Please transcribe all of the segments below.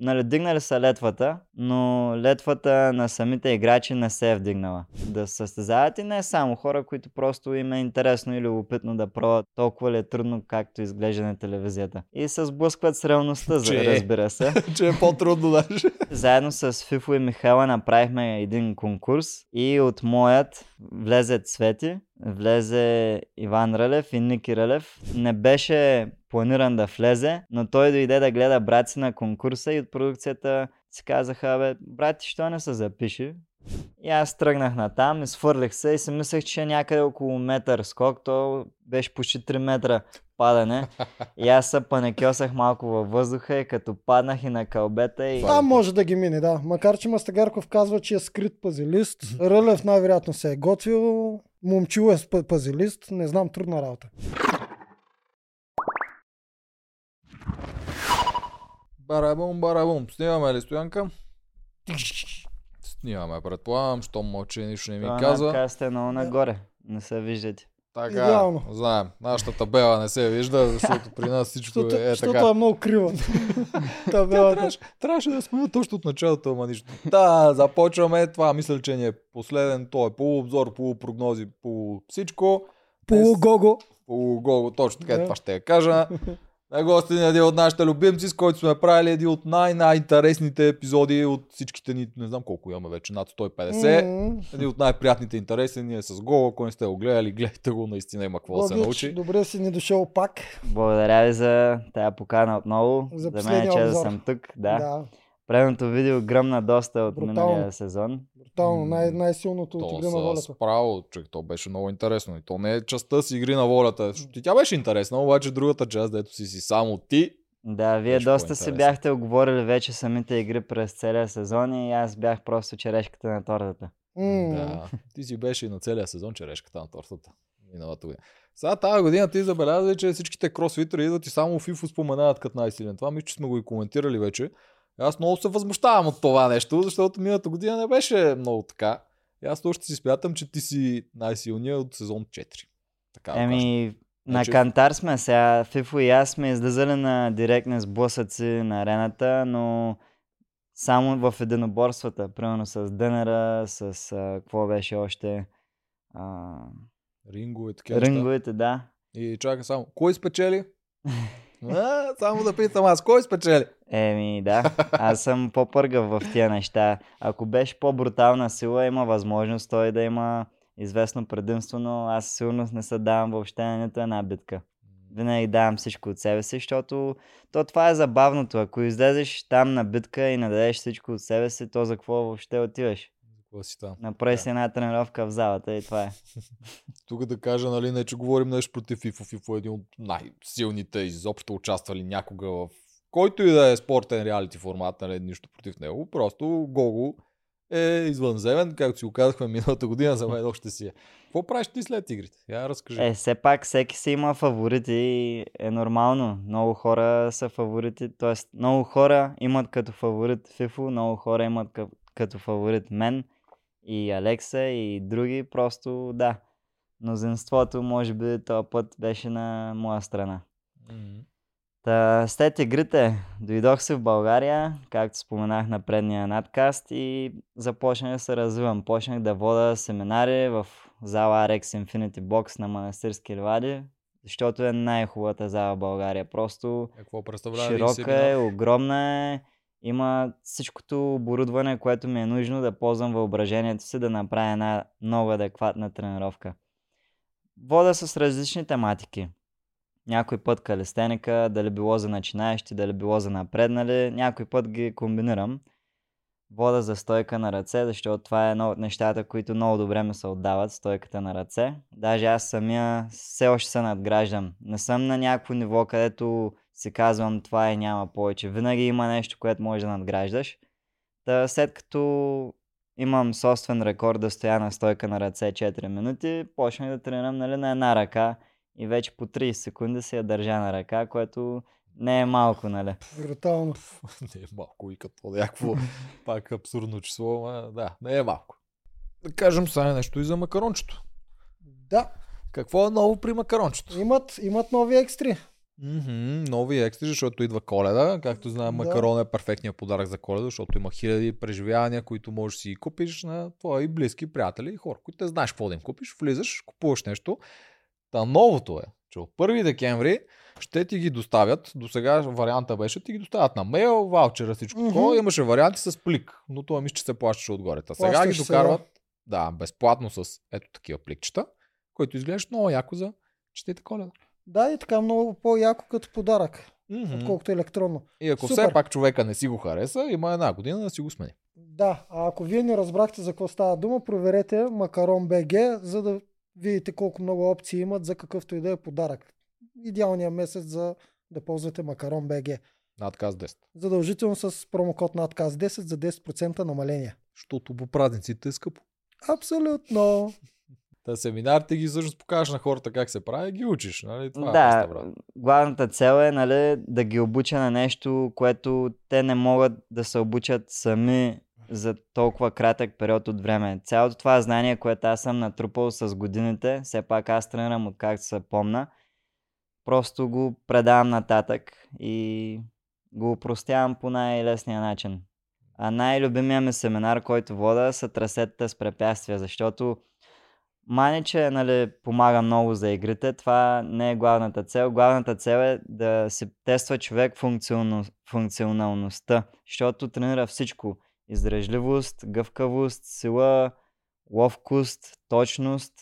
нали, дигнали са летвата, но летвата на самите играчи не се е вдигнала. Да се състезават и не само хора, които просто им е интересно или любопитно да пробват толкова ли е трудно, както изглежда на телевизията. И се сблъскват с реалността, за, Че е. разбира се. че е по-трудно даже. Заедно с Фифо и Михайла направихме един конкурс и от моят влезе Цвети, влезе Иван Рълев и Ники Рълев. Не беше планиран да влезе, но той дойде да гледа брат си на конкурса и от продукцията си казаха, бе, брат ти, що не се запиши? И аз тръгнах на там, изфърлих се и си мислех, че е някъде около метър скок, то беше почти 3 метра падане. И аз се панекьосах малко във въздуха и като паднах и на кълбета и... Там може да ги мине, да. Макар, че Мастагарков казва, че е скрит пазилист. Рълев най-вероятно се е готвил. Момчил е пазилист. Не знам, трудна работа. Барабум, барабум. Снимаме ли стоянка? Снимаме, предполагам, щом мълчи, нищо не ми Това казва. надкаст е много нагоре. Не се виждате. Така, Идеално. знаем. Нашата табела не се вижда, защото при нас всичко е защото така. е много крива. Табелата. Трябваше, трябваше да сме точно от началото, ама нищо. Да, започваме. Това мисля, че ни е последен. То е полуобзор, полупрогнози, полу всичко. Полугого. Полугого, точно така, Да. това ще я кажа. На гости е един от нашите любимци, с който сме правили един от най-най-интересните епизоди от всичките ни, не знам колко имаме вече, над 150. М, Един от най-приятните интереси ни е с Гого, ако не сте го гледали, гледайте го, наистина има какво да се научи. Добре си ни дошъл пак. Благодаря ви за тая покана отново. За За мен е че да съм тук. Да. да. Предното видео гръмна доста от Брутално. миналия сезон. Брутално. Най- най-силното от игри на волята. право, че то беше много интересно. И то не е частта с игри на волята. Тя беше интересна, обаче другата част, дето си си само ти. Да, вие Беше доста си по-интересно. бяхте оговорили вече самите игри през целия сезон и аз бях просто черешката на тортата. М, Да. Ти си беше и на целия сезон черешката на тортата. Миналата година. Сега тази година ти забеляза, че всичките кросфитери идват и само FIFA споменават като най-силен. Това мисля, че сме го и коментирали вече. Аз много се възмущавам от това нещо, защото миналата година не беше много така. И аз още си смятам, че ти си най-силният от сезон 4. Така. Еми, на Значи- кантар сме сега. Фифо и аз сме излизали на директни сблъсъци на арената, но само в единоборствата. Примерно с Дънера, с а, какво беше още. А, Ринго и такива ринговете, да. И чакай само. Кой спечели? а, само да питам аз. Кой спечели? Еми, да. Аз съм по-пъргав в тия неща. Ако беше по-брутална сила, има възможност той да има известно предимство, но аз със сигурност не се давам въобще на нито една битка. Винаги давам всичко от себе си, защото то това е забавното. Ако излезеш там на битка и не всичко от себе си, то за какво въобще отиваш? Какво си там? Направи си една тренировка в залата и това е. Тук да кажа, нали, не че говорим нещо против FIFO. FIFO е един от най-силните изобщо участвали някога в който и да е спортен реалити формат, нали, нищо против него. Просто Гого е извънземен, както си го казахме миналата година, за мен още си е. Какво правиш ти след игрите? Я разкажи. Е, все пак всеки си има фаворити и е нормално. Много хора са фаворити, т.е. много хора имат като фаворит Фифо, много хора имат като фаворит мен и Алекса и други, просто да. Мнозинството, може би, този път беше на моя страна. М. Та, след игрите дойдох си в България, както споменах на предния надкаст и започнах да се развивам. Почнах да вода семинари в зала RX Infinity Box на Манастирски ливади, защото е най-хубавата зала в България. Просто Какво представлява широка е, огромна е, има всичкото оборудване, което ми е нужно да ползвам въображението си да направя една много адекватна тренировка. Вода с различни тематики. Някой път калистеника, дали било за начинаещи, дали било за напреднали, някой път ги комбинирам. Вода за стойка на ръце, защото това е едно от нещата, които много добре ми се отдават, стойката на ръце. Даже аз самия все още се надграждам. Не съм на някакво ниво, където си казвам това е няма повече. Винаги има нещо, което може да надграждаш. Та след като имам собствен рекорд да стоя на стойка на ръце 4 минути, почнах да тренирам нали, на една ръка и вече по 30 секунди се я държа на ръка, което не е малко, нали? Брутално. Не е малко и като някакво пак абсурдно число, но да, не е малко. Да кажем сега нещо и за макарончето. Да. Какво е ново при макарончето? Имат, имат нови екстри. Mm-hmm, нови екстри, защото идва коледа. Както знаем, да. макарон е перфектният подарък за коледа, защото има хиляди преживявания, които можеш си купиш на твои близки, приятели и хора, които те знаеш какво да им купиш. Влизаш, купуваш нещо. Та новото е, че от 1 декември ще ти ги доставят. До сега варианта беше ти ги доставят на мейл, ваучера, всичко. Mm-hmm. Такова. Имаше варианти с плик, но това мисля, че се плащаше отгоре. А сега ги докарват се, да. да, безплатно с ето такива пликчета, които изглеждат много яко за четете коледа. Да, и така много по-яко като подарък, Мгм. отколкото електронно. И ако Супер. все пак човека не си го хареса, има една година да си го смени. Да, а ако вие не разбрахте за какво става дума, проверете Макарон БГ, за да видите колко много опции имат за какъвто и да е подарък. Идеалният месец за да ползвате Макарон БГ. Надказ 10. Задължително с промокод на отказ 10 за 10% намаление. Защото по празниците е скъпо. Абсолютно. Та семинарите ги всъщност покажеш на хората как се прави и ги учиш. Нали? Това е да, брат. главната цел е нали, да ги обуча на нещо, което те не могат да се обучат сами за толкова кратък период от време. Цялото това знание, което аз съм натрупал с годините, все пак аз тренирам от както се помна, просто го предавам нататък и го упростявам по най-лесния начин. А най-любимия ми семинар, който вода, са трасетата с препятствия, защото Мани, че нали, помага много за игрите, това не е главната цел. Главната цел е да се тества човек функционал... функционалността, защото тренира всичко. Издръжливост, гъвкавост, сила, ловкост, точност,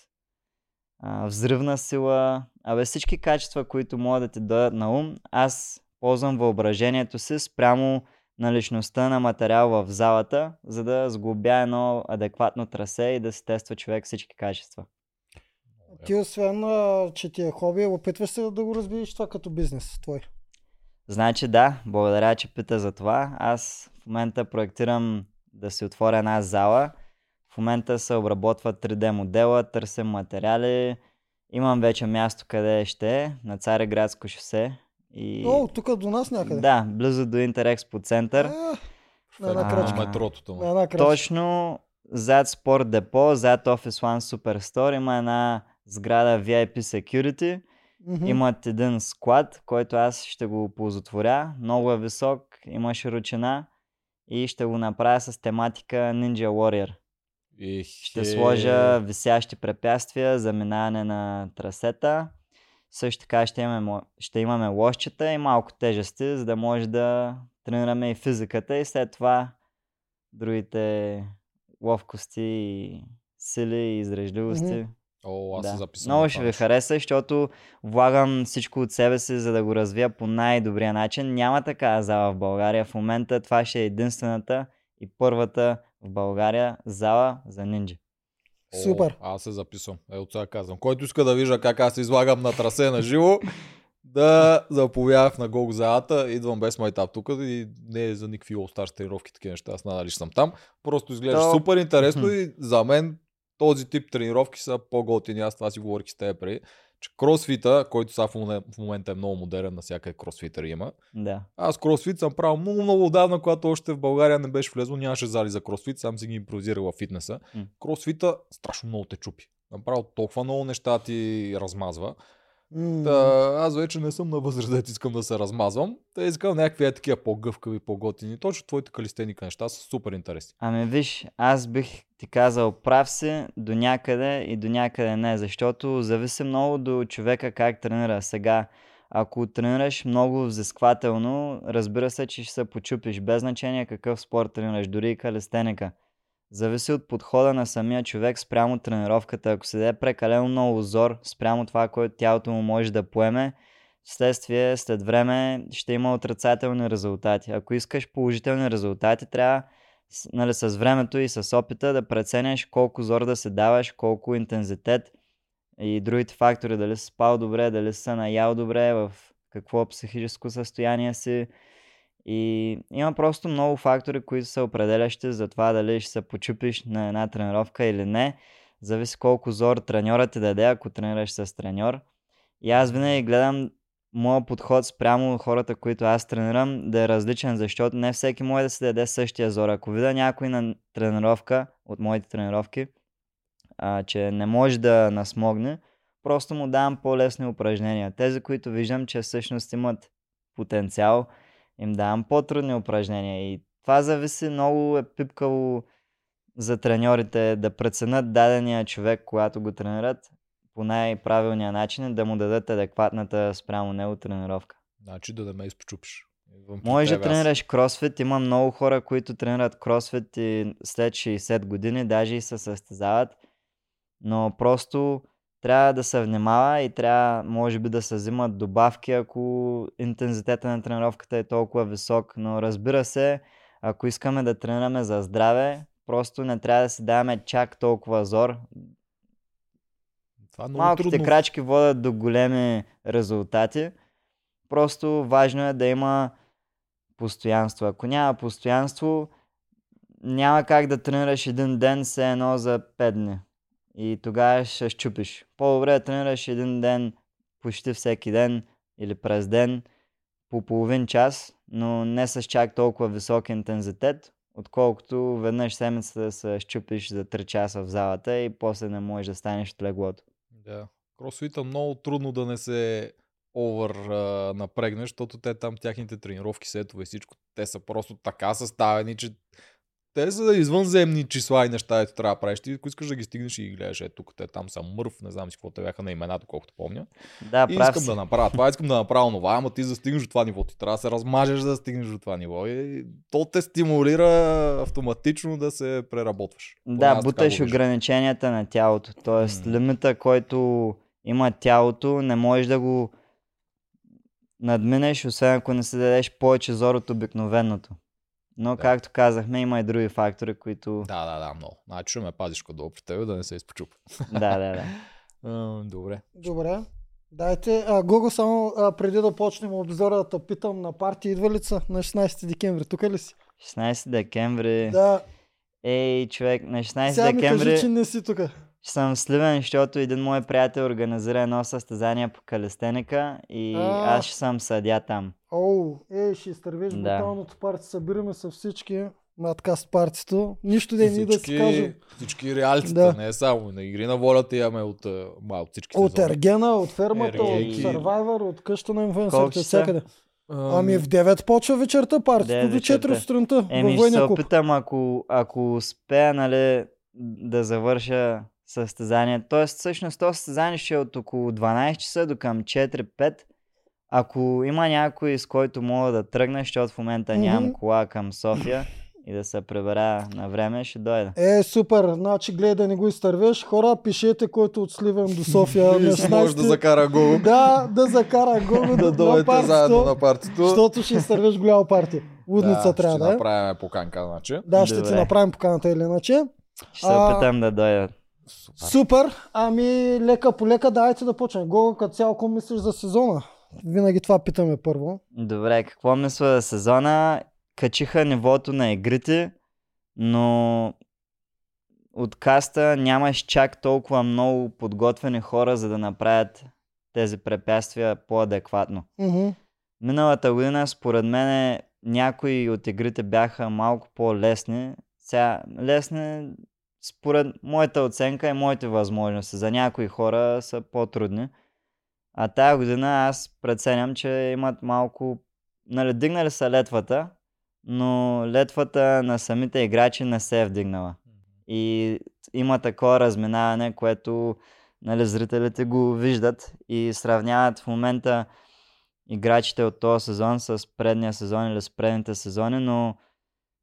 а, взривна сила, абе всички качества, които могат да ти дадат на ум, аз ползвам въображението си спрямо наличността на материал в залата, за да сглобя едно адекватно трасе и да се тества човек всички качества. Ти освен, че ти е хоби, опитваш се да го развиеш това като бизнес твой. Значи да, благодаря, че пита за това. Аз в момента проектирам да си отворя една зала. В момента се обработва 3D модела, търсим материали. Имам вече място къде ще е, на Цареградско шосе. И... О, тук до нас някъде. Да, близо до Интерекспо център. А, на една крачка. на метрото. на Тома. една крачка. Точно зад Спорт Депо, зад Office One Superstore има една сграда VIP Security. Мгм. Имат един склад, който аз ще го оползотворя. Много е висок, има широчина и ще го направя с тематика Ninja Warrior. И Ще сложа висящи препятствия за минаване на трасета. Също така ще имаме, ще имаме лошчета и малко тежести, за да може да тренираме и физиката и след това другите ловкости и сили и издръжливости. О, аз Да. се записвам. Много ще ви хареса, защото влагам всичко от себе си, за да го развия по най-добрия начин. Няма такава зала в България. В момента това ще е единствената и първата в България зала за нинджи. О, Супер. Аз се записвам. Е, от сега казвам. Който иска да вижда как аз се излагам на трасе на живо, да заповяда в на Гог залата. Идвам без майтап тук и не е за никакви all тренировки, такива неща. Аз надали съм там. Просто изглежда То- супер интересно и за мен този тип тренировки са по-готини. Аз това си говорих с теб преди. Че кросфита, който сега в момен- в момента е много модерен, навсякъде кросфитър има. Да. Аз кросфит съм правил много, много отдавна, когато още в България не беше влезло, нямаше зали за кросфит, сам си ги импровизирах във фитнеса. М. Кросфита страшно много те чупи. Направо толкова много неща ти размазва. Та, аз вече не съм на възраст, дето искам да се размазвам. Та искам някакви е такива по-гъвкави, по-готини. Точно твоите калистеника неща са супер интересни. Ами виж, аз бих ти казал прав си до някъде и до някъде не, защото зависи много до човека как тренира. Сега, ако тренираш много взисквателно, разбира се, че ще се почупиш, без значение какъв спорт тренираш, дори и калистеника. Зависи от подхода на самия човек спрямо тренировката. Ако се даде прекалено много зор спрямо това, което тялото му може да поеме, следствие след време ще има отрицателни резултати. Ако искаш положителни резултати, трябва нали, с времето и с опита да преценяш колко зор да се даваш, колко интензитет и другите фактори, дали си спал добре, дали си се наял добре, в какво психическо състояние си. И има просто много фактори, които са определящи за това дали ще се почупиш на една тренировка или не. Зависи колко зор треньорът ти даде, ако тренираш с треньор. И аз винаги гледам моят подход спрямо хората, които аз тренирам, да е различен, защото не всеки може да си даде същия зор. Ако видя някой на тренировка, от моите тренировки, а, че не може да насмогне, просто му давам по-лесни упражнения. Тези, които виждам, че всъщност имат потенциал, им давам по-трудни упражнения. И това зависи много е пипкало за треньорите да преценят дадения човек, когато го тренират по най-правилния начин, да му дадат адекватната спрямо него тренировка. Значи да не ме изпочупиш. Може да тренираш кросфит. Има много хора, които тренират кросфит и след 60 години даже и се състезават. Но просто трябва да се внимава и трябва, може би, да се взимат добавки, ако интензитета на тренировката е толкова висок. Но разбира се, ако искаме да тренираме за здраве, просто не трябва да си даваме чак толкова зор. Това е много Малките трудно. крачки водят до големи резултати. Просто важно е да има постоянство. Ако няма постоянство, няма как да тренираш един ден все едно за 5 дни. И тогава ще щупиш. По-добре да тренираш един ден почти всеки ден или през ден по половин час, но не с чак толкова висок интензитет, отколкото веднъж седмица да се щупиш за 3 часа в залата и после не можеш да станеш от леглото. Да. Кросфита много трудно да не се овър напрегнеш, защото те там тяхните тренировки, сетове и всичко, те са просто така съставени, че те са извънземни числа и неща, ето трябва да правиш. Ти, ако искаш да ги стигнеш и ги гледаш, ето тук те там са мърв, не знам си какво те бяха на имената, колкото помня. Да, и искам си. да направя това, искам да направя това, ама ти за да стигнеш до това ниво, ти трябва да се размажеш за да стигнеш до това ниво. И то те стимулира автоматично да се преработваш. Да, буташ ограниченията на тялото. Тоест, М. лимита, който има тялото, не можеш да го надминеш, освен ако не си дадеш повече зор от обикновеното. Но, Да. както казахме, има и други фактори, които... Да, да, да, много. Значи ме пазиш като при тебе да не се изпочупа. да, да, да. Добре. Добре. Дайте, а, Гого, само а, преди да почнем обзора, да те питам на партия идва ли са на 16 декември? Тук ли си? 16 декември. Да. Ей, човек, на 16 Сега ми декември кажи, че не си тук. Съм в Сливен, защото един мой приятел организира едно състезание по калестеника и А. аз ще съм съдя там. Оу, ей, ще изтървеш Да. бруталното парти. Събираме се всички надкаст партито. Нищо да ни да си кажем. всички реалитета, Да. не е само на игри на волята имаме от, ма, от всички От сезони. Ергена, от фермата, от Ергейки. Survivor, от къща на инфуенсърите, всякъде. Ами, Ами в 9 почва вечерта партито до 4 вечерта. сутринта Еми, ще се опитам, ако, ако успея, нали, да завърша състезание. Тоест, всъщност, то състезание ще е от около 12 часа до към 4-5. Ако има някой, с който мога да тръгна, защото в момента нямам Мгм. кола към София и да се пребера на време, ще дойда. Е, супер. Значи, гледай да не го изтървеш. Хора, пишете, който от Сливен до София на може да 16. закара гол, Да, да закара Гого да на дойдете заедно партито, на партито. защото ще изтървеш голямо парти. Лудница да, трябва ще да е. направим поканка, значи. Да, ще ти Добре. направим поканата или иначе. Ще се А, опитам да дойда. Супер. Супер. Ами, лека по лека, давайте да почнем. Гого, като цяло, какво мислиш за сезона? Винаги това питаме първо. Добре, какво мисля за сезона? Качиха нивото на игрите, но от каста нямаш чак толкова много подготвени хора, за да направят тези препятствия по-адекватно. Мгм. Миналата година, според мен, някои от игрите бяха малко по-лесни. Сега, лесни, според моята оценка и моите възможности. За някои хора са по-трудни. А тая година аз преценям, че имат малко... Нали, дигнали са летвата, но летвата на самите играчи не се е вдигнала. И има такова разминаване, което нали, зрителите го виждат и сравняват в момента играчите от този сезон с предния сезон или с предните сезони, но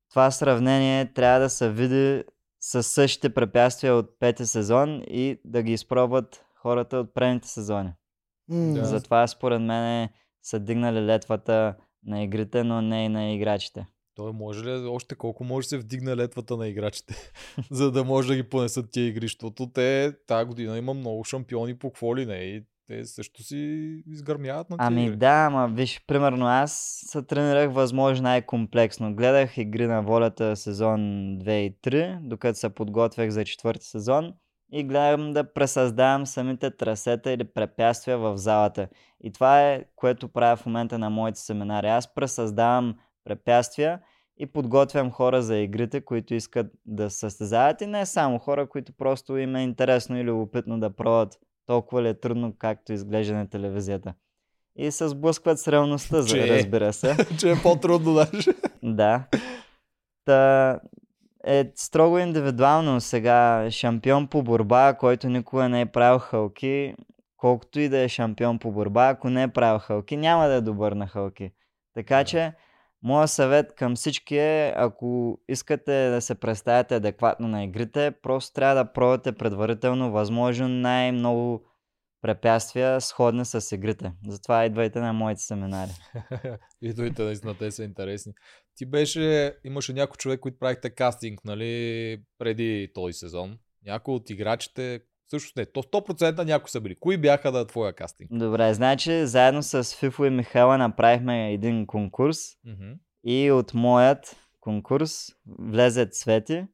това сравнение трябва да се види с същите препятствия от пети сезон и да ги изпробват хората от предните сезони. М, Да. Затова според мен са дигнали летвата на игрите, но не и на играчите. Той може ли още колко може да се вдигне летвата на играчите, за да може да ги понесат тия игри, защото те тази година има много шампиони по какво ли не и те също си изгърмяват на тия Ами да, ама виж, примерно аз се тренирах възможно най-комплексно. Гледах игри на волята сезон 2 и 3, докато се подготвях за четвърти сезон и гледам да пресъздавам самите трасета или препятствия в залата. И това е, което правя в момента на моите семинари. Аз пресъздавам препятствия и подготвям хора за игрите, които искат да състезават и не само хора, които просто им е интересно или любопитно да пробват толкова ли е трудно, както изглежда на телевизията. И се сблъскват с реалността, за, Че е. разбира се. че е по-трудно даже. Да. Та е строго индивидуално сега. Шампион по борба, който никога не е правил хълки, колкото и да е шампион по борба, ако не е правил хълки, няма да е добър на хълки. Така Да. че, моят съвет към всички е, ако искате да се представяте адекватно на игрите, просто трябва да пробвате предварително възможно най-много препятствия, сходни с игрите. Затова идвайте на моите семинари. Идвайте, наистина, те са интересни. Ти беше, имаше някой човек, които правихте кастинг, нали, преди този сезон. Някой от играчите, всъщност не, то 100% някои са били. Кои бяха да твоя кастинг? Добре, значи заедно с Фифо и Михайла направихме един конкурс Мгм. и от моят конкурс влезе Цвети,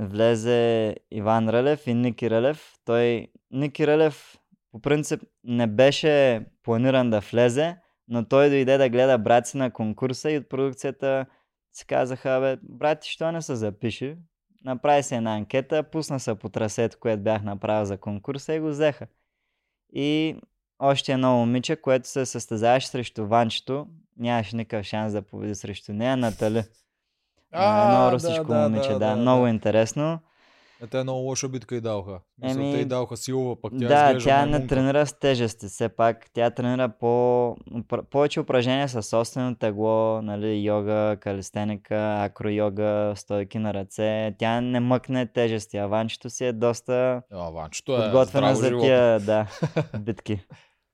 влезе Иван Рълев и Ники Рълев. Той, Ники Рълев по принцип не беше планиран да влезе, но той дойде да гледа брат си на конкурса и от продукцията си казаха, бе, брат що не се запиши? Направи се една анкета, пусна се по трасето, което бях направил за конкурса и го взеха. И още едно момиче, което се състезаваше срещу Ванчето, нямаше никакъв шанс да победи срещу нея, Натали. А, едно русичко момиче, да, много интересно. Е, те много лоша битка и. Мисля, Еми, те и даваха силова, пък тя да, тя не тренира с тежести, все пак. Тя тренира по... повече упражнения с собствено тегло, нали, йога, калистеника, акро-йога, стойки на ръце. Тя не мъкне тежести, а ванчето си е доста А, Ванчето е подготвена за тия да, битки.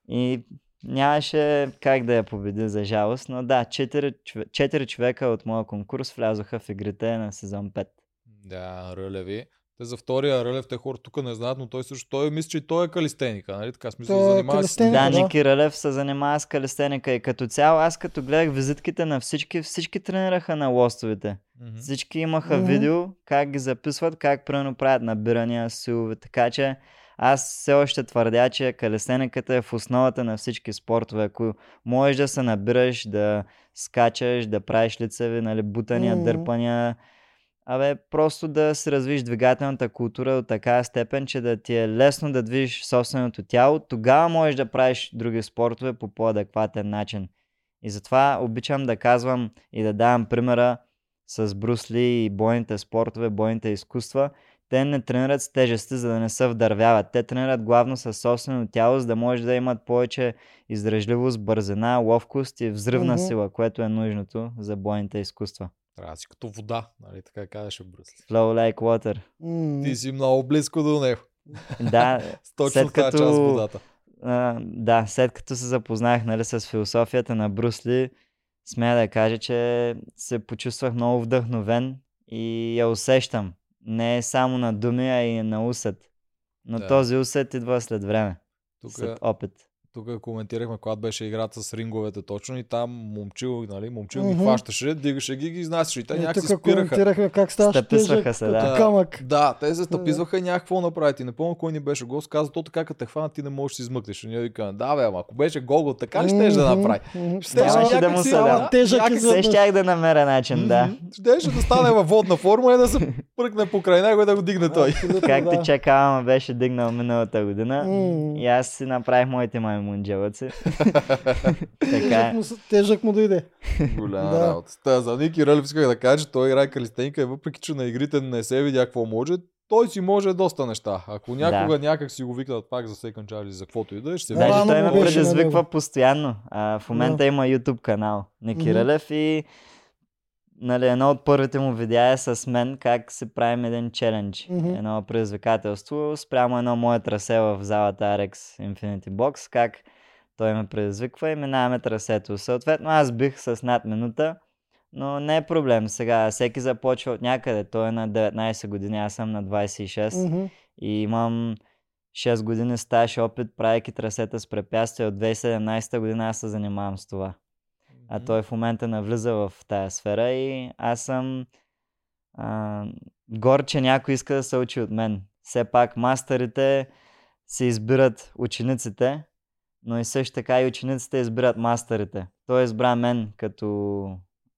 И нямаше как да я победи, за жалост, но да, четири, чове- четири човека от моя конкурс влязоха в игрите на сезон 5. Да, Рълеви. Те за втория Рълев, те хора тук не знаят, но той също, той мисля, че и той е калистеника, нали? Така смисъл, Той е занимава се. калистеник. Да. Ники Рълев се занимава с калистеника и като цяло аз като гледах визитките на всички, всички тренираха на лостовете. Мгм. Всички имаха Мгм. видео как ги записват, как примерно правят набирания, силови, така че аз все още твърдя, че калистениката е в основата на всички спортове. Ако можеш да се набираш, да скачаш, да правиш лицеви, нали, бутания, Мгм. дърпания, Абе, просто да си развиш двигателната култура до такава степен, че да ти е лесно да движиш собственото тяло, тогава можеш да правиш други спортове по по-адекватен начин. И затова обичам да казвам и да давам примера с Брусли и бойните спортове, бойните изкуства. Те не тренират с тежести, за да не се вдървяват. Те тренират главно с собствено тяло, за да може да имат повече издръжливост, бързина, ловкост и взривна сила, което е нужното за бойните изкуства. Трябва да си като вода, нали? Така казваше Брюсли. Flow like water. Ти си много близко до него. Да, С Точно След тази като- част водата. а, да, след като се запознах нали, с философията на Брусли, смея да кажа, че се почувствах много вдъхновен и я усещам. Не е само на думи, а и на усет. Но Да. този усет идва след време, Тук, след опит. Тук коментирахме, когато беше играта с ринговете точно и там момчил, нали, момчил ги Мгм. хващаше, дигаше ги и ги изнасяше. И те И някак се тук спираха. коментирахме как ставаш Стъписваха тежък се, като да. камък. Да, те се стъпизваха и някакво направи. Ти не помня кой ни беше гост. Каза, то така като те хванат, ти не можеш да си измъкнеш. И ние викаме, да бе, ама ако беше гол, така ли щеш да направи? Щеше Нямаше да някак му се дава. Тежък Все щях да намеря начин, да. Щеше да стане във водна форма и да се пръкне покрай него и да го дигне той. Абсолютно, Как да. ти чака, ме беше дигнал миналата година. И аз си направих моите маймунджелъци. така Тежък е. му, с- тежък му дойде. Голяма Да. работа. Та, за Ники Рълев исках да кажа, че той играе калистеника и въпреки, че на игрите не се видя какво може, той си може доста неща. Ако някога някак си го викнат пак за Second Charge или за каквото и да е, ще се Даже Рано той му ме на предизвиква него. постоянно. А, в момента има YouTube канал Ники Мгм. Рълев и нали, едно от първите му видеа е с мен как си правим един челендж. Мгм. Едно предизвикателство спрямо едно мое трасе в залата RX Infinity Box, как той ме предизвиква и минаваме трасето. Съответно аз бих с над минута, но не е проблем. Сега всеки започва от някъде. Той е на 19 години, аз съм на 26 Мгм. и имам 6 години стаж опит, правейки трасета с препятствия. От 2017 година аз се занимавам с това. А той в момента навлиза в тая сфера и аз съм а, гор, че някой иска да се учи от мен. Все пак мастерите се избират учениците, но и също така и учениците избират мастерите. Той избра мен като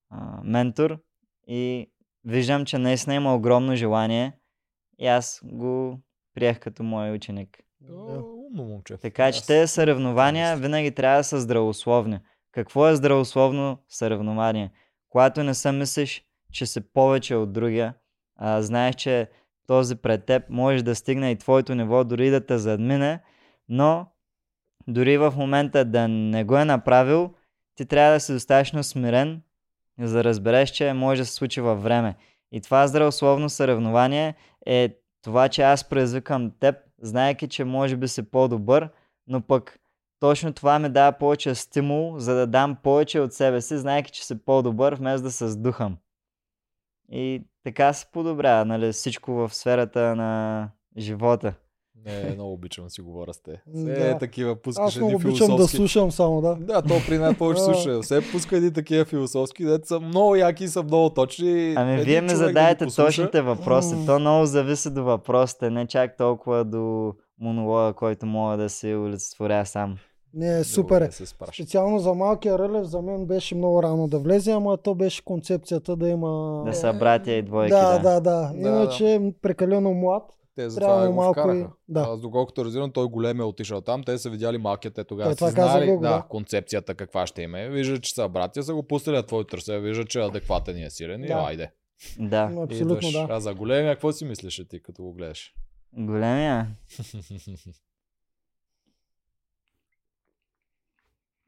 а, ментор и виждам, че наистина има огромно желание и аз го приех като мой ученик. Умно момче. Така че Аз- тези съревнования винаги трябва да са здравословни. Какво е здравословно съревнование? Когато не се мислиш, че си повече от другия, а знаеш, че този пред теб може да стигне и твоето ниво, дори да те задмине, но дори в момента да не го е направил, ти трябва да си достатъчно смирен, за да разбереш, че може да се случи във време. И това здравословно съревнование е това, че аз предизвикам теб, знаеки, че може би си по-добър, но пък точно това ми дава повече стимул, за да дам повече от себе си, знаеки, че си по-добър, вместо да се сдухам. И така се подобрява, нали, всичко в сферата на живота. Не, много обичам да си говоря с те. Все да. такива пускаш Аз много обичам да слушам само, да. Да, то при нас повече слуша. Все пуска едни такива философски, дето са много яки и са много точни. Ами Един вие ми да задаете точните въпроси. То много зависи до въпросите, не чак толкова до монолога, който мога да си олицетворя сам. Не, супер е. Да. Специално за малкия Рълев за мен беше много рано да влезе, ама то беше концепцията да има... Да са братя и двойки, да, да. да, да. Иначе е прекалено млад. Те за това го малко вкараха. и- да. Аз доколкото разбирам, той голем е отишъл там. Те са видяли малкият, те тогава Той са това каза знали Гого, да, да. концепцията каква ще има. Виждат, че са братя, са го пуснали на твой търсе. Виждат, че е адекватен и е силен и Да. айде. Да. Абсолютно Идваш. да. А за големия, какво си мислиш ти, като го гледаш? Големия.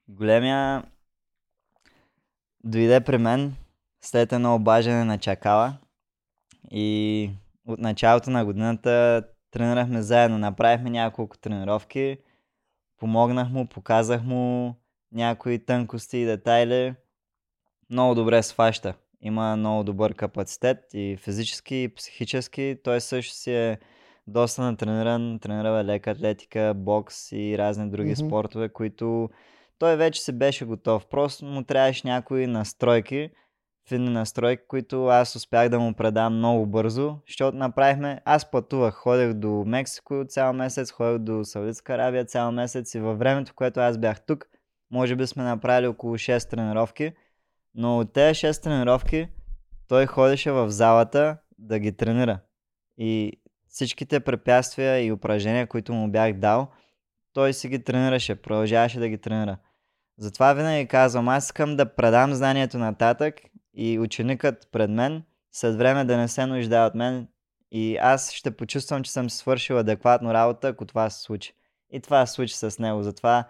Големия дойде при мен след едно обаждане на чакала и от началото на годината тренирахме заедно, направихме няколко тренировки, помогнах му, показах му някои тънкости и детайли. Много добре сваща. Има много добър капацитет и физически, и психически. Той също си е доста натрениран, тренирал е лека атлетика, бокс и разни други Мгм. спортове, които той вече си беше готов. Просто му трябваше някои настройки, финни настройки, които аз успях да му предам много бързо, защото направихме, аз пътувах, ходех до Мексико цял месец, ходех до Саудитска Аравия цял месец и във времето, което аз бях тук, може би сме направили около 6 тренировки, но от тези 6 тренировки той ходеше в залата да ги тренира. И всичките препятствия и упражнения, които му бях дал, той си ги тренираше, продължаваше да ги тренира. Затова винаги казвам, аз искам да предам знанието нататък и ученикът пред мен след време да не се нуждае от мен и аз ще почувствам, че съм свършил адекватно работа, ако това се случи. И това се случи с него. Затова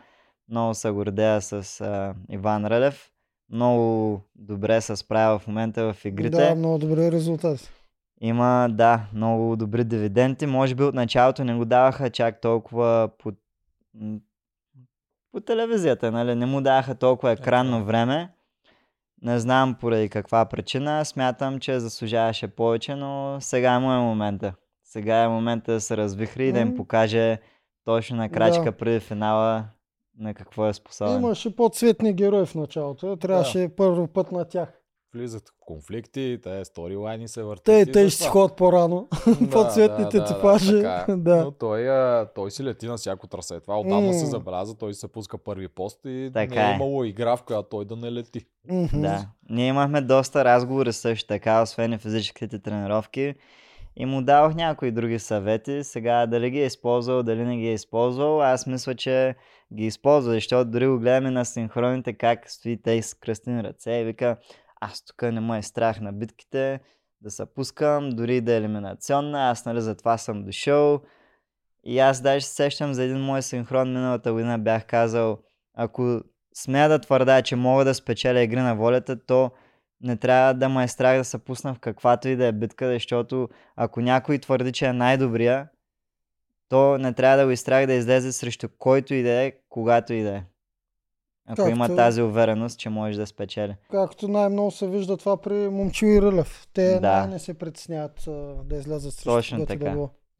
много се гордея с а, Иван Рълев. Много добре се справя в момента в игрите. Да, много добри резултати. Има, да, много добри дивиденти. Може би от началото не го даваха чак толкова по, м, по телевизията, нали? Не му даваха толкова екранно време. Не знам поради каква причина. Смятам, че заслужаваше повече, но сега му е момента. Сега е момента да се развихри и да им покаже точно на крачка Да. преди финала на какво е способен. Имаше по-цветни герои в началото. Трябваше първо път на тях. Влизат в конфликти, те сторилайни се въртят. Те, те ще си ходят по-рано. Да, по-цветните да, да, типажи. е. Да. Но той, той си лети на всяко трасе. Това отдавна се М. забеляза. Той се пуска първи пост и Така не е е. имало игра, в която той да не лети. Мгм. Да. Ние имахме доста разговори също така, освен и физическите тренировки. И му давах някои други съвети. Сега дали ги е използвал, дали не ги е използвал, аз мисля, че ги използва, защото дори го гледаме на синхроните как стои те с кръстени ръце и вика, аз тук не ме е страх на битките, да се пускам, дори да е елиминационна, аз нали затова съм дошъл. И аз даже се сещам за един мой синхрон миналата година бях казал, ако смея да твърда, че мога да спечеля игри на волята, то не трябва да ме е страх да се пусна в каквато и да е битка, защото ако някой твърди, че е най-добрия, то не трябва да го изстрах да излезе срещу който и да е, когато и да е. Ако има Както- тази увереност, че може да спечели. Както най-много се вижда това при Момчил и Рълев. Те Да. не се притесняват да излязат срещу Точно и да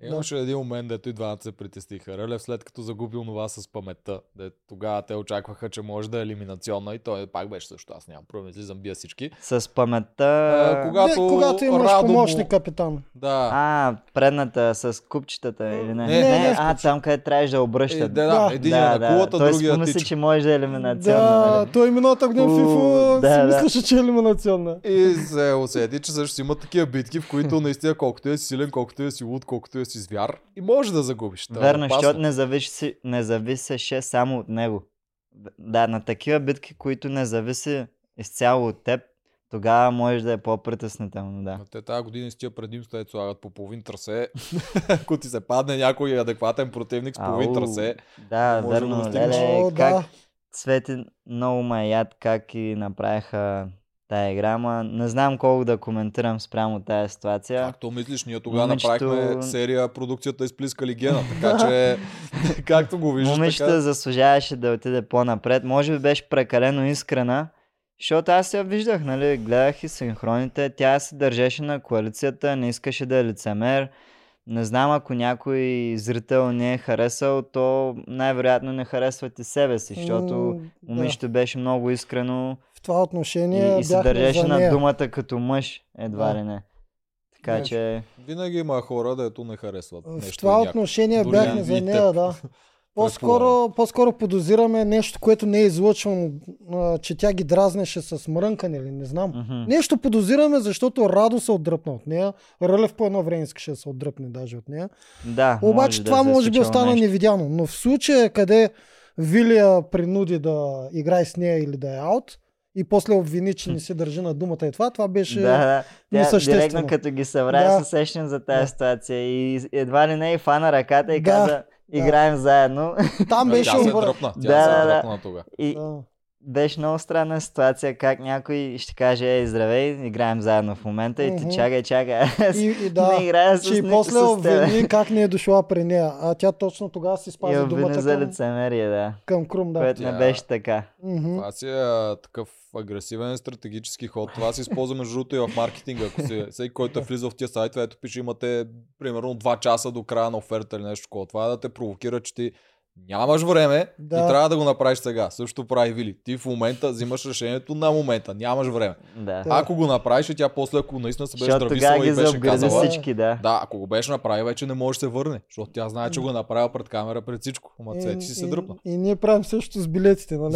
Имаше един момент, дето и двамата се притесниха. Рълев след като загубил това с паметта, де тогава те очакваха, че може да е елиминационна и той пак беше също. Аз нямам проблем, излизам бия всички. С паметта... А, кога- Не, Когато когато имаш Радо му- помощник капитан. Да. А, предната с купчетата или не? Не, не, не, а, с там къде трябваше да Е, обръщат. да, да, Да. един е на кулата, Той другия тича. че може да е елиминационна. Да, нали? той миналата година FIFA да, си е, да. мислеше, че е елиминационна. И се усети, че също има такива битки, в които наистина колкото е силен, колкото е си луд, колкото е си звяр и може да загубиш. Това е Верно, защото не, зависи, не зависеше само от него. Да, на такива битки, които не зависи изцяло от теб, тогава може да е по-притеснително, да. Но те тази година с тия предимства ето слагат по половин трасе. Ако ти се падне някой адекватен противник с половин Ау, трасе, Да, може да го верно, леле, как да. Свети много яд как и направиха тая игра, ама не знам колко да коментирам спрямо тая ситуация. както мислиш, ние тогава Момичето- направихме серия продукцията изплискали гена. Така че, както го виждаш, Момичета така... заслужаваше да отиде по-напред. Може би беше прекалено искрена, защото аз я виждах, нали, гледах и синхроните, тя се държеше на коалицията, не искаше да е лицемер. Не знам, ако някой зрител не е харесал, то най-вероятно не харесват и себе си, защото да. момичето беше много искрено В това отношение и, и се държеше на думата като мъж, едва Да. ли не. Така Да. че, Винаги има хора, дето не харесват В нещо. това и някой. отношение Дори бяхме за теб. нея, да. По-скоро, по-скоро подозираме нещо, което не е излъчвано, че тя ги дразнеше с мрънкане или не знам. мгм. Нещо подозираме, защото Радо се отдръпна от нея. Рълев по едно време искаше да се отдръпне даже от нея. да, Обаче може това да е може би остана нещо. невидяно. Но в случая, къде Вилия принуди да играе с нея или да е аут и после обвини, че не се държи на думата и това, това беше... Да, да. Тя несъществено. директно като ги събра, Да. да. се сещам за тази Да. ситуация и едва ли не и фана ръката и Да. каза, играем заедно. Там А, беше Тя се обър... дръпна. Тя Да, се да, да. И Да. беше много странна ситуация, как някой ще каже, ей, здравей, играем заедно в момента и ти чакай, чакай, аз И, и да, не играя с че и после обвини как не е дошла при нея. А тя точно тогава си И спази обвини думата за към, лицемерие, да. към Крум. Да. Което не беше така. Това си е такъв агресивен стратегически ход. Това се използва между другото и в маркетинга. Ако си, всеки, който е влизал в тия сайтове, ето пише, имате примерно 2 часа до края на оферта или нещо такова. Това е да те провокира, че ти нямаш време Да. и трябва да го направиш сега. Също прави Вили. Ти в момента взимаш решението на момента. Нямаш време. Да. Ако го направиш, и тя после, ако наистина се беше Защото и беше казала, всички, да. да, ако го беше направил, вече не може да се върне. Защото тя знае, че го е направил пред камера, пред всичко. Ама И- си се и- дръпна. И, ние правим също с билетите, нали?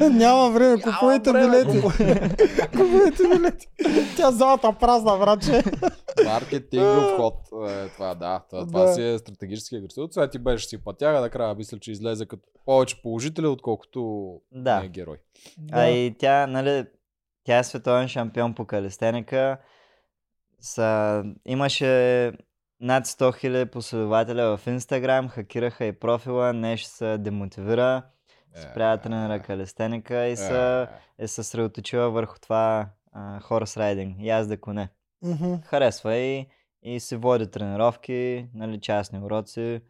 Няма време, купувайте билети. купувайте билети. Тя залата празна, братче. Маркетингов ход. Е, това да, това, Да. това си е стратегически агресив. Това ти беше си пътяга, накрая мисля, че излезе като повече положителя, отколкото Да. не е герой. А и тя, нали, тя е световен шампион по калистеника. Са, имаше над 100 000 последователя в Инстаграм, хакираха и профила, нещо се демотивира, спря да тренира калистеника и се е съсредоточила върху това хорс райдинг, язда коне. Мгм. Харесва и, и си води тренировки, нали, частни уроци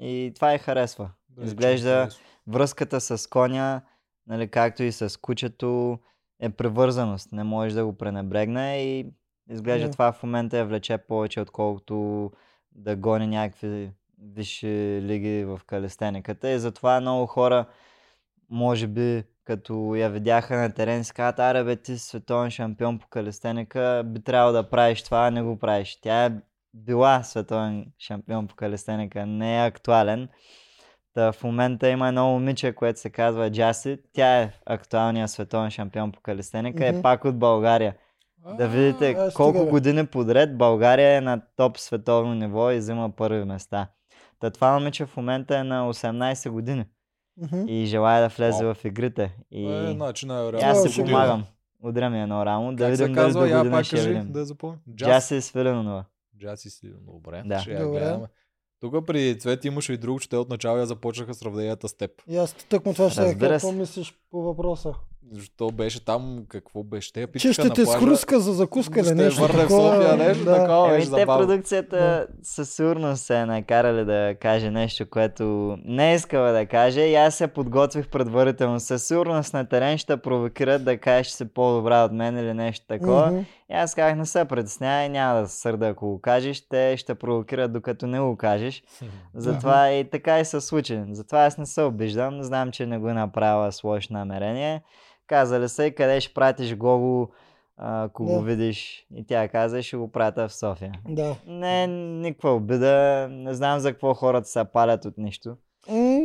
и това и харесва. Да, Изглежда че- връзката с коня, нали, както и с кучето, е превързаност. Не можеш да го пренебрегне и изглежда Да. това в момента я влече повече, отколкото да гони някакви висши лиги в калистениката. И затова много хора, може би, като я видяха на терен, си казват, аре бе, ти си световен шампион по калистеника, би трябвало да правиш това, а не го правиш. Тя е била световен шампион по калистеника, не е актуален. Та в момента има едно момиче, което се казва Джаси. Тя е актуалният световен шампион по калистеника. Мгм. Е пак от България. Да видите а, стига, колко бе. години подред България е на топ световно ниво и взима първи места. Та това момиче в момента е на 18 години Мгм. и желая да влезе Вау. в игрите. И, Е, значи най-вероятно. аз си ще помагам. Удря ми едно рамо, да видим се дали казва? до Я година пак ще кажи, видим. да запомня. Джаси Свиленова. Джаси си, добре. Да. Ще я Добре. гледаме. Тук при Цвети имаше и друго, че те отначало я започнаха сравненията с теб. И аз тъкмо това ще Разбира какво мислиш по въпроса? Защо беше там, какво беше? Те я Че питаха ще на те плажа, скруска за закуска или ще нещо върне в. София, нещо да. такова. Еми, беше те забавно. продукцията със сигурност се е накарали да каже нещо, което не е искала да каже и аз се подготвих предварително. Със сигурност на терен ще провокират да кажеш, че си по-добра от мен или нещо такова. Мгм. И аз казах, не се притеснявай, няма да се сърда ако го кажеш, те ще провокират докато не го кажеш. Затова и така и се случи. Затова аз не се обиждам, знам, че не го е направила с лошо намерение. Казали и къде ще пратиш Гого, ако Да. го видиш. И тя каза, ще го пратя в София. Да. Не, никаква обида, не знам за какво хората се палят от нищо.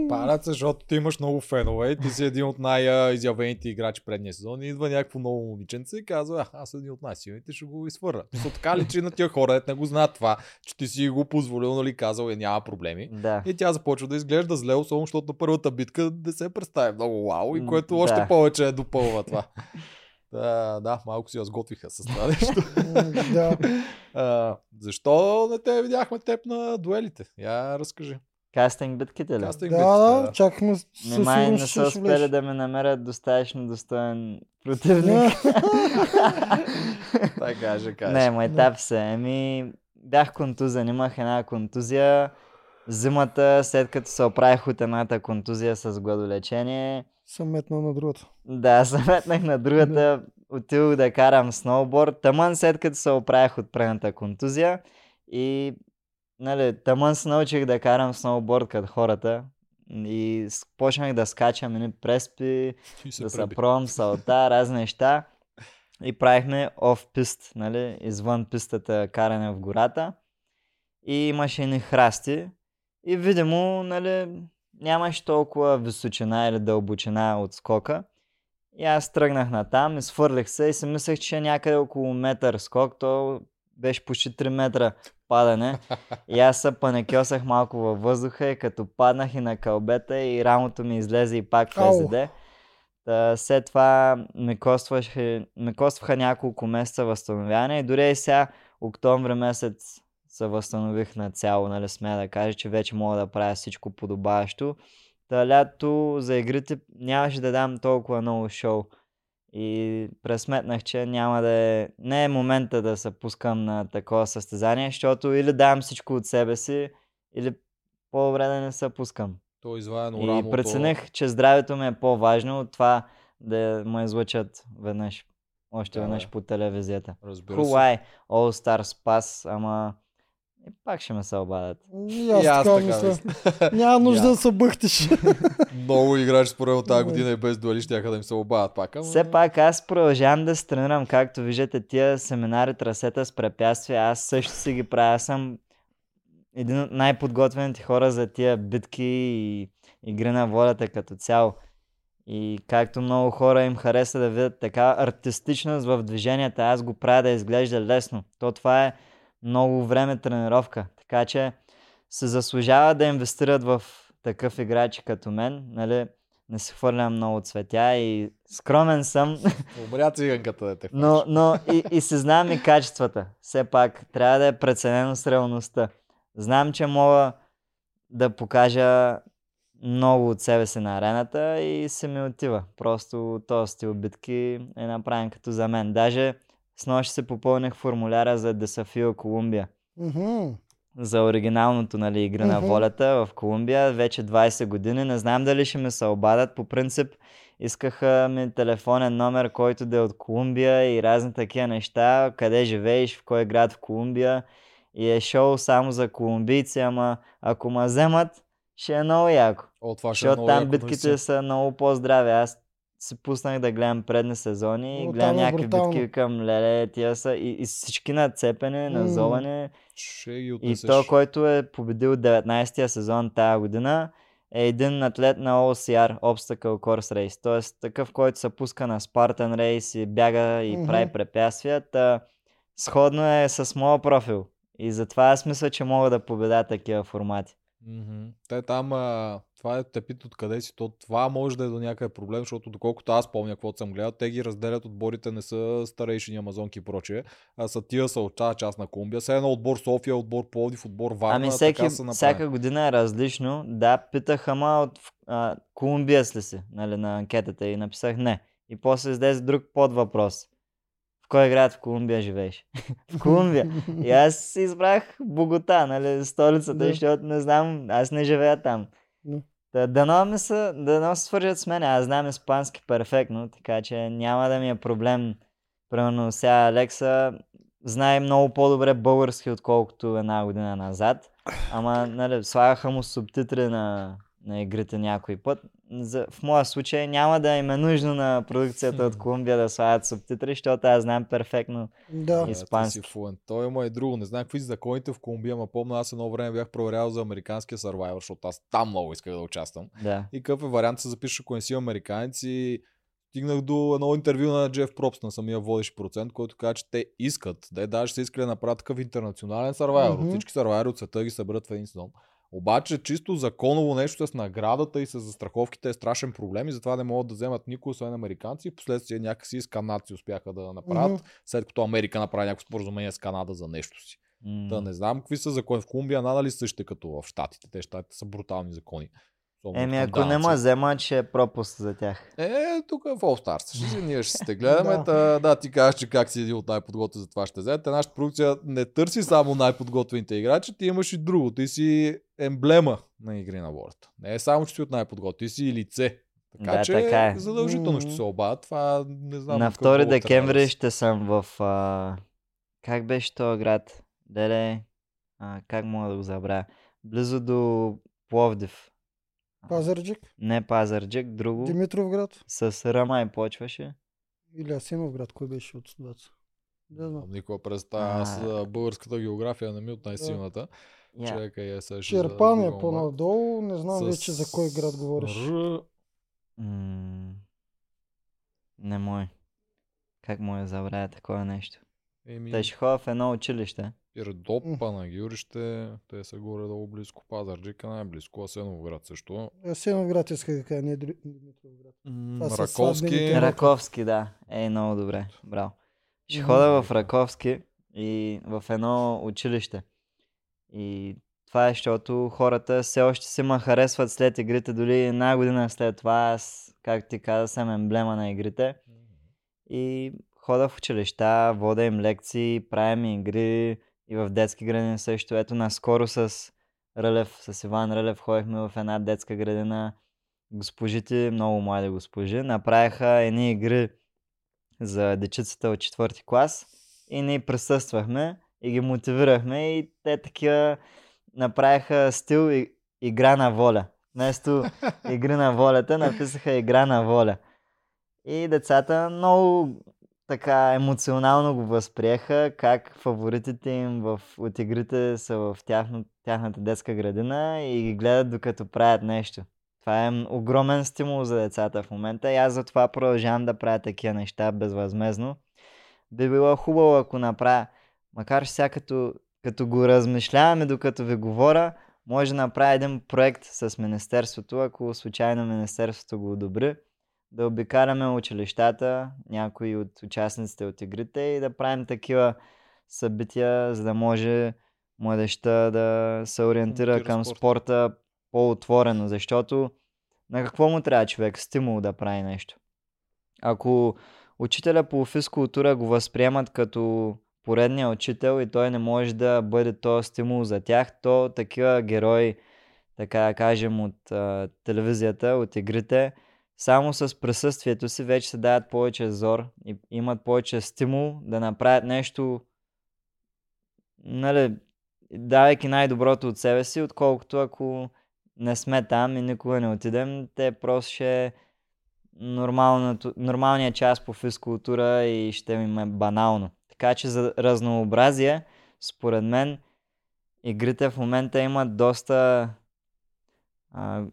Палят се, защото ти имаш много фенове ти си един от най-изявените играчи предния сезон и идва някакво ново момиченце и казва, аз съм един от най-силните, ще го изфърля. То така личи на тия хора, дет не го знаят това, че ти си го позволил, нали, казал и няма проблеми. Да. И тя започва да изглежда зле, особено защото на първата битка не се представи много вау, и което още да. повече е допълва това. Да, да, малко си разготвиха с това нещо. Да. А, защо не те видяхме теб на дуелите? Я разкажи. Кастинг битките ли? Кастинг Да, да, чакахме със Не май не са успели да ме намерят достатъчно достоен противник. Дай каже, каже. Не, майтап се. Еми, бях контузен, имах една контузия. Зимата, след като се оправих от едната контузия с гладолечение, Съм метнал на другата. да, метнах на другата, отидох да карам сноуборд. Тъмън след като се оправих от предната контузия и нали, тъмън се научих да карам сноуборд като хората. И почнах да скачам едни преспи, се да се пробвам салта, разни неща. И правихме оф пист, нали, извън пистата каране в гората. И имаше едни храсти. И видимо, нали, нямаше толкова височина или дълбочина от скока. И аз тръгнах на там, изфърлих се и си мислех, че някъде около метър скок. То беше почти 3 метра падане. И аз се панекьосах малко във въздуха и като паднах и на кълбета и рамото ми излезе и пак. ФЗД. Та, след това ме костваше, ме костваха няколко месеца възстановяване и дори и сега, октомври месец, се възстанових на цяло, нали, смея да кажа, че вече мога да правя всичко подобаващо. Та лято за игрите нямаше да дам толкова много шоу. И пресметнах, че няма да е... Не е момента да се пускам на такова състезание, защото или давам всичко от себе си, или по-добре да не се пускам. То изваяно И рамото. прецених, че здравето ми е по-важно от това да ме излъчат веднъж. Още Да, веднъж по телевизията. Разбира. Хубаво е, All Star Pass, ама и пак ще ме се обадят. И аз И аз така мисля. мисля. Няма нужда да се бъхтиш. Много играчи според мен тази година и без дуели ще да им се обадят пак. Ама... Все пак аз продължавам да се тренирам, както виждате тия семинари, трасета с препятствия, аз също си ги правя. Аз съм един от най-подготвените хора за тия битки и игри на волята като цяло. И както много хора им хареса да видят така артистичност в движенията, аз го правя да изглежда лесно. То това е много време тренировка. Така че се заслужава да инвестират в такъв играч като мен. Нали? Не се хвърлям много цветя и скромен съм, Умря циганката да те но, фанеш. но и, и си знам и качествата. Все пак трябва да е преценено с реалността. Знам, че мога да покажа много от себе си на арената и се ми отива. Просто този стил битки е направен като за мен. Даже с нощ се попълних формуляра за Десафио Колумбия. Мгм. За оригиналното нали, игра на Мгм. волята в Колумбия вече 20 години. Не знам дали ще ме се обадят. По принцип искаха ми телефонен номер, който да е от Колумбия и разни такива неща. Къде живееш, в кой град в Колумбия. И е шоу само за колумбийци, ама ако ме вземат, ще е много яко. О, това ще е Защото много там яко, битките наистина. са много по-здрави. Аз си пуснах да гледам предни сезони и О, гледам някакви брутално. битки към леле, тия са и, и всички нацепени, М. назовани. Ще ги И то, който е победил 19-я сезон тая година, е един атлет на OCR, Obstacle Course Race. Тоест такъв, който се пуска на Spartan Race и бяга и Мгм. прави препятствия. Та, сходно е с моя профил. И затова аз мисля, че мога да победа такива формати. Мгм. Те там, а, това е те питат откъде си, то това може да е до някъде проблем, защото доколкото аз помня каквото съм гледал, те ги разделят отборите, не са старейшини амазонки и прочее, а са тия са от тази част на Колумбия. Сега едно отбор София, отбор Пловдив, отбор Варна, ами всеки, така са направени. всяка година е различно. Да, питах, ама от а, Колумбия ли си, нали, на анкетата и написах не. И после излезе друг под въпрос. Кой град в Колумбия живееш? в Колумбия. И аз избрах Богота, нали, столицата, Да. защото не знам, аз не живея там. Да. Та, дано ми се, дано се свържат с мен, аз знам испански перфектно, така че няма да ми е проблем. Примерно сега Алекса знае много по-добре български, отколкото една година назад. Ама, нали, слагаха му субтитри на на игрите някой път. За, в моя случай няма да им е нужно на продукцията от Колумбия да слагат субтитри, защото аз знам перфектно Да. Е, Испански. флуент. Той има и друго. Не знам какви са законите в Колумбия, ма помня, аз едно време бях проверял за американския Survivor, защото аз там много исках да участвам. Да. И какъв е вариант да се запишеш, ако не си американец и стигнах до едно интервю на Джеф Пропс, на самия водещ процент, който каза, че те искат, да даже са искали да направят такъв интернационален Survivor. Мгм. Всички Survivor от света ги съберат в един сезон. Обаче чисто законово нещо с наградата и с застраховките е страшен проблем и затова не могат да вземат никой, освен американци. И последствие някакси с канадци успяха да направят, Мгм. след като Америка направи някакво споразумение с Канада за нещо си. М. Да, не знам какви са закони. В Колумбия надали същите като в Штатите. Те щатите са брутални закони. Еми, ако не ме вземат, ще е пропуск за тях. Е, тук в All Stars. Ще, си- ние ще се те гледаме. Да. да. да, ти кажеш, че как си един от най-подготвени за това ще вземете. Нашата продукция не търси само най-подготвените играчи, ти имаш и друго. Ти си емблема на игри на волята. Не е само, че си от най-подготвени, ти си и лице. Така Да, че така е. задължително ще се обадят. Това не знам. на какъв 2 повод трябва декември ще съм в... А... Как беше този град? Деле... А, как мога да го забравя? Близо до Пловдив. Пазарджик, Не Пазарджик, друго. Димитровград С Рама и почваше. или Асиновград, кой беше от двата? Не знам. Никога представа. Аз българската география не ми е от най-силната. Я. Чакай, е ще Черпан е по-надолу, не знам С вече за кой град говориш. Р... М, Не мой. Как му е забравя такова нещо? Еми, Те ще ходя в едно училище. Пирдоп, Панагюрище, те са горе-долу близко. Пазарджика най-близко, Асеновград също. Асиновград иска да кажа, не Дри- Димитровград. Са Раковски. Раковски, да. Ей, много добре. Браво. Ще хода в Раковски и в едно училище. И това е, защото хората все още се ме харесват след игрите, дори една година след това аз, както ти каза, съм емблема на игрите. И хода в училища, вода им лекции, правим игри и в детски градини също. Ето наскоро с Рълев, с Иван Рълев ходихме в една детска градина. Госпожите, много млади госпожи, направиха едни игри за дечицата от четвърти клас и ние присъствахме и ги мотивирахме и те такива направиха стил и, игра на воля. Вместо игри на волята написаха игра на воля. И децата много така емоционално го възприеха, как фаворитите им в, от игрите са в тяхно, тяхната детска градина и ги гледат докато правят нещо. Това е огромен стимул за децата в момента и аз затова продължавам да правя такива неща безвъзмезно. Би било хубаво, ако направя, макар сега като, като го размишляваме докато ви говоря, може да направя един проект с Министерството, ако случайно Министерството го одобри, да обикаляме училищата, някои от участниците от игрите и да правим такива събития, за да може младеща да се ориентира Ориентира към спорта. спорта по-отворено, защото на какво му трябва човек? Стимул да прави нещо. Ако учителя по физкултура го възприемат като поредния учител и той не може да бъде този стимул за тях, то такива герои, така да кажем, от а, телевизията, от игрите, само с присъствието си вече се дават повече зор и имат повече стимул да направят нещо, нали, давайки най-доброто от себе си, отколкото ако не сме там и никога не отидем, те просто ще е нормалният час по физкултура и ще им е банално. Така че за разнообразие, според мен, игрите в момента имат доста а,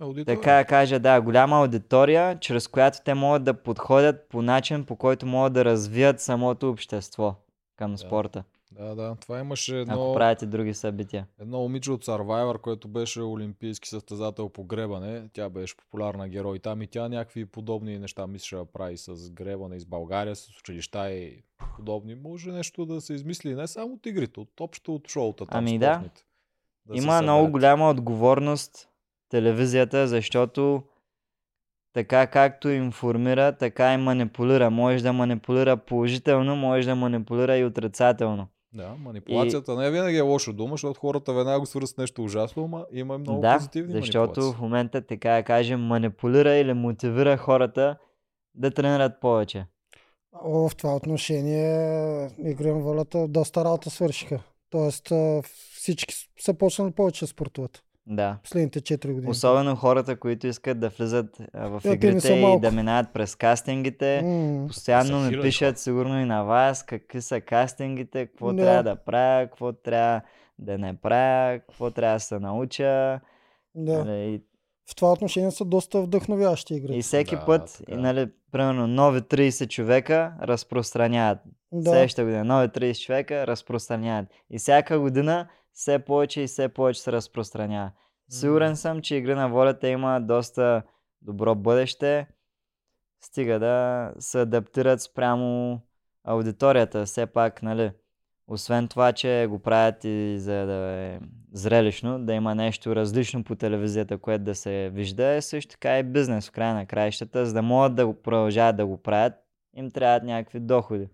Аудитория. така да кажа, да, голяма аудитория, чрез която те могат да подходят по начин, по който могат да развият самото общество към Да. спорта, Да, да. Това имаше ако едно, правите други събития. едно момиче от Survivor, което беше олимпийски състезател по гребане. Тя беше популярна герой там и тя някакви подобни неща мислеше да прави с гребане из България, с училища и подобни. Може нещо да се измисли не само от игрите, от общо от шоута там Ами да. спортните. се Има много голяма отговорност телевизията, защото така както информира, така и манипулира. Може да манипулира положително, може да манипулира и отрицателно. Да, манипулацията не винаги е лоша дума, защото хората веднага го свързват с нещо ужасно, ама има и много да, позитивни защото манипулации. в момента, така да кажем, манипулира или мотивира хората да тренират повече. О, в това отношение игри на волята доста работа свършиха. Тоест всички са почнали повече да спортуват. Да. последните 4 години. Особено хората, които искат да влизат а, в Е, са игрите и да минават през кастингите. М, Постоянно ми пишат сигурно и на вас какви са кастингите, какво Да. трябва да правя, какво трябва да не правя, какво трябва да се науча. Да. Нали, и, В това отношение са доста вдъхновяващи игри. и всеки Да, път, така и, нали, примерно, нови 30 човека разпространяват. Да. Следващата година нови 30 човека разпространяват. И всяка година все повече и все повече се разпространява. Сигурен съм, че Игри на волята има доста добро бъдеще. Стига да се адаптират спрямо аудиторията. Все пак, нали, освен това, че го правят и за да е зрелищно, да има нещо различно по телевизията, което да се вижда, е също така и бизнес в края на краищата. За да могат да го продължават да го правят, им трябват някакви доходи.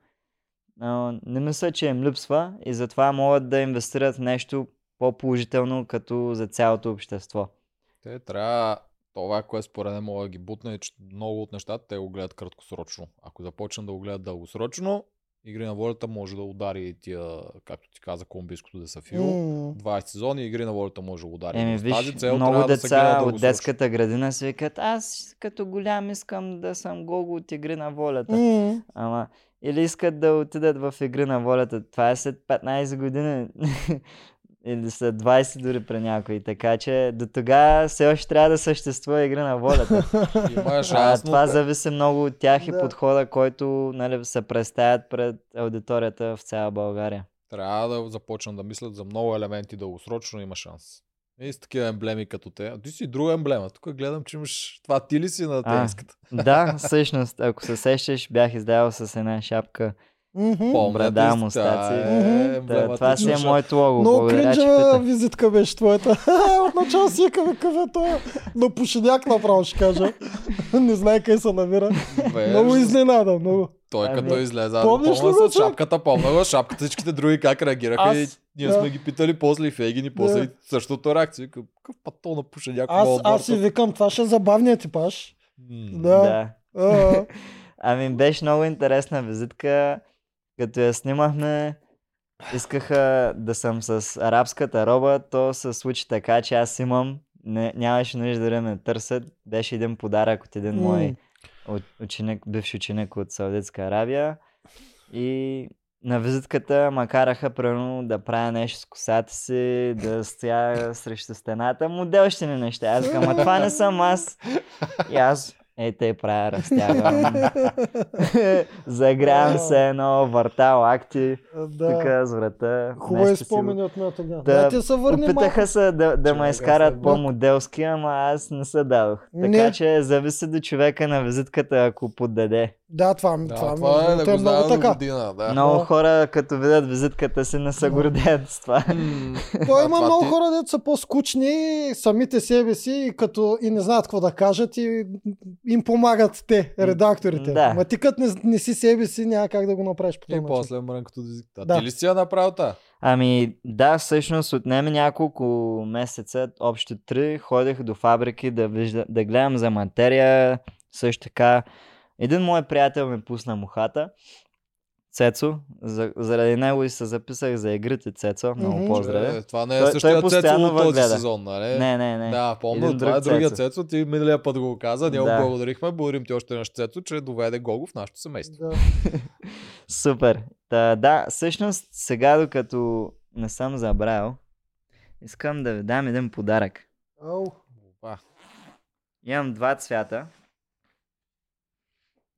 Не мисля, че им липсва и затова могат да инвестират в нещо по-положително като за цялото общество. Те трябва това, което според мен мога да ги бутне, е, че много от нещата те го гледат краткосрочно. Ако започнат да го гледат дългосрочно, Игри на волята може да удари тия, както ти каза, колумбийското десафил. М, 20 сезони Игри на волята може да удари. Еми, виж, тази цел много да деца гледа от детската градина си викат, аз като голям искам да съм гого от Игри на волята. м, Ама, или искат да отидат в Игри на волята. Това е след 15 години. или след 20 дори при някой. Така че до тогава все още трябва да съществува Игри на волята. Има А, това зависи много от тях и Да. подхода, който нали, се представят пред аудиторията в цяла България. трябва да започнат да мислят за много елементи дългосрочно, има шанс. И с такива емблеми като те. А ти си друга емблема. Тук гледам, че имаш... Това ти ли си на А, тениската? Да, всъщност, ако се сещаш, бях издавал с една шапка. Мгм. брада, мустаци. Та Мгм. Да, това си е моето лого. Много пита. визитка беше твоята. Отначало си е той. На пушеняк направо ще кажа. Не знае къде се намира. Бе, Много изненада, много. Той Ами, като излезе, помниш помня ли с шапката, помня го, шапката, всичките други как реагираха Аз- и ние да. сме ги питали после и Фейгин и после Да. и същото реакция. Какъв патон на пуша някакво Аз, аз си викам, това ще е забавният типаж. Да. Да. А, Ами беше много интересна визитка. Като я снимахме, искаха да съм с арабската роба. То се случи така, че аз имам. Не, нямаше нужда да ме търсят. Беше един подарък от един М. мой от- ученик, бивш ученик от Саудитска Арабия. И на визитката ма караха примерно да правя нещо с косата си, да стоя срещу стената. Моделщини неща. Аз казвам, това не съм аз. И аз, ей, те правя, разтягам. Загрявам се едно, върта лакти, да. тук с врата. Хубави го- спомени от моята ден. Да, Да, те се върне Опитаха малко. се да, да ме изкарат по-моделски, ама аз не се дадох. Така Не. че зависи до човека на визитката, ако поддаде. Да, това, Да, това, това, е да е го много така. година. Да. Много Да. хора, като видят визитката си, не се гордеят с това. М, То има това много ти- хора, дето са по-скучни, самите себе си, и, като, и не знаят какво да кажат и им помагат те, редакторите. Да. Ма ти като не, не си себе си, няма как да го направиш по този И начин. после мрънкото визитка. Да. Ти ли си я направил та? Ами да, всъщност отнеме няколко месеца, общо три, ходех до фабрики да, вижда, да гледам за материя, също така. Един мой приятел ме пусна мухата, Цецо, за, заради него и се записах за игрите Цецо, много поздрави. Е, това не е Той- той същия Цецо от този въгледа. сезон, нали? Не, не, не. Да, помня, Един това е друг другия Цецо. Цецо. Ти миналия път го каза, ние Да. го благодарихме. Благодарим ти още наш Цецо, че доведе Гого в нашето семейство. Да. Супер. Та, да, всъщност сега докато не съм забравил, искам да ви дам един подарък. Опа. Имам два цвята.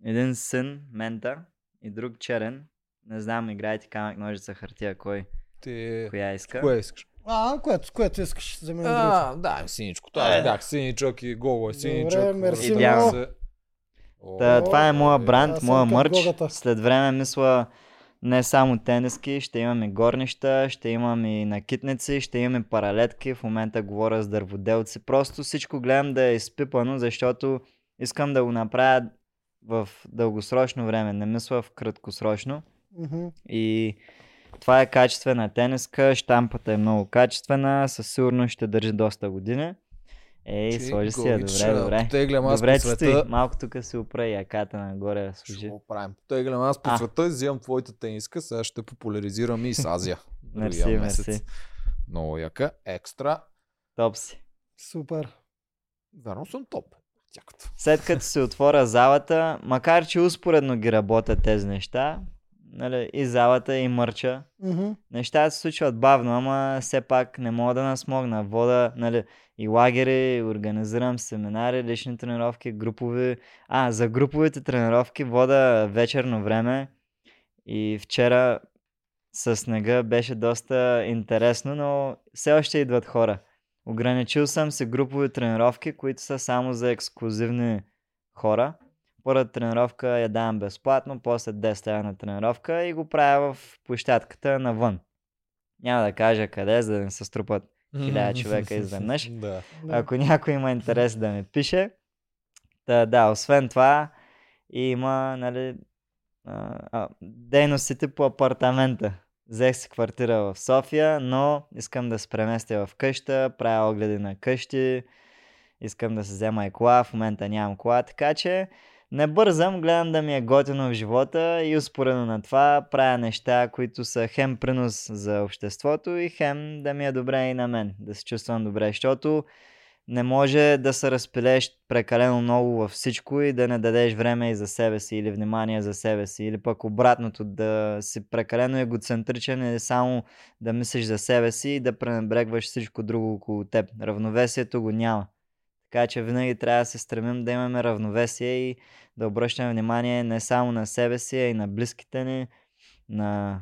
Един син, мента и друг черен. Не знам, играйте камък, ножица, хартия, кой Ти... коя иска. Кое искаш? А, което, което искаш за мен. А, да, синичкото. Аз бях синичък и Гого е синичък. мерси разбира много. се. Та, това е моя бранд, аз съм моя мърч. Гогата. След време мисля не само тениски, ще имаме горнища, ще имам и накитници, ще имаме паралетки. В момента говоря с дърводелци. Просто всичко гледам да е изпипано, защото искам да го направя в дългосрочно време, не мисля в краткосрочно. Мгм. И това е качествена тениска, штампата е много качествена, със сигурност ще държи доста години. Ей, Че, сложи си я, добре, добре. Потеглям аз Добре, по света. стои. Малко тук се опра яката нагоре, Ще служи. го правим. Потеглям аз по А. света взимам твоята тениска. Сега ще популяризирам и с Азия. Мерси, другия месец. мерси. Много яка. Екстра. Топ си. Супер. Заедно съм топ. Тякото. След като се отворя залата, макар че успоредно ги работят тези неща, нали, и залата, и мърча, Мгм. нещата се случват бавно, ама все пак не мога да насмогна. Вода, нали, и лагери, организирам семинари, лични тренировки, групови. А, за груповите тренировки вода вечерно време и вчера с снега беше доста интересно, но все още идват хора. Ограничил съм се групови тренировки, които са само за ексклюзивни хора. Първата тренировка я давам безплатно, после 10 лева на тренировка и го правя в площадката навън. Няма да кажа къде, за да не се струпат хиляда човека изведнъж. Да. Да. Ако някой има интерес да ми пише. Та, да, освен това има нали, а, а, дейностите по апартамента. Взех си квартира в София, но искам да се преместя в къща, правя огледи на къщи, искам да се взема и кола, в момента нямам кола, така че не бързам, гледам да ми е готино в живота и успоредно на това правя неща, които са хем принос за обществото и хем да ми е добре и на мен, да се чувствам добре, защото не може да се разпилеш прекалено много във всичко и да не дадеш време и за себе си или внимание за себе си, или пък обратното да си прекалено егоцентричен и само да мислиш за себе си и да пренебрегваш всичко друго около теб. Равновесието го няма. Така че винаги трябва да се стремим да имаме равновесие и да обръщаме внимание не само на себе си, а и на близките ни, на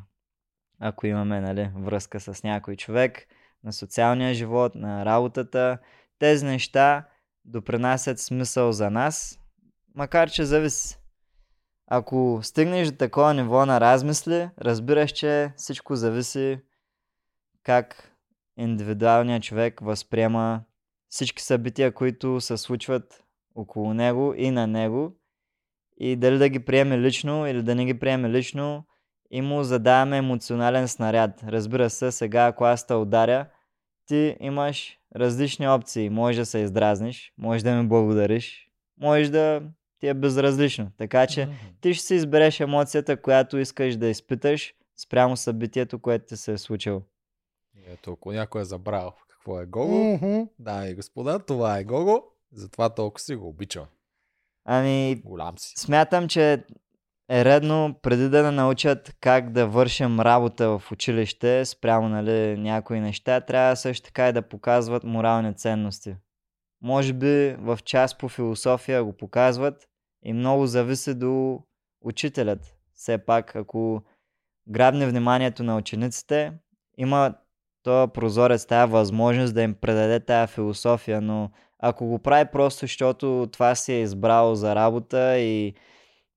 ако имаме нали, връзка с някой човек, на социалния живот, на работата. Тези неща допринасят смисъл за нас, макар че зависи. Ако стигнеш до такова ниво на размисли, разбираш, че всичко зависи как индивидуалният човек възприема всички събития, които се случват около него и на него и дали да ги приеме лично или да не ги приеме лично и му задаваме емоционален снаряд. Разбира се, сега ако аз те ударя, ти имаш различни опции. Може да се издразниш, може да ми благодариш, може да ти е безразлично. Така че ти ще си избереш емоцията, която искаш да изпиташ спрямо събитието, което ти се е случило. Ето, ако някой е забрал какво е Гого, Мгм. да и господа, това е Гого, затова толкова си го обичам. Ами, Голям си. смятам, че е редно преди да не научат как да вършим работа в училище спрямо нали, някои неща, трябва също така и да показват морални ценности. Може би в част по философия го показват и много зависи до учителят. Все пак, ако грабне вниманието на учениците, има този прозорец, тази възможност да им предаде тая философия, но ако го прави просто, защото това си е избрал за работа и,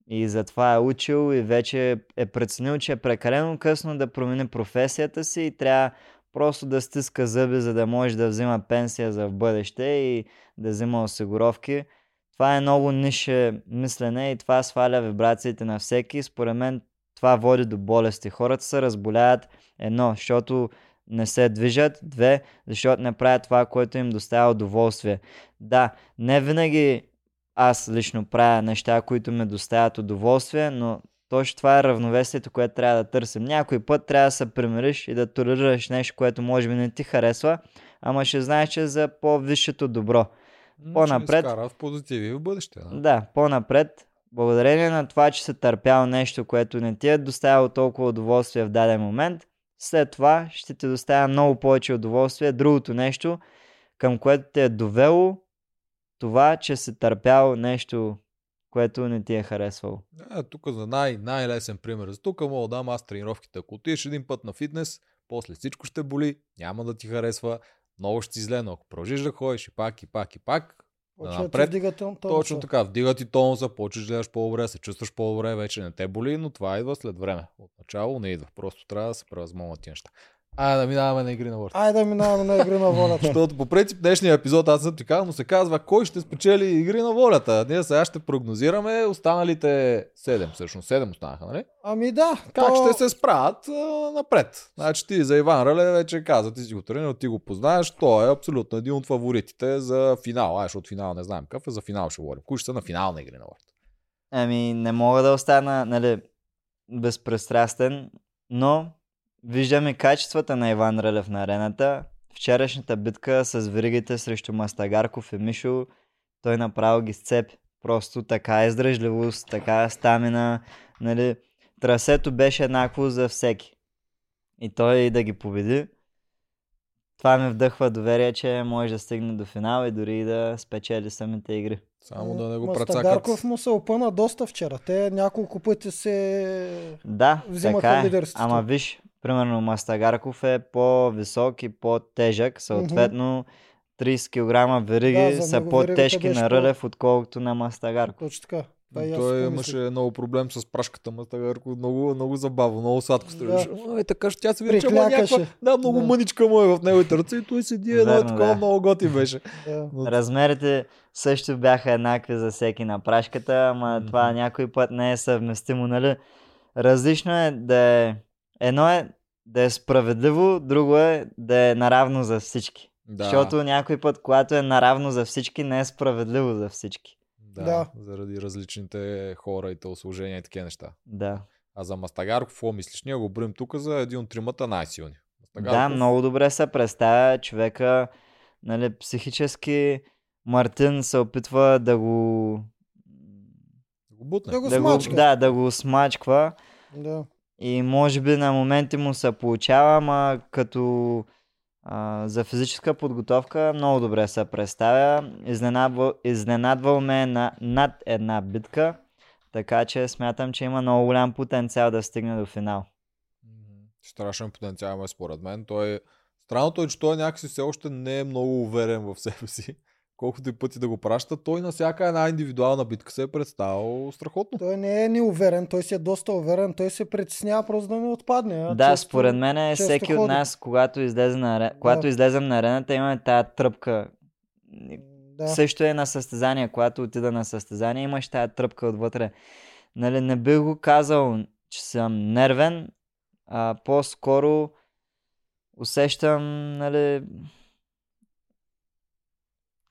и затова е учил и вече е преценил, че е прекалено късно да промени професията си и трябва просто да стиска зъби, за да може да взима пенсия за в бъдеще и да взима осигуровки. Това е много нише мислене и това сваля вибрациите на всеки. Според мен това води до болести. Хората се разболяват едно, защото не се движат, две, защото не правят това, което им доставя удоволствие. Да, не винаги аз лично правя неща, които ми доставят удоволствие, но точно това е равновесието, което трябва да търсим. Някой път трябва да се примириш и да толерираш нещо, което може би не ти харесва, ама ще знаеш, че е за по-висшето добро. По-напред- Ще в позитиви в бъдеще. Да? Да, по-напред, благодарение на това, че си търпял нещо, което не ти е доставило толкова удоволствие в даден момент, след това ще ти доставя много повече удоволствие. Другото нещо, към което те е довело това, че си търпял нещо, което не ти е харесвало. Е, тук за най- най-лесен пример. За тук мога да дам аз тренировките. Ако отидеш един път на фитнес, после всичко ще боли, няма да ти харесва, много ще ти зле, но ако продължиш да ходиш и пак, и пак, и пак, да ти напред, вдига точно така, вдига ти тонуса, почваш да гледаш по-добре, се чувстваш по-добре, вече не те боли, но това идва след време. Отначало не идва, просто трябва да се превъзмогнат тия неща. Айде да минаваме на игри на върта. Айде да минаваме на игри на волята. Защото по принцип днешния епизод, аз съм ти казал, но се казва кой ще спечели игри на волята. Ние сега ще прогнозираме останалите 7, всъщност 7 останаха, нали? Ами да. Как то... ще се справят а, напред? Значи ти за Иван Рале вече каза, ти си го тренирал, ти го познаеш, той е абсолютно един от фаворитите за финал. А, защото финал не знаем какъв е, за финал ще говорим. Кои ще са на финал на игри на волята? Ами, не мога да остана, нали, безпристрастен, но виждаме качествата на Иван Рълев на арената. вчерашната битка с веригите срещу Мастагарков и Мишо, той направо ги сцепи. Просто така издръжливост, така стамина, нали. Трасето беше еднакво за всеки. И той да ги победи. Това ми вдъхва доверие, че може да стигне до финал и дори да спечели самите игри. Само да не го Мастагарков прецакат. му се опъна доста вчера. Те няколко пъти се... Да, Взимаха така е. лидерството. Ама виж, примерно Мастагарков е по-висок и по-тежък, съответно 30 кг вериги Да, са по-тежки на Рълев, отколкото на Мастагарков. Точно така. Аз Той имаше помислих. много проблем с прашката Мастагарко. Много, много забавно, много сладко струваше. Да. Е, така ще тя се вижда, ама Приклякаше. някаква... Да, много Да. мъничка му е в неговите ръце и той седи едно Верно, такова да. много готи беше. Да. Но- Размерите също бяха еднакви за всеки на прашката, ама Мгм. това някой път не е съвместимо, нали? Различно е да е... Едно е да е справедливо, друго е да е наравно за всички. Да, Защото някой път, когато е наравно за всички, не е справедливо за всички. да, Да. заради различните хора и телосложения и такива неща. Да. А за Мастагарков, какво мислиш? Ние го броим тук за един от тримата най-силни. Да, Мастагарков- много добре се представя човека, нали, психически Мартин се опитва да го Го бутне. Да го да го, смачка. да, да го смачква Да. И може би на моменти му се получава, ама като а, за физическа подготовка много добре се представя. Изненадва, изненадвал ме на, над една битка, така че смятам, че има много голям потенциал да стигне до финал. Страшен потенциал има според мен. Той... Странното е, че той някакси все още не е много уверен в себе си. Колкото и пъти да го праща, той на всяка една индивидуална битка се е представил страхотно. Той не е неуверен, той си е доста уверен, той се притеснява просто да не отпадне. Да, често- според мен е всеки от ходи. нас, когато, излезе на, аре- когато излезем на арената, имаме тая тръпка. Да. Също е на състезание, когато отида на състезание, имаш тая тръпка отвътре. Нали, не бих го казал, че съм нервен, а по-скоро усещам, нали,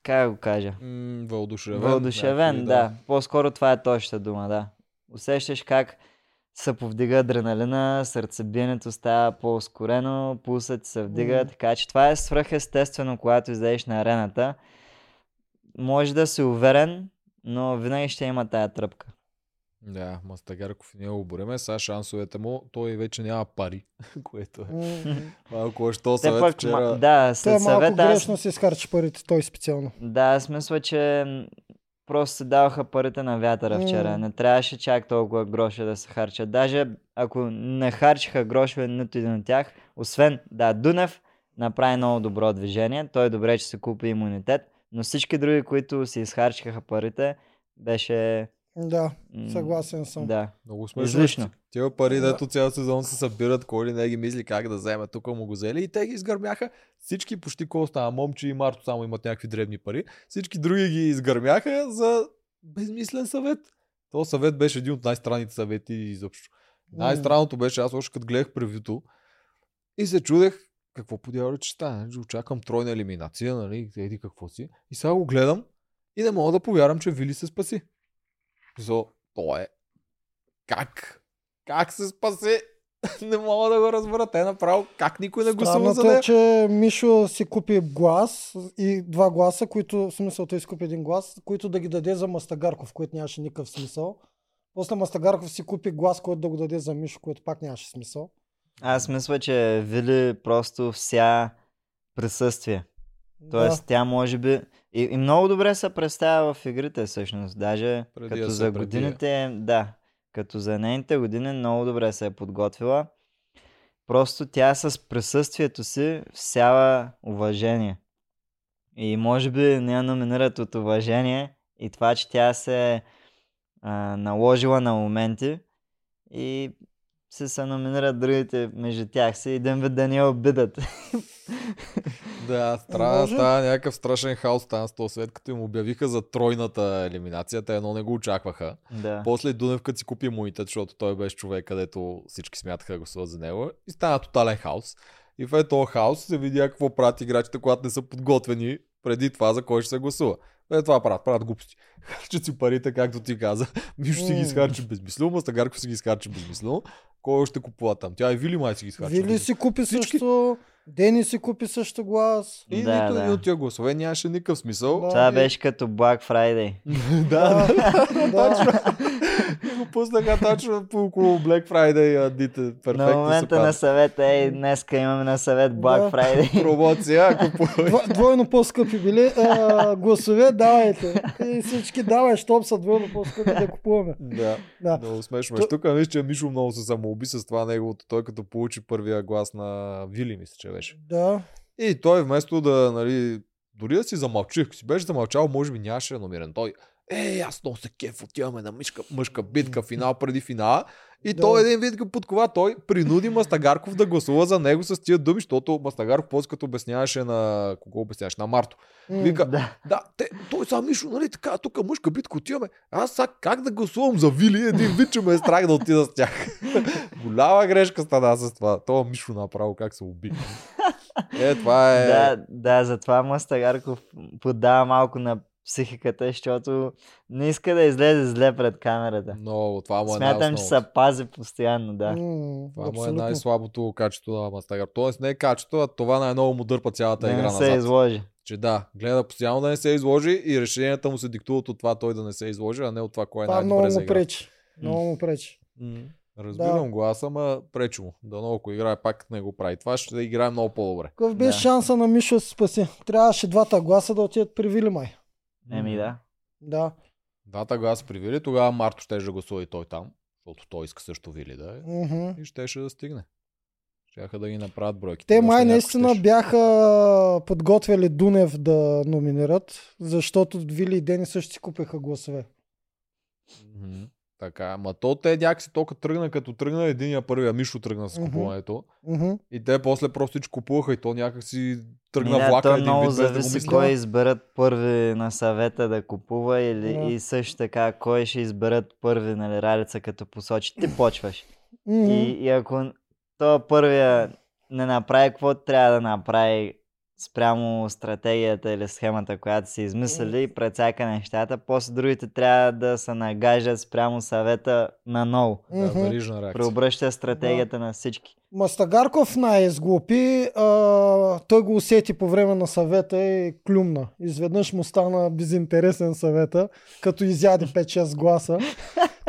как да го кажа? М, Вълдушевен. Въодушевен, някакви, да. По-скоро това е точната дума, да. Усещаш как се повдига адреналина, сърцебиенето става по-ускорено, пулсът се вдига, М. така че това е свръхестествено, когато излезеш на арената. Може да си уверен, но винаги ще има тая тръпка. Да, Мастагарков ние го бориме. Сега шансовете му, той вече няма пари, което е. М, Малко още то Те съвет пък, вчера. да, след е малко съвета аз, грешно си изхарчи парите, той специално. да, мисля, че просто се даваха парите на вятъра вчера. Не трябваше чак толкова грошове да се харчат. Даже ако не харчиха грошове нито един от тях, освен, да, Дунев направи много добро движение. Той е добре, че се купи имунитет, но всички други, които си изхарчиха парите, беше... Да, съгласен съм. Да. Много смешно. Излишно. Тия пари, Да. дето цял сезон се събират, кой ли не ги мисли как да вземе, тук му го взели и те ги изгърмяха. Всички почти кой остава, Момче и Марто само имат някакви дребни пари. Всички други ги изгърмяха за безмислен съвет. То съвет беше един от най-странните съвети изобщо. Най-странното беше, аз още като гледах превюто и се чудех какво по дяволи че стане. Нали, Очаквам тройна елиминация, нали, еди какво си. И сега го гледам и не мога да повярвам, че Вили се спаси. Зо, то е. Как? Как се спаси? не мога да го разбера. Те направо как никой не гласува за е, нея. че Мишо си купи глас и два гласа, които, в смисъл той си купи един глас, които да ги даде за Мастагарков, което нямаше никакъв смисъл. После Мастагарков си купи глас, който да го даде за Мишо, което пак нямаше смисъл. Аз мисля, че Вили просто вся присъствие. Тоест, тя може би. И, и много добре се представя в игрите, всъщност. Даже Преди като да за годините, да. Като за нейните години много добре се е подготвила. Просто тя с присъствието си всява уважение. И може би не я номинират от уважение и това, че тя се е наложила на моменти и се се номинират другите между тях си. Един вид да я обидат. Да, Може. става някакъв страшен хаос стана с този свет, като им обявиха за тройната елиминация. Те едно не го очакваха. да. После Дунев, като си купи имунитет, защото той беше човек, където всички смятаха да гласуват за него. И стана тотален хаос. И в този хаос се видя какво правят играчите, когато не са подготвени преди това, за кой ще се гласува. Е, това правят, правят глупости. Харчат си парите, както ти каза. Мишо си ги изхарчи безмислено, Мастагарков си ги изхарчи безмислено. Кой ще купува там? Тя и Вили май си ги изхарчи. Вили си купи Всички- също Дени си купи също глас. И Да, нито да. един от тия гласове нямаше никакъв смисъл. Да. Това И- беше като Black Friday. да, да. да. Го пуснаха точно по около Black Friday а, дните. Перфектно на момента на съвет, ей, днеска имаме на съвет Black Да. Friday. Промоция, купувай. Дво- Двойно по-скъпи били. А, гласове давайте. И всички давай, щом са двойно по-скъпи да купуваме. Да, Да. много смешно. То- То... Тук мисля, че Мишо много се самоуби с това неговото. Той като получи първия глас на Вили, мисля, че беше. Да. И той вместо да, нали, дори да си замълчи, ако си беше замълчал, може би нямаше да номерен. Той, е, аз много се кеф, отиваме на мишка, мъжка битка, финал преди финала. И Да. той един вид го подкова, той принуди Мастагарков да гласува за него с тия думи, защото Мастагарков после като обясняваше на... Кого обясняваше? На Марто. Вика, Да. да, те, той сам Мишо, нали така, тук мъжка битка отиваме. Аз сега как да гласувам за Вили, един вид, че ме е страх да отида с тях. Голяма грешка стана с това. Това Мишо направо как се уби. Е, това е... Да, да, затова Мастагарков поддава малко на психиката, защото не иска да излезе зле пред камерата. Много, това му е Смятам, че се пази постоянно, да. м, Това му е най-слабото качество на Мастагар. Тоест не е качество, а това най-много му дърпа цялата Да игра не се назад. изложи. Че да, гледа постоянно да не се изложи и решенията му се диктуват от това той да не се изложи, а не от това кой е Това най-добре много му пречи. Много му пречи. Разбирам Да. го, аз ама пречи му. Дано ако играе пак не го прави. Това ще играе много по-добре. Какъв беше Да. шанса на Мишо да се спаси? Трябваше двата гласа да отидат при Вили май. Еми да. Да. Двата гласа при Вили, тогава Марто ще да гласува и той там, защото той иска също Вили да е. Мгм. И щеше да стигне. Щяха да ги направят бройките. Те май наистина щеше. бяха подготвили Дунев да номинират, защото Вили и Дени също си купиха гласове. Мгм. Така, ама то те някакси толкова тръгна, като тръгна единия първия Мишо тръгна с купуването. Мгм. И те после просто купуваха и то някакси тръгна да, влака един много да го зависи мисли. кой изберат първи на съвета да купува или Да. и също така кой ще изберат първи, нали, Ралица като посочи. Ти почваш. Мгм. И, и ако то първия не направи какво трябва да направи спрямо стратегията или схемата, която си измислили и прецака нещата, после другите трябва да се нагаждат спрямо съвета наново. Да, Мгм. верижна реакция. Преобръща стратегията на всички. Мастагарков най-изглупи. А, той го усети по време на съвета и клюмна. Изведнъж му стана безинтересен съвета, като изяде 5-6 гласа.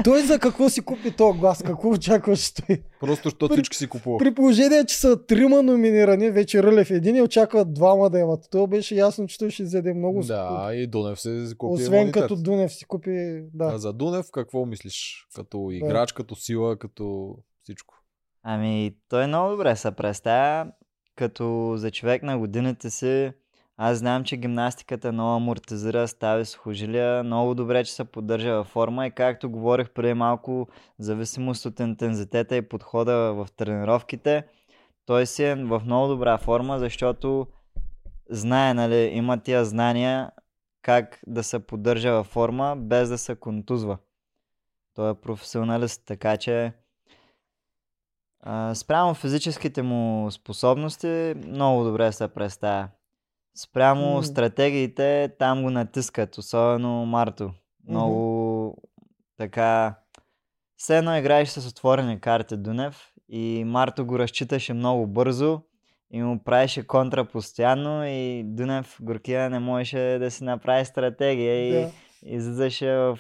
Той за какво си купи този глас? Какво очакваш той? Просто защото всички си купуваха. При положение, че са трима номинирани, вече Рълев един и очакват двама да имат. То беше ясно, че той ще изяде много. Да, и Дунев се купи Освен имунитет. като Дунев си купи. А Да. за Дунев какво мислиш? Като играч, като сила, като всичко? Ами, той много добре се представя, като за човек на годините си. Аз знам, че гимнастиката много амортизира, стави сухожилия, много добре, че се поддържа във форма и както говорих преди малко, зависимост от интензитета и подхода в тренировките, той си е в много добра форма, защото знае, нали, има тия знания как да се поддържа във форма, без да се контузва. Той е професионалист, така че а, спрямо физическите му способности много добре се представя. Спрямо М. стратегиите там го натискат, особено Марто. Много така... Все едно играеш с отворени карти Дунев и Марто го разчиташе много бързо и му правеше контра постоянно и Дунев горкия не можеше да си направи стратегия и да. излизаше в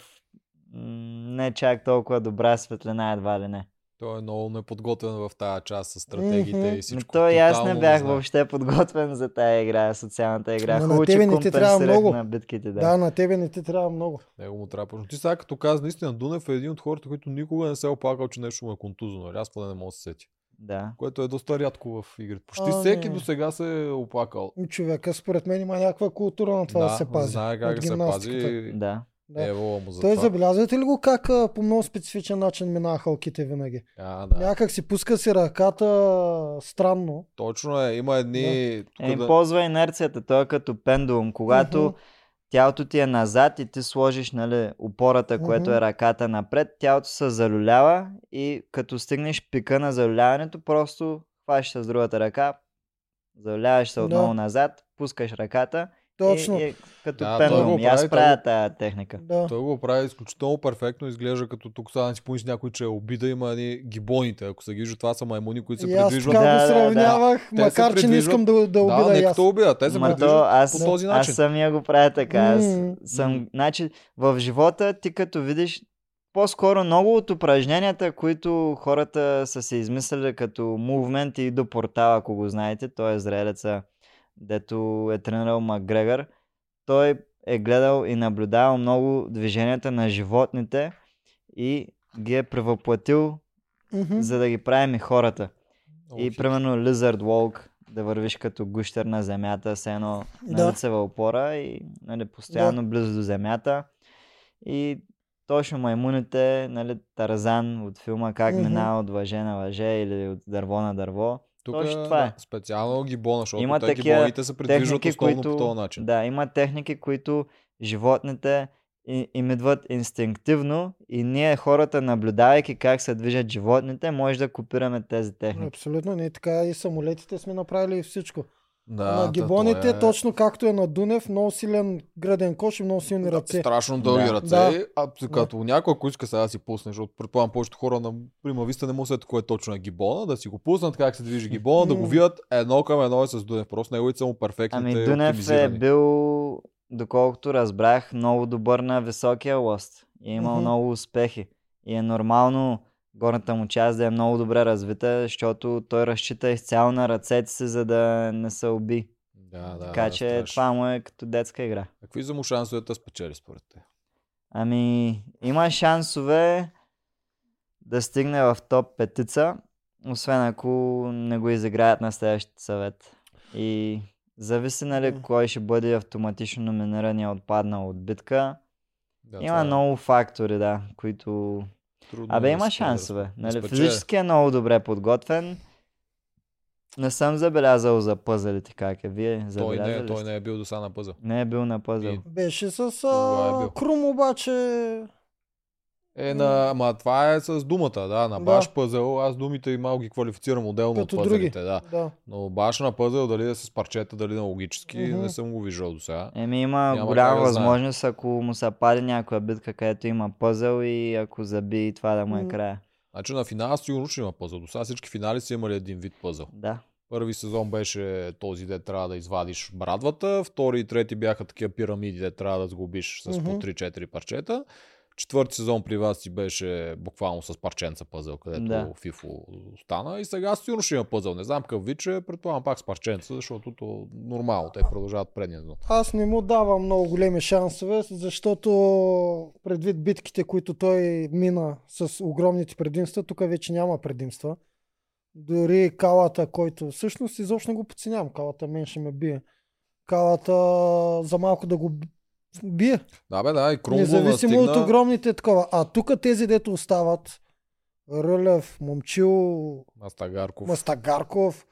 не чак толкова добра светлина едва ли не. Той е много неподготвен в тази част с стратегиите Мгм. и всичко. то и аз не бях знае. въобще подготвен за тая игра, социалната игра. На Хубаво, че тебе не ти трябва много. на битките, да. да, на тебе не ти трябва много. Него му трябва почно. Ти сега като каза, наистина Дунев е един от хората, които никога не се е оплакал, че нещо му е контузно. нали? Аз поне не мога да се сети. да. Което е доста рядко в игрите. Почти А, всеки не. до сега се е оплакал. И Човека, според мен, има някаква култура на това да, се пази. знае как от да се пази. Да. Да. Ево му за Той това. забелязвате ли го как а, по много специфичен начин минава халките винаги? А, да. Някак си пуска си ръката странно. Точно е. Има едни... тук Еми, да- ползва инерцията, той е като пендулум. Когато тялото ти е назад и ти сложиш нали, опората, което е ръката напред, тялото се залюлява и като стигнеш пика на залюляването, просто хващаш с другата ръка, залюляваш се Да. отново назад, пускаш ръката Точно. И, и, като Да, да, И аз правя той- тая техника. Да. Той го прави изключително перфектно, изглежда като тук сега да си помниш някой, че е обида, има ни гибоните. Ако се гижда, това са маймуни, които се И аз придвижват. така Да, го да, да. сравнявах, се макар че не искам да, да Да, обида не и аз. като убия, те се придвижват аз, по този начин. аз самия го правя така. Аз съм, значи, в живота ти като видиш по-скоро много от упражненията, които хората са се измислили като мувмент и до портала, ако го знаете, той е зрелеца, дето е тренирал Макгрегор. Той е гледал и наблюдавал много движенията на животните и ги е превъплатил, Мгм. за да ги правим и хората. Много И хит. примерно Lizard Walk, да вървиш като гущер на земята, с едно на Да. лицева опора и нали, постоянно близо до земята. И точно маймуните, нали, Тарзан от филма Как Мгм. минава от въже на въже или от дърво на дърво. Тук Точно е, това е. да, специално гибона, защото Има те такива гибоните се придвижват Техники, основно които, по този начин. да, има техники, които животните и- им идват инстинктивно и ние хората, наблюдавайки как се движат животните, може да копираме тези техники. Абсолютно, не така и самолетите сме направили всичко. Да, на гибоните, е- точно както е на Дунев, много силен граден кош и много силни ръце. Страшно дълги Да. ръце. Да. А като някой, ако иска сега да си пусне, защото предполагам повечето хора на Прима Виста не му след кое точно е гибона, да си го пуснат как се движи гибона, да го видят едно към едно е с Дунев. Просто неговите са му перфектните Ами Дунев е бил, доколкото разбрах, много добър на високия лост. И е имал Мгм. много успехи. И е нормално горната му част да е много добре развита, защото той разчита изцяло на ръцете си, за да не се уби. Да, да, така да, че страшно. това му е като детска игра. Какви са му шансовете да спечели според те? Ами, има шансове да стигне в топ петица, освен ако не го изиграят на следващия съвет. И зависи, нали, кой ще бъде автоматично номинирания отпаднал от битка. Да, има това е много фактори, да, които... трудно Абе, да има се шансове. да Нали, физически е много добре подготвен. Не съм забелязал за пъзелите как е. Вие Той не, ли той не е бил до сега на пъзъл. не е бил на пъзел. И- Беше с е а, бил. Крум обаче. Е, на, ма това е с думата, да, на Да. баш пъзел, аз думите и малко ги квалифицирам отделно Като от пъзелите, да. Да. Но баш на пъзел, дали е с парчета, дали на логически, Мгм. не съм го виждал до сега. Еми има Няма голяма как да знае. възможност, ако му се пади някоя битка, където има пъзел и ако заби това да му е края. Значи на финала сигурно ще има пъзел. До сега всички финали са имали един вид пъзел. Да. Първи сезон беше този, де трябва да извадиш брадвата, втори и трети бяха такива пирамиди, де трябва да сглобиш с по Мгм. 3-4 парчета. Четвърти сезон при вас си беше буквално с парченца пъзел, където Да. Фифо остана. И сега сигурно ще има пъзел. Не знам какъв вид ще е, предполагам пак с парченца, защото то нормално, те продължават предния сезон. Аз не му давам много големи шансове, защото предвид битките, които той мина с огромните предимства, тук вече няма предимства. Дори калата, който всъщност изобщо не го подценявам. Калата мен ще ме бие. Калата за малко да го бие. Да, бе, да, и Крум го Независимо настигна. от огромните такова. А тук тези, дето остават, Рълев, Момчил, Мастагарков. Мастагарков,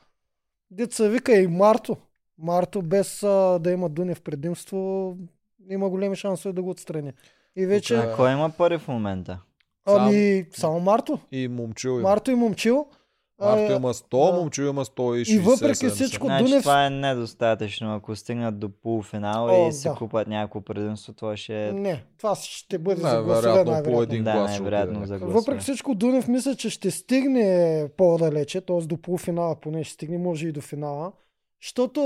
деца вика и Марто. Марто без а, да има Дунев предимство, има големи шансове да го отстрани. И вече, А кой има пари в момента? ами, само Марто. И момчил. Марто и Момчил. Марто а, има 100, да. момчил има 160. И въпреки 70. всичко, Значи Дунев- това е недостатъчно. Ако стигнат до полуфинал О, и се да. купат някакво предимство, това ще е... Не, това ще бъде за Най-вероятно гласове, по най-вероятно. един да, глас най-вероятно за гласове. Въпреки всичко, Дунев мисля, че ще стигне по-далече, т.е. до полуфинала поне ще стигне, може и до финала. Защото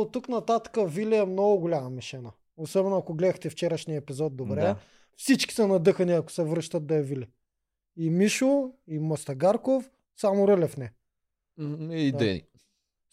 от тук нататък Вили е много голяма мишена. Особено ако гледахте вчерашния епизод добре. Да. Всички са надъхани, ако се връщат да е Вили. И Мишо, и Мастагарков, само Рълев не. И Да. Дени.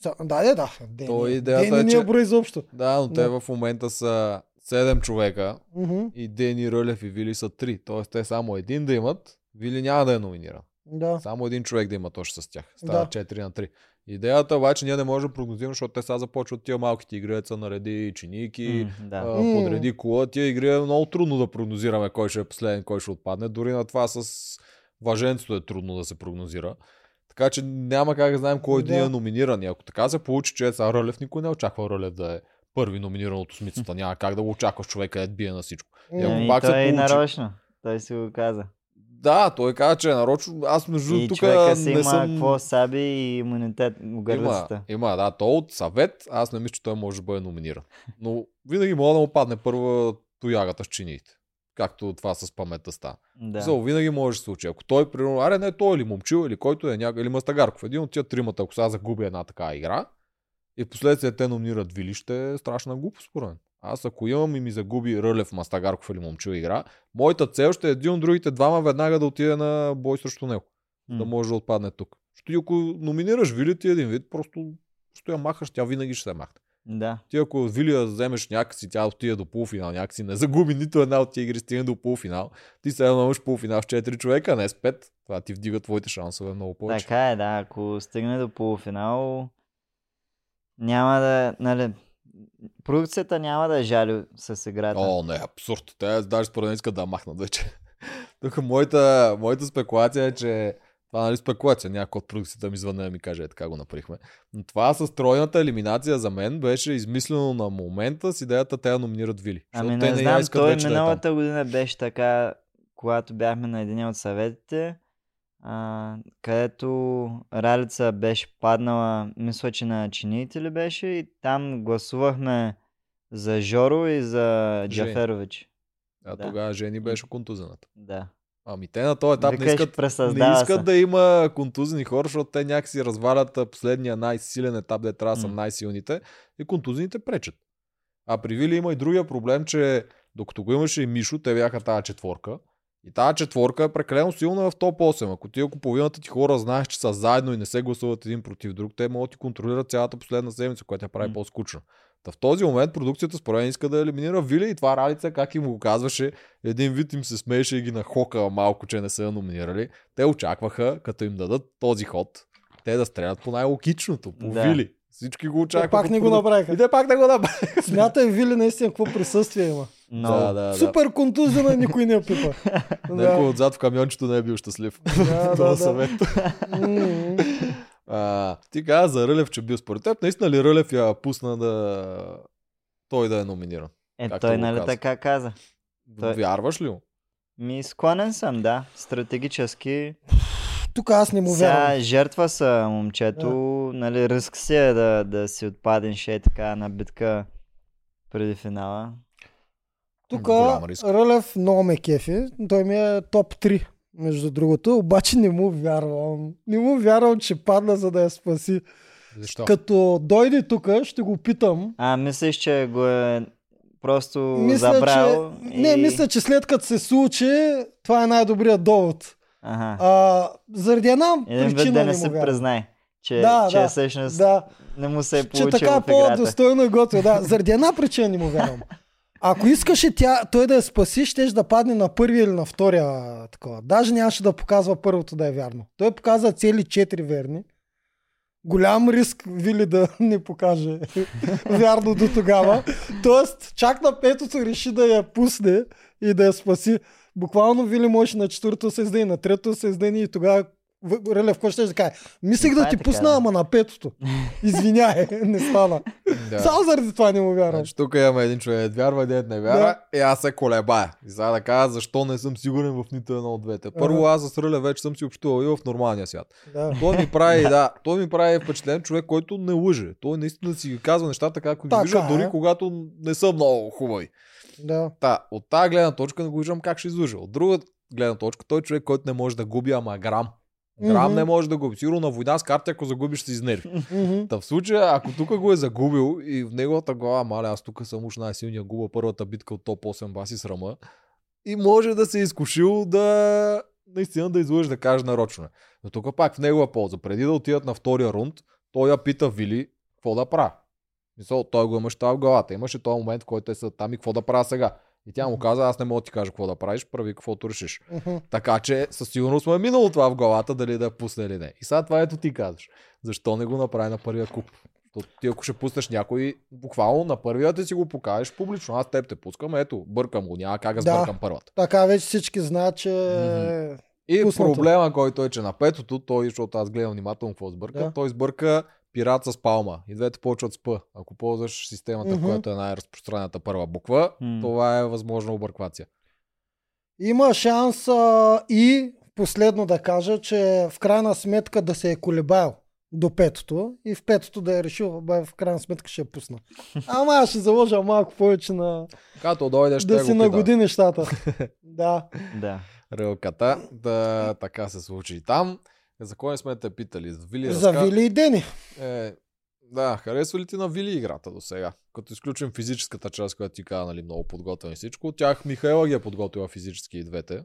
Са, да, да, да. Дени, То идеята Дени е, не че- е брой изобщо. Да, но те Да. в момента са 7 човека Мгм, и Дени, Рълев и Вили са 3. Тоест те само един да имат, Вили няма да е номиниран. Да. Само един човек да има точно с тях. Става Да. 4 на 3. Идеята обаче ние не можем да прогнозираме, защото те сега започват тия малките игри, деца нареди чиники, М, да. а, подреди кола. Тия игри е много трудно да прогнозираме кой ще е последен, кой ще отпадне. Дори на това с въженцето е трудно да се прогнозира. Така че няма как да знаем кой да. Да. е номиниран. И ако така се получи, че сега Рълев, никой не очаква Рълев да е първи номиниран от осмицата. Няма как да го очакваш човека да бие на всичко. И ако Ами, пак се той е получи- нарочно. Той си го каза. Да, той каза, че е нарочно. Аз между И тук човека си не има съм... какво саби и имунитет Има, гърлицата. има, да, то от съвет, аз не мисля, че той може да бъде номиниран. Но винаги мога да му падне първа тоягата с чиниите. Както това с паметта стана. Да. Да. винаги може да се случи. Ако той, примерно, аре не той или момчил, или който е някак, или Мастагарков, един от тия тримата, ако сега загуби една такава игра, и в последствие те номинират Вили, ще е страшна глупост, според мен. Аз ако имам и ми загуби Рълев, Мастагарков или Момчил игра, моята цел ще е един от другите двама веднага да отиде на бой срещу него. Да М. може да отпадне тук. Защото ако номинираш Вили, ти един вид, просто я махаш, тя винаги ще се махне. Да. Ти ако Вилия вземеш някакси, тя отиде до полуфинал, някакси не загуби нито една от тия игри, стигне до полуфинал, ти сега имаш полуфинал с 4 човека, не с 5. Това ти вдига твоите шансове много повече. Така е, да. Ако стигне до полуфинал, няма да, нали, продукцията няма да жали с играта. О, не, абсурд. Те даже според мен искат да махнат вече. Тук моята, моята спекулация е, че това нали спекулация, някой от продукцията ми звънне да ми каже, е, така го направихме. Но това с тройната елиминация за мен беше измислено на момента с идеята те да номинират Вили. Ами не я знам, той вече да е миналата година беше така, когато бяхме на един от съветите, а, където Ралица беше паднала, мисля, че на чиниите ли беше, и там гласувахме за Жоро и за Жени. Джаферович. А Да. тогава Жени беше контузената. Да. Ами те на този етап не искат, не искат се. да има контузени хора, защото те някакси развалят последния най-силен етап, де трябва да са най-силните и контузените пречат. А при Вили има и другия проблем, че докато го имаше и Мишо, те бяха тази четворка. И тази четворка е прекалено силна в топ 8. Ако ти ако половината ти хора знаеш, че са заедно и не се гласуват един против друг, те могат да ти контролират цялата последна седмица, която я прави М. по-скучна. Та в този момент продукцията според мен иска да елиминира Вили и това Ралица, как им го казваше, един вид им се смееше и ги нахока малко, че не са я номинирали. Те очакваха, като им дадат този ход, те да стрелят по най-логичното, по Да. Вили. Всички го Те очакваха. пак не го направиха. И те пак не го направиха. Смятай Вили наистина какво присъствие има. Много. Да, да, да. Супер контузена, никой не я пипа. Някой отзад в камиончето не е бил щастлив. Да, Това да, съвет. М, А, ти каза за Рълев, че бил според теб. Наистина ли Рълев я пусна да той да е номиниран? Е, както той нали каза. така каза. Той- Вярваш ли му? Ми склонен съм, да. Стратегически. Тук аз не му Сега вярвам. жертва са момчето, нали, риск си е да, да си отпаднеш е така на битка преди финала. Тук. Рълев много ме кефи. Той ми е топ 3, между другото. Обаче не му вярвам. Не му вярвам, че падна, за да я спаси. Защо? Като дойде тук, ще го питам. А, мислиш, че го е просто Мисля, забрал че... и... Не, мисля, че след като се случи, това е най-добрият довод. Ага. А, заради една Един причина да не не му се признай, че, Да, че да, всъщност Да, не му се е че получил така играта. по-достойно и готово. Да, заради една причина не му вярвам. Ако искаше тя, той да я спаси, щеше да падне на първия или на втория такова. Даже нямаше да показва първото да е вярно. Той показа цели четири верни. Голям риск Вили да не покаже вярно до тогава. Тоест, чак на петото реши да я пусне и да я спаси. Буквално Вили може на четвърто се на трето се и тогава Релев, какво ще да кажа? Мислех да е ти така, пусна, да. ама на петото. Извиняй, не стана. Да. Само заради това не му вярвам. Значи, тук имаме един човек, вярва, един не вярва, и аз се колебая. И сега да кажа защо не съм сигурен в нито едно от двете. Първо, аз с Ръле вече съм си общувал и в нормалния свят. Да. Той ми прави, да, той ми прави впечатлен човек, който не лъже. Той наистина си ги казва нещата, както ги вижда, е. дори когато не са много хубави. да. Та, от тази гледна точка не го виждам как ще излъжа. От друга гледна точка, той е човек, който не може да губи, ама грам. Грам не може да губи. Сигурно на война с карта, ако загубиш, се изнерви. Та в случая, ако тук го е загубил и в неговата глава, маля, аз тук съм уж най-силния губа първата битка от топ 8 баси срама. И може да се е изкушил да наистина да излъжи да каже нарочно. е. Но тук пак в негова полза. Преди да отидат на втория рунд, той я пита Вили какво да правя. Мисъл, той го имаше това в главата. Имаше този момент, в който те са там и какво да правя сега. И тя му каза, аз не мога да ти кажа какво да правиш, прави каквото решиш. Мгм. Така че със сигурност му е минало това в главата, дали да я пусне или не. И сега това ето ти казваш. Защо не го направи на първия куп? Защото ти ако ще пуснеш някой, буквално на първия ти си го покажеш публично. Аз теб те пускам, ето, бъркам го, няма как да сбъркам първата. Така вече всички знаят, че... Мгм. И Пуснато. проблема, който е, че на петото, той, защото аз гледам внимателно какво сбърка, Да. той сбърка пират с палма. И двете почват с П. Ако ползваш системата, Мгм. която е най-разпространената първа буква, М. това е възможна обърквация. Има шанс а, и последно да кажа, че в крайна сметка да се е колебаел до петото и в петото да е решил, бе, в крайна сметка ще я пусна. Ама аз ще заложа малко повече на Като дойде, ще да си нагоди нещата. да. Да. Релката. Да, така се случи и там. За кой не сме те питали? За Вили За разка- Вили и Дени. Е, да, харесва ли ти на Вили играта до сега? Като изключим физическата част, която ти каза, нали, много подготвен и всичко. От тях Михаела ги е подготвила физически и двете.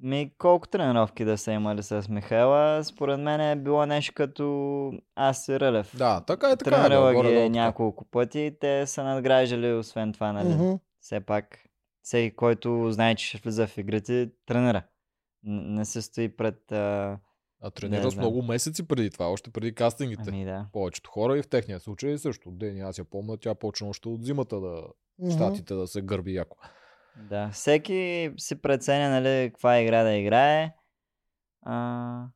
Ми колко тренировки да са имали с Михайла, според мен е било нещо като аз и Рълев. Да, така е, така е. Тренирала да, ги е така. няколко пъти, те са надграждали освен това, нали? Мгм. Все пак, всеки, който знае, че ще влиза в игрите, тренира. Н- Не се стои пред... А... А тренира с много месеци преди това, още преди кастингите. Ами да. Повечето хора и в техния случай също. Дени, аз я помня, тя почна още от зимата да щатите да се гърби яко. Да, всеки си преценя, нали, каква игра да играе. А...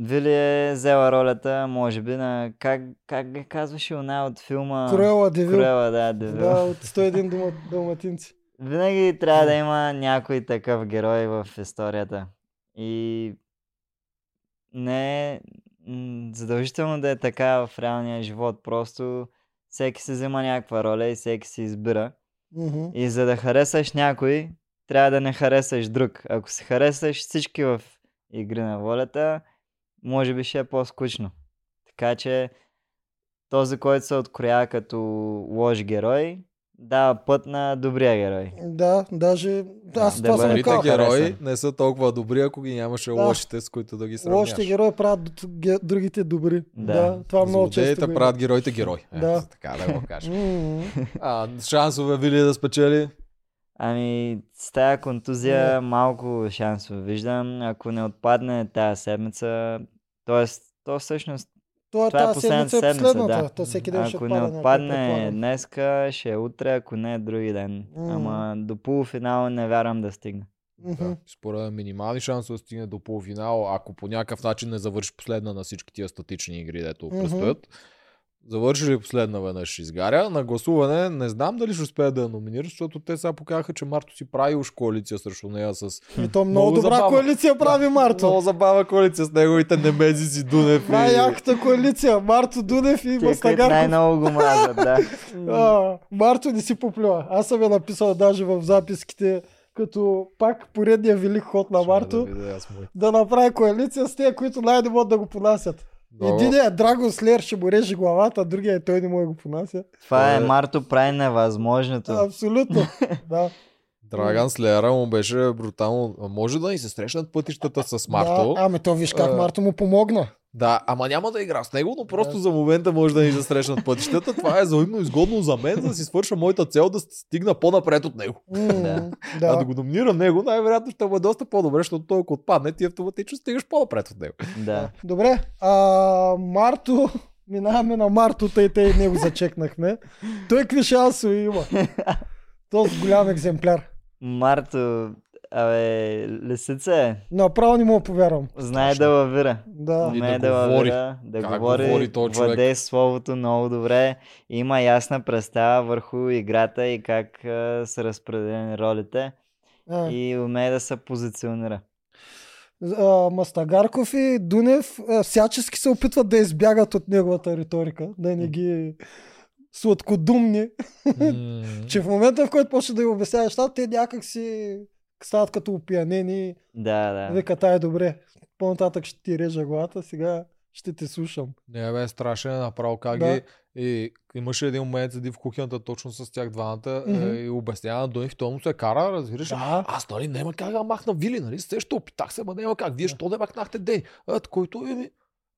Вили е взела ролята, може би, на... Как, как ги казваше она от филма? Круела Девил. Круела, да, Девил. Да, от 101 дума, далматинци. Винаги трябва да има някой такъв герой в историята. И не е задължително да е така в реалния живот. Просто всеки си взема някаква роля и всеки си избира. Мгм. И за да харесаш някой, трябва да не харесаш друг. Ако се харесаш всички в игри на волята, може би ще е по-скучно. Така че този, който се откроява като лош герой, дава път на добрия герой. Да, даже аз Да, това съм Добрите герои не са толкова добри, ако ги нямаше Да. лошите, с които да ги сравняваш. Лошите герои правят другите добри. Да. Да, това много често. Злодеите има. правят героите герои. Е, Да. така да го кажем. Мгм. А, шансове Вили да спечели? Ами, с тая контузия Не. малко шансове виждам. Ако не отпадне тази седмица, т.е. то всъщност, Това, това е тази последната седмица е последната. да. То всеки ден ще ако отпада не отпадне днеска, ще е утре, ако не е други ден. М. Ама до полуфинала не вярвам да стигне. Да. Според минимални шансове да стигне до полуфинал, ако по някакъв начин не завърши последна на всички тия статични игри, дето Мгм. предстоят. Завърши ли последна веднъж ще изгаря. На гласуване не знам дали ще успея да я номинира, защото те сега показаха, че Марто си прави уж коалиция срещу нея с И то много, Много добра забавно. коалиция прави Марто. много забава коалиция с неговите немези си Дунев. и- Най-яката коалиция. Марто Дунев и Мастагарков. най-много го мразят, да. А, Марто не си поплюва. Аз съм я написал даже в записките, като пак поредния велик ход на Марто, Да му. да направи коалиция с тези, които най-не могат да го понасят. Много- Единият Драгон Слеер ще му реже главата, а другия е той не може да го понася. Това е Е. Марто прави невъзможното. Абсолютно. да. Драган Слеера му беше брутално. Може да ни се срещнат пътищата с Марто. Да, ами то виж как А, Марто му помогна. Да, ама няма да игра с него, но просто Да. за момента може да ни се срещнат пътищата. Това е взаимно изгодно за мен, за да си свърша моята цел да стигна по-напред от него. Да. Да. А да да. го номинира него, най-вероятно ще му е доста по-добре, защото той ако отпадне, ти автоматично стигаш по-напред от него. Да. Добре, а, Марто, минаваме на Марто, тъй тъй него зачекнахме. Той какви шансове има? Този голям екземпляр. Марто, абе, лисица е. Направо не мога повярвам. Знае Точно. да лавира. Да. Умее да да, говори. лавира, да Как говори, говори владее словото много добре. Има ясна представа върху играта и как а, са разпределени ролите. А, И умее да се позиционира. а, Мастагарков и Дунев а, всячески се опитват да избягат от неговата риторика, да не ги сладкодумни, М, че в момента в който почне да им обяснява нещата, те някак си стават като опиянени Да, да. Вика, е добре. По-нататък ще ти режа главата, сега ще те слушам. Не, бе, страшен е направо как Да. ги... И имаше един момент, седи в кухнята точно с тях двамата е, и обяснява на Дунев, той му се кара, разбираш. Да. Аз, нали, няма как да махна Вили, нали? Сещо, опитах се, ма няма как. Вие, що да махнахте Дени? А, който е ми...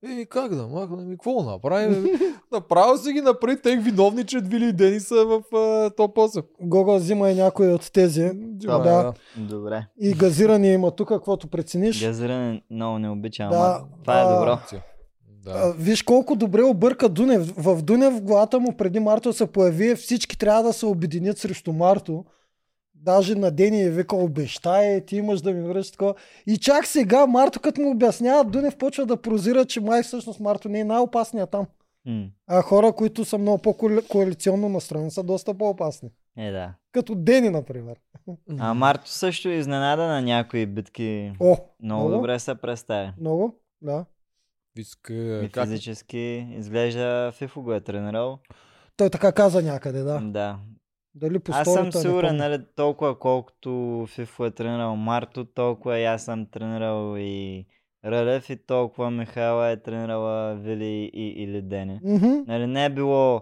Еми, как да махна? Ми, какво направим? Еми, Направо си ги напред, тех виновни, че Вили и Дени са в а, топ 8. Гого взима и някой от тези. Дима, да. Добре. И газиране има тук, каквото прецениш. Газиране много не обичам, Да, ама това е а, добро. А, Да. виж колко добре обърка Дунев. В Дунев в главата му преди Марто се появи, всички трябва да се обединят срещу Марто. Даже на Дени е викал, обещай, ти имаш да ми връщаш такова. И чак сега Марто, като му обяснява, Дунев почва да прозира, че май всъщност Марто не е най-опасният там. М. А хора, които са много по-коалиционно настроени, са доста по-опасни. Е, да. Като Дени, например. А Марто също изненада на някои битки. О, Много добре се представя. Много, да. Иска, И как... физически изглежда Фифо го е тренирал. Той така каза някъде, да. Да. Дали по Аз съм не сигурен, нали, толкова колкото Фифо е тренирал Марто, толкова и аз съм тренирал и Рълев и толкова Михайла е тренирала Вили и, или Дени. Мгм. Нали, не е било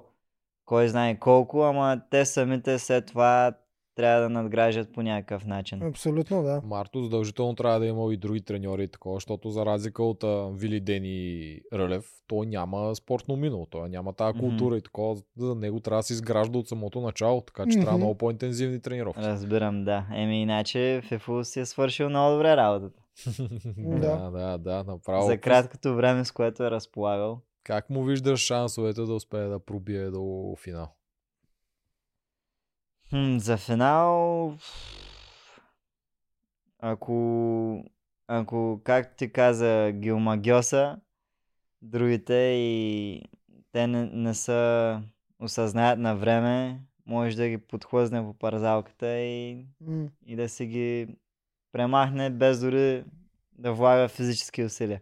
кой знае колко, ама те самите след това трябва да надграждат по някакъв начин. Абсолютно, да. Марто задължително трябва да има и други треньори и такова, защото за разлика от а, Вили Дени и Рълев, той няма спортно минало, той няма тази култура и такова. За него трябва да се изгражда от самото начало, така че трябва Мгм. много по-интензивни тренировки. Разбирам, да. Еми иначе Фифо си е свършил много добре работата. да, да, да, направо. За краткото време, с което е разполагал. Как му виждаш шансовете да успее да пробие до финал? Хм, за финал... Ако... Ако, както ти каза, Гилмагьоса, другите и те не, не са осъзнаят на време, може да ги подхлъзне по парзалката и, М. и да си ги премахне без дори да влага физически усилия.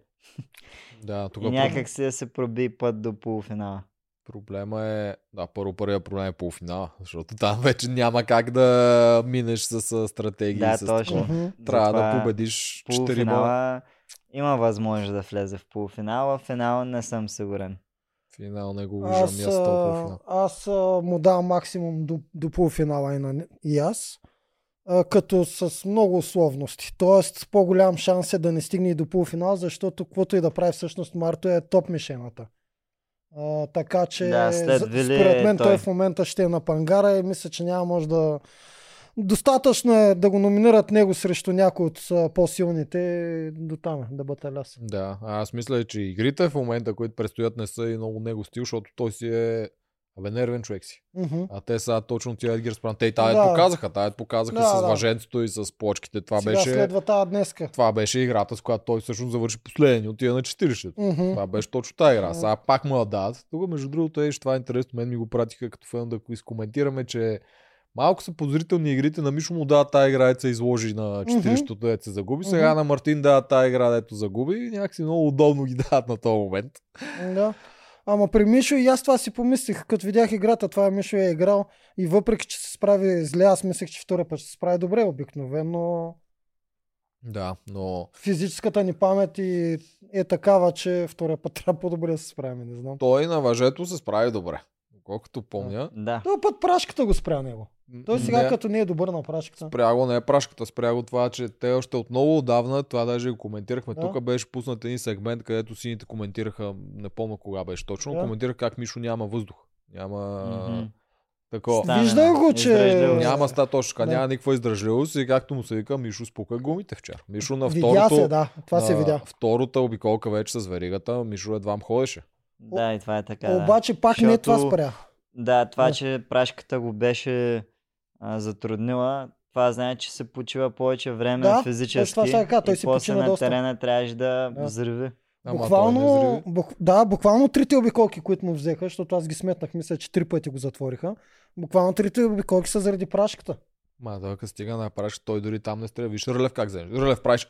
Да, тук И някак си да се проби път до полуфинала. Проблема е, да, първо първият проблем е полуфинала, защото там вече няма как да минеш с, стратегии. Да, с точно. такова. Трябва да победиш 4 полуфинала има възможност да влезе в полуфинала. В финала не съм сигурен. Финал не го виждам Аз, аз полуфинал. а, аз му давам максимум до, до полуфинала и, на, и аз, като с много условности. Тоест, с по-голям шанс е да не стигне и до полуфинал, защото каквото и да прави всъщност Марто е топ мишената. А, така че, Да, след Вили според е мен той той. в момента ще е на пангара и мисля, че няма може да... Достатъчно е да го номинират него срещу някой от по-силните до там е, да баталяс. Да, а аз мисля, че игрите в момента, които предстоят, не са и много него стил, защото той си е Абе, нервен човек си. Мгм. А те са точно тия Едгер Спран. Те и тая Да. показаха. Тая показаха Да, с да. въженцето и с плочките. Това Сега беше, следва тази днеска. това беше играта, с която той всъщност завърши последен и отида на 40. Мгм. Това беше точно тази игра. Сега пак му я дадат. Тук, между другото, е, това е интересно. Мен ми го пратиха като фен да го изкоментираме, че малко са подозрителни игрите. На Мишо му дава тази игра, дето се изложи на 40-то, дето се загуби. Сега Мгм. на Мартин дава тази игра, дето загуби. Някакси много удобно ги дават на този момент. Да. Ама при Мишо и аз това си помислих, като видях играта, това Мишо е играл и въпреки, че се справи зле, аз мислех, че втория път ще се справи добре обикновено. Да, но Физическата ни памет и е такава, че втория път трябва по-добре да се справим, не знам. той на въжето се справи добре. Колкото помня. Да. Този път прашката го спря него. Той сега не, като не е добър на прашката. Спря го не е прашката, спря го това, че те още от много отдавна, това даже го коментирахме. Да. Тук беше пуснат един сегмент, където сините коментираха, не помня кога беше точно, Да. коментираха как Мишо няма въздух. Няма Мгм. такова. Стана Виждах го, че-. Няма ста точно, така, Да. няма никаква издръжливост и както му се вика, Мишо спука гумите вчера. Мишо на Видя второто, се, да. Това се на видя. втората обиколка вече с веригата, Мишо едва ходеше. Да, и това е така. Да. Обаче пак не това Защото- спря. Да, това, Да. че прашката го беше а, затруднила, това знае, че се почива повече време Да, физически. това кажа, той и си после на доста. терена трябваше да, Да. взриви. Буквално, бук, да, буквално трите обиколки, които му взеха, защото аз ги сметнах, мисля, че три пъти го затвориха. Буквално трите обиколки са заради прашката. Ма, да, като стига на прашка, той дори там не стреля. Виж Рълев как вземе. Рълев праш.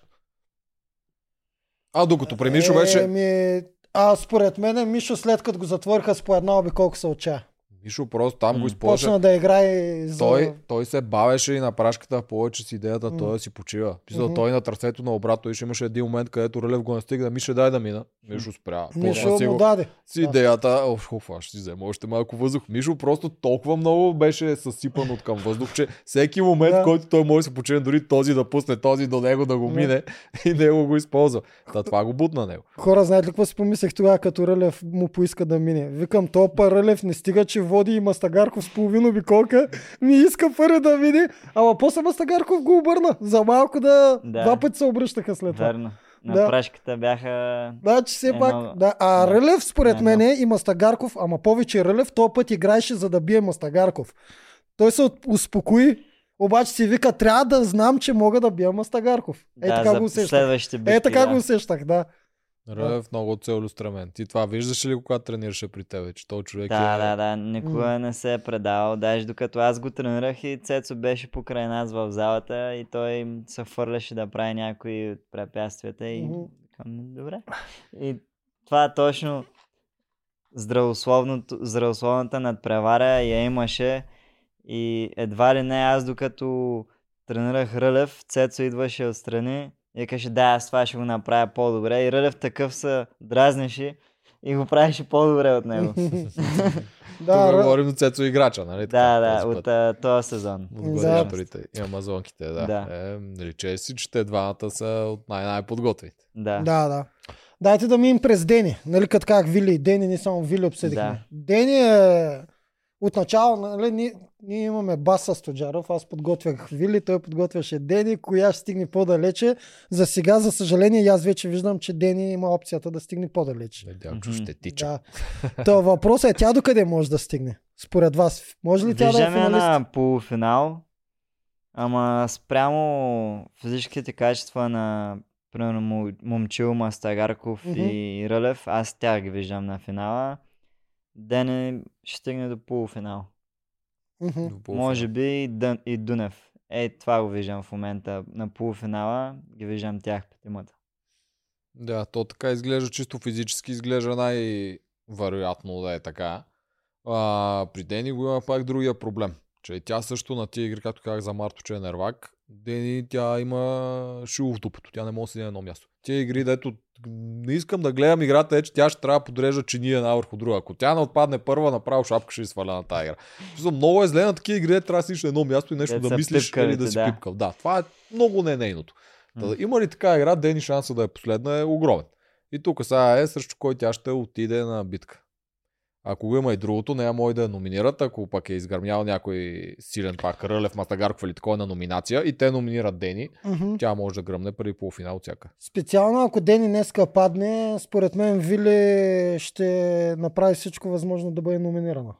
А докато при Мишо беше... Еми, а според мен Мишо след като го затвориха с по една обиколка се отчая. Мишо просто там М. го използва. Почна да играе за... Той, той се бавеше и на прашката повече с идеята той да си почива. Писал, Мгм. той на трасето на обратно и имаше един момент, където Рълев го настига, Мише дай да мина. Мишо спря. Мишо си го- даде. с идеята, оф, оф, аз ще си взема още малко въздух. Мишо просто толкова много беше съсипан от към въздух, че всеки момент, Да. в който той може да се почине, дори този да пусне този до него да го мине и него го използва. Та това го бутна него. Хора, знаете ли какво си помислех тогава, като Рълев му поиска да мине? Викам, то па Рълев не стига, че води и Мастагарков с половина обиколка, ми иска първи да мине, ама после Мастагарков го обърна. За малко да... Да. Два пъти се обръщаха след това. Верно. На Да. прашката бяха... Че все Едно- пак. Да. А да. Рълев, според мен, и Мастагарков, ама повече Рълев, този път играеше за да бие Мастагарков. Той се успокои, обаче си вика, трябва да знам, че мога да бия Мастагарков. Е, да, така го усещах. Е, така да. го усещах, да. Рълев много целеустремен. Ти това виждаш ли, когато тренираше при тебе, че този човек Да, е... да, да, никога не се е предавал. Даже докато аз го тренирах и Цецо беше покрай нас в залата и той се фърляше да прави някои от препятствията и към добре. И това точно здравословната надпревара я имаше и едва ли не аз докато тренирах Рълев, Цецо идваше отстрани и каже, да, аз това ще го направя по-добре. И Рълев такъв се дразнеше и го правеше по-добре от него. да, Тук говорим за Цецо играча, нали? Да, така, да, от а, този сезон. От гладиаторите и амазонките, да. Да. Е, наричай си, че те двамата са от най-най-подготвите. Да. Да, да. Дайте да минем през Дени. Нали, като как Вили и Дени, не само Вили обсъдихме. Да. Дени е отначало, нали, ние, ние имаме Баса Стоджаров, аз подготвях Вили, той подготвяше Дени, коя ще стигне по-далече. За сега, за съжаление, аз вече виждам, че Дени има опцията да стигне по-далече. Надявам, Мгм. ще тича. Да. То въпросът е тя докъде може да стигне? Според вас. Може ли тя да е Виждаме финалист? на полуфинал, ама спрямо физическите качества на примерно Момчил, Мастагарков Мгм. и Рълев, аз тях ги виждам на финала. Дене ще стигне до полуфинал. Мгм. До полуфинал. Може би и, Дън, и Дунев. Е, това го виждам в момента. На полуфинала ги виждам тях петимата. Да, то така изглежда чисто физически, изглежда най-вероятно да е така. А, при Дени го има пак другия проблем, че тя също на тия игри, както казах за Марто, че е нервак, Дени тя има шило в дупото, тя не може да седи на едно място. Тия игри, дето не искам да гледам играта, е, че тя ще трябва да подрежда чиния една върху друга. Ако тя не отпадне първа, направо шапка ще сваля на тази игра. Смисъл, много е зле на такива игри, трябва да седиш на едно място и нещо да са мислиш или пипкавите, да си да. пипкав. Да, това е много не нейното. Да, има ли така игра, Дени шанса да е последна е огромен. И тук сега е срещу кой тя ще отиде на битка. Ако го има и другото, не може да я номинират, ако пък е изгърмял някой силен пак Рълев, Мастагарков или такова на номинация и те номинират Дени, Мгм. тя може да гръмне преди полуфинал всяка. Специално ако Дени днеска падне, според мен Вили ще направи всичко възможно да бъде номинирана.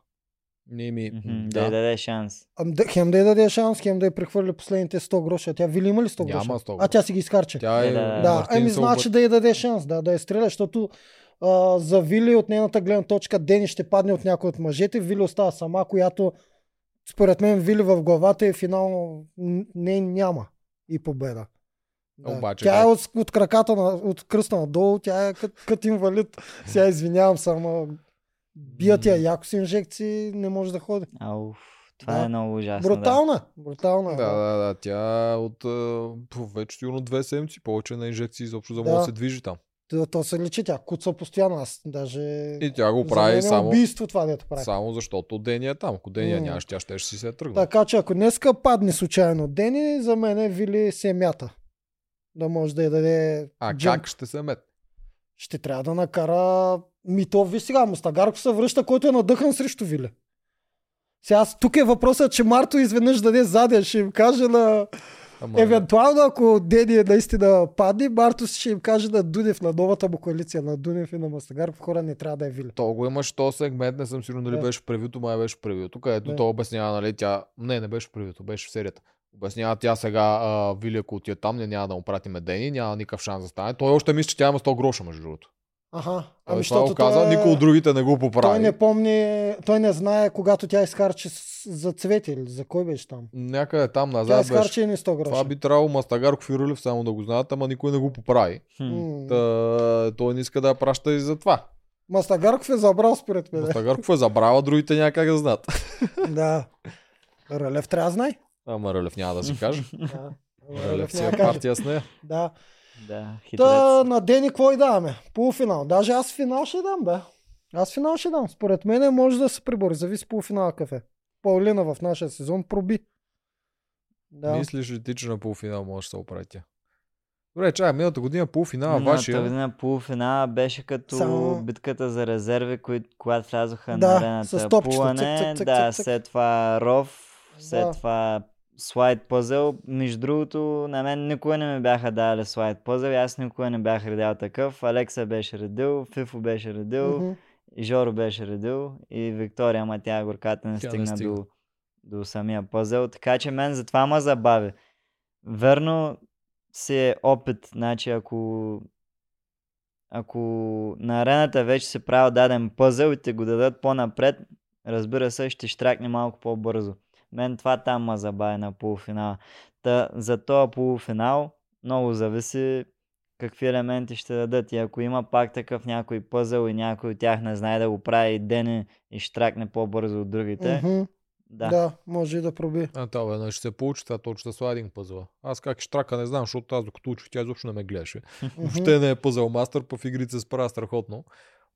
Не ми, Мгм, Да да, даде шанс. Да- Хем да й даде шанс, хем да й прехвърли последните 100 гроша. Тя Вили има ли 100 Няма гроша? 100 А тя си ги изхарчи. тя е... Е, да, да. Еми значи да й даде шанс, да, да я стреля, защото а, за Вили от нейната гледна точка Дени ще падне от някой от мъжете, Вили остава сама, която според мен Вили в главата е финално не няма и победа. Да. Обаче тя как- е от, от краката, на, от кръста надолу, тя е като кът инвалид. Сега извинявам се, ама бият я яко с инжекции, не може да ходи. Ау, това Да. е много ужасно. Да. Брутална, брутална. е, Да, да, да, тя от а, пф, вече сигурно две седмици, повече на инжекции, изобщо за да може Да. да се движи там. То, то се личи, тя куца постоянно. Аз даже... И тя го за прави мен е само, убийство това, дето прави. само защото Дени е там. Ако Дени М. нямаш, тя ще си се тръгне. Така че ако днеска падне случайно Дени, за мен е Вили се мята. Да може да я даде А джъмп. как ще се мет? Ще трябва да накара... Ми то, виж сега, Мустагарко се връща, който е надъхан срещу Вили. Сега тук е въпросът, че Марто изведнъж даде заден. Ще им каже на... Ама, Евентуално, ако Дени е наистина падне, Марто ще им каже на Дунев, на новата му коалиция, на Дунев и на Мустагарко, хора не трябва да е Вили. То го имаш то сегмент, не съм сигурен дали Да. беше в превюто, май беше в превюто, където Да. то обяснява, нали, тя... Не, не беше в превюто, беше в серията. Обяснява тя сега, а, Вили, ако отиде там, не няма да му пратиме Дени, няма никакъв шанс да стане. Той още мисли, че тя има 100 гроша, между другото. Аха. Ами, Ами, защото каза, той е- никой от другите не го поправи. Той не помни, той не знае, когато тя изхарчи за цвете или за кой беше там. Някъде там Тя назад беше. изхарчи едни 100 гроша. Това би трябвало Мастагарков и Рулев само да го знаят, ама никой не го поправи. Хм. Та, той не иска да я праща и за това. Мастагарков е забрал според мен. Мастагарков е забрал, а другите няма как да знаят. да. Рълев трябва да знае. Ама Рълев няма да си каже. Да. Рълев си е партия с нея. Да. Да, хитрец. Та, на Дени и даваме? Полуфинал. Даже аз финал ще дам, бе. Аз финал ще дам. Според мен може да се прибори. Зависи полуфинала какъв е. Паулина в нашия сезон проби. Да. Мислиш ли ти, че на полуфинал може да се оправи тя? Добре, чай, миналата година полуфинала Миналата вашия. година полуфинала беше като Само- битката за резерви, кои, когато влязоха Да, на арената. с цък, цък, цък, да, след това ров, след Да. това слайд пъзъл. Между другото, на мен никога не ми бяха дали слайд пъзъл, аз никога не бях редял такъв. Алекса беше редил, Фифо беше редил, и Жоро беше редил и Виктория, ама тя горката не Тя не стигна стигна. до, до самия пъзел. Така че мен затова ме забави. Верно си е опит, значи ако ако на арената вече се правил даден пъзъл и те го дадат по-напред, разбира се, ще штракне малко по-бързо. Мен това там ма забавя на полуфинала. Та, за този полуфинал много зависи какви елементи ще дадат. И ако има пак такъв някой пъзъл и някой от тях не знае да го прави и Дени и штракне по-бързо от другите, Мгм. да. Да, може и да проби. А, това веднъж ще се получи това точно слайдинг пъзела. Аз как штрака не знам, защото аз докато учих, тя изобщо не ме гледаше. Въобще не е пъзел мастър, по в игрите се справя страхотно.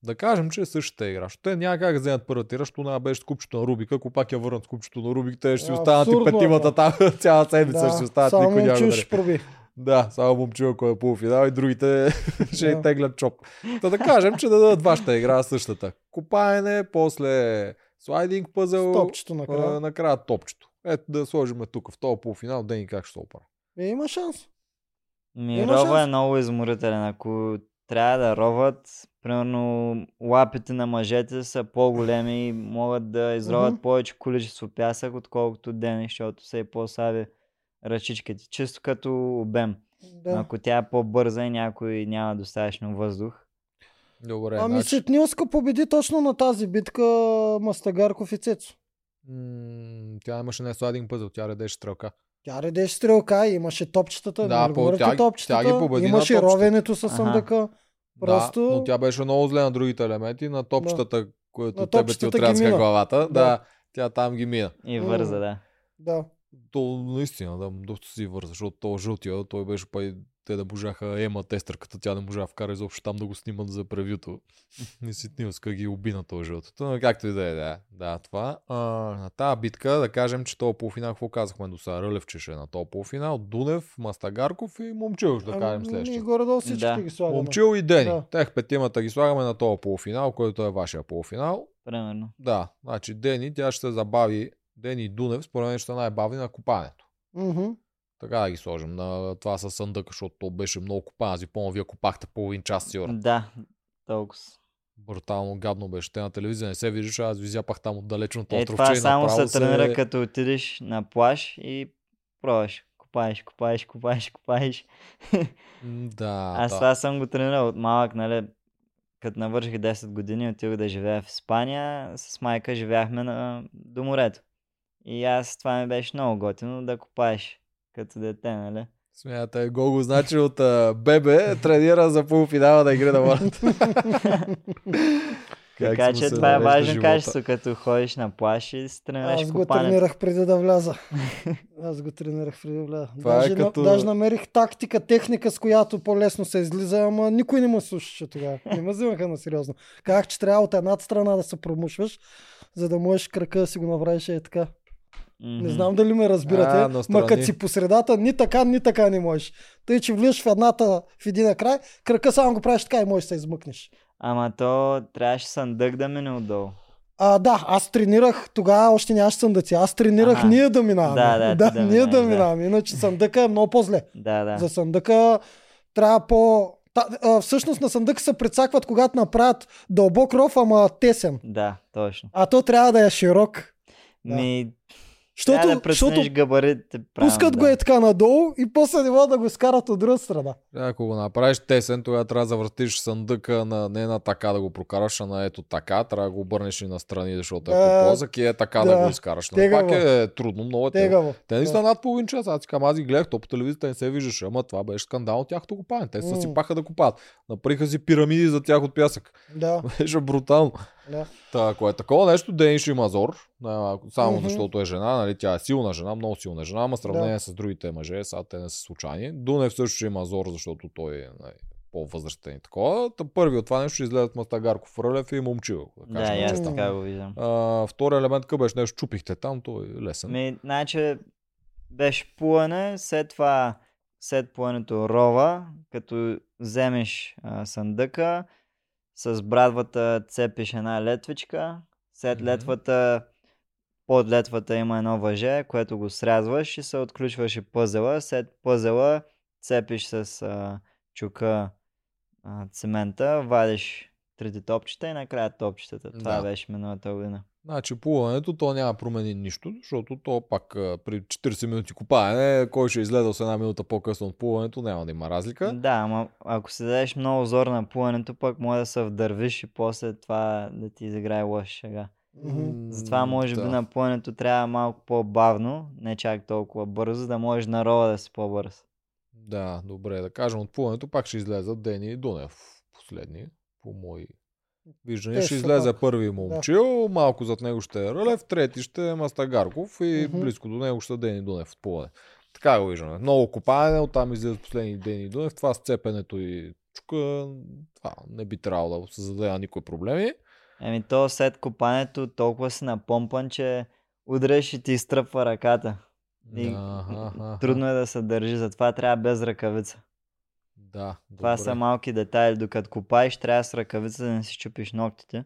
Да кажем, че е същата игра. Защото те няма как да вземат първата игра, защото беше с купчето на Рубика. Ако пак я върнат с купчето на Рубик, те ще си останат и абсурдно е петимата там цяла седмица ще си останат. само Никой няма да ще проби. Да, само момчил, кой е полуфинал и другите ще Да. теглят чоп. Та да кажем, че да дадат вашата игра същата. Копаене, после слайдинг пъзел, С топчето накрая. а, накрая топчето. Ето да сложим тук в този полуфинал, Дени как ще се оправи. Е, има шанс. Ми, Има рова шанс. е много изморителен. Ако трябва да роват, примерно лапите на мъжете са по-големи и могат да изроват Мгм. повече количество пясък, отколкото Дени, защото са и по-слаби ръчичките. Чисто като обем. Да. Ако тя е по-бърза и някой няма достатъчно въздух. Добре, Ами значи, Сетнилска победи точно на тази битка Мастагарков и Цецо. м- тя имаше не слайдинг пъзел, тя редеше стрелка. Тя редеше стрелка, имаше топчетата, Да, нали по- тя топчетата, тя ги победи на имаше топчета. ровенето с Аха. съндъка. Просто... Да, но тя беше много зле на другите елементи, на топчетата, които На тебе ти отрязаха главата. Да. Да. тя там ги мина. И върза, да. Да. То наистина, да, доста си върза, защото то жълтия, той беше па и те да можаха Ема тестърката, тя не можа вкара изобщо там да го снимат за превюто. И Ситнилска ги уби на този жълтото. Но както и да е, да. Да, това. А, на тази битка, да кажем, че този полуфинал, какво казахме до сега? Рълев, че ще е на този полуфинал. Дунев, Мастагарков и Момчил, да кажем Ами, следващия. Ние горе-долу всички Да. ги слагаме. Момчил и Дени. Да. Тех петимата ги слагаме на този полуфинал, който е вашия полуфинал. Примерно. Да, значи Дени, тя ще забави. Дени и Дунев, според мен ще са най-бавни на копането. Мгм. Така да ги сложим на това със съндъка, защото то беше много копан. Аз ви помня, вие копахте половин час сигурно. Да, толкова. Брутално гадно беше. Те на телевизия не се виждаше, аз ви зяпах там отдалеч от Е, островче това и само направо се тренира като отидеш на плаж и пробваш. Копаеш, копаеш, копаеш, копаеш. Да, Аз да. това съм го тренирал от малък, нали? Като навърших 10 години, отидох да живея в Испания. С майка живяхме на... до морето. И аз това ми беше много готино да копаеш като дете, нали? Смятай, Гого, значи от а, бебе тренира за полуфинала да игри на. Как така му че това е важно качество, като ходиш на плаж и се тренираш Аз го копането. тренирах преди да вляза. Аз го тренирах преди да вляза. Това е даже, като- на, даже намерих тактика, техника, с която по-лесно се излиза, ама никой не ме слушаше тогава. Не ме взимаха на сериозно. Казах, че трябва от едната страна да се промушваш, за да можеш крака да си го направиш е така. Мгм. Не знам дали ме разбирате, А, ма като си по средата, ни така, ни така не можеш. Тъй, че влизаш в едната, в един край, крака само го правиш така и можеш да се измъкнеш. Ама то трябваше съндък да мине отдолу. А, да, аз тренирах, тогава още нямаше съндъци. Аз тренирах Аха. ние да минаваме. Да, да, да, да ние да да. минаваме. Иначе съндъка е много по-зле. Да, да. За съндъка трябва по... Та, а, всъщност на съндъка се прецакват, когато направят дълбок ров, ама тесен. Да, точно. А то трябва да е широк. Да. Ми, Защото, трябва да защото габаритите пускат да. го е така надолу и после не могат да го скарат от друга страна. Ако го направиш тесен, тогава трябва да завъртиш съндъка на, не на така да го прокараш, а на ето така. Трябва да го обърнеш и на страни, защото е Да, по-плосък и е така да, да. го изкараш. Но Тегаво. пак е трудно, много е тегаво. Те не са над половин час. Аз казвам, аз ги гледах, то по телевизията не се виждаше. Ама това беше скандал от тяхното копане. Те се М. си паха да копат. Наприха си пирамиди за тях от пясък. Да, Беше брутално. Да. Та, ако е такова нещо, Дени ще има зор. най-малко, Само Мгм. защото е жена, нали? Тя е силна жена, много силна жена, ама сравнение Да. с другите мъже, сега те не са случайни. Дунев също ще има зор, защото той е нали, по-възрастен и такова. Та първи от това нещо ще излезат Мастагарков, Рълев и Момчил. Да, Да, и аз честно. така го виждам. А, втори елемент къв беше нещо, чупихте там, той е лесен. Ми, значи беше плуване, след това след плуването рова, като вземеш а, съндъка, с брадвата цепиш една летвичка, след Мгм. летвата под летвата има едно въже, което го срязваш и се отключваш и пъзела. След пъзела цепиш с а, чука а, цемента, вадиш трите топчета и накрая топчетата. Това Да. беше миналата година. Значи плуването то няма промени нищо, защото то пак а, при 40 минути купаене, кой ще излезе с една минута по-късно от плуването, няма да има разлика. Да, ама ако си дадеш много зор на плуването, пък може да се вдървиш и после това да ти изиграе лоша шега. Затова може би да. на плуването трябва малко по-бавно, не чак толкова бързо, да можеш на рола да си по-бърз. Да, добре, да кажем от плуването пак ще излезат Дени и Дунев последни, по мои виждания. Те Ще излезе първи Момчил, малко зад него ще е Рълев, трети ще е Мастагарков и Мгм. близко до него ще е Дени Дунев от плуване. Така го виждаме. Много копаене, оттам излизат последни Дени Дунев. Това с цепенето и чука, това не би трябвало да се зададе на никой проблеми. Еми то след копането толкова си напомпан, че удреш и ти изтръпва ръката. И. Трудно е да се държи, затова трябва без ръкавица. Да, Това добре. са малки детайли. Докато копаеш, трябва с ръкавица да не си чупиш ногтите.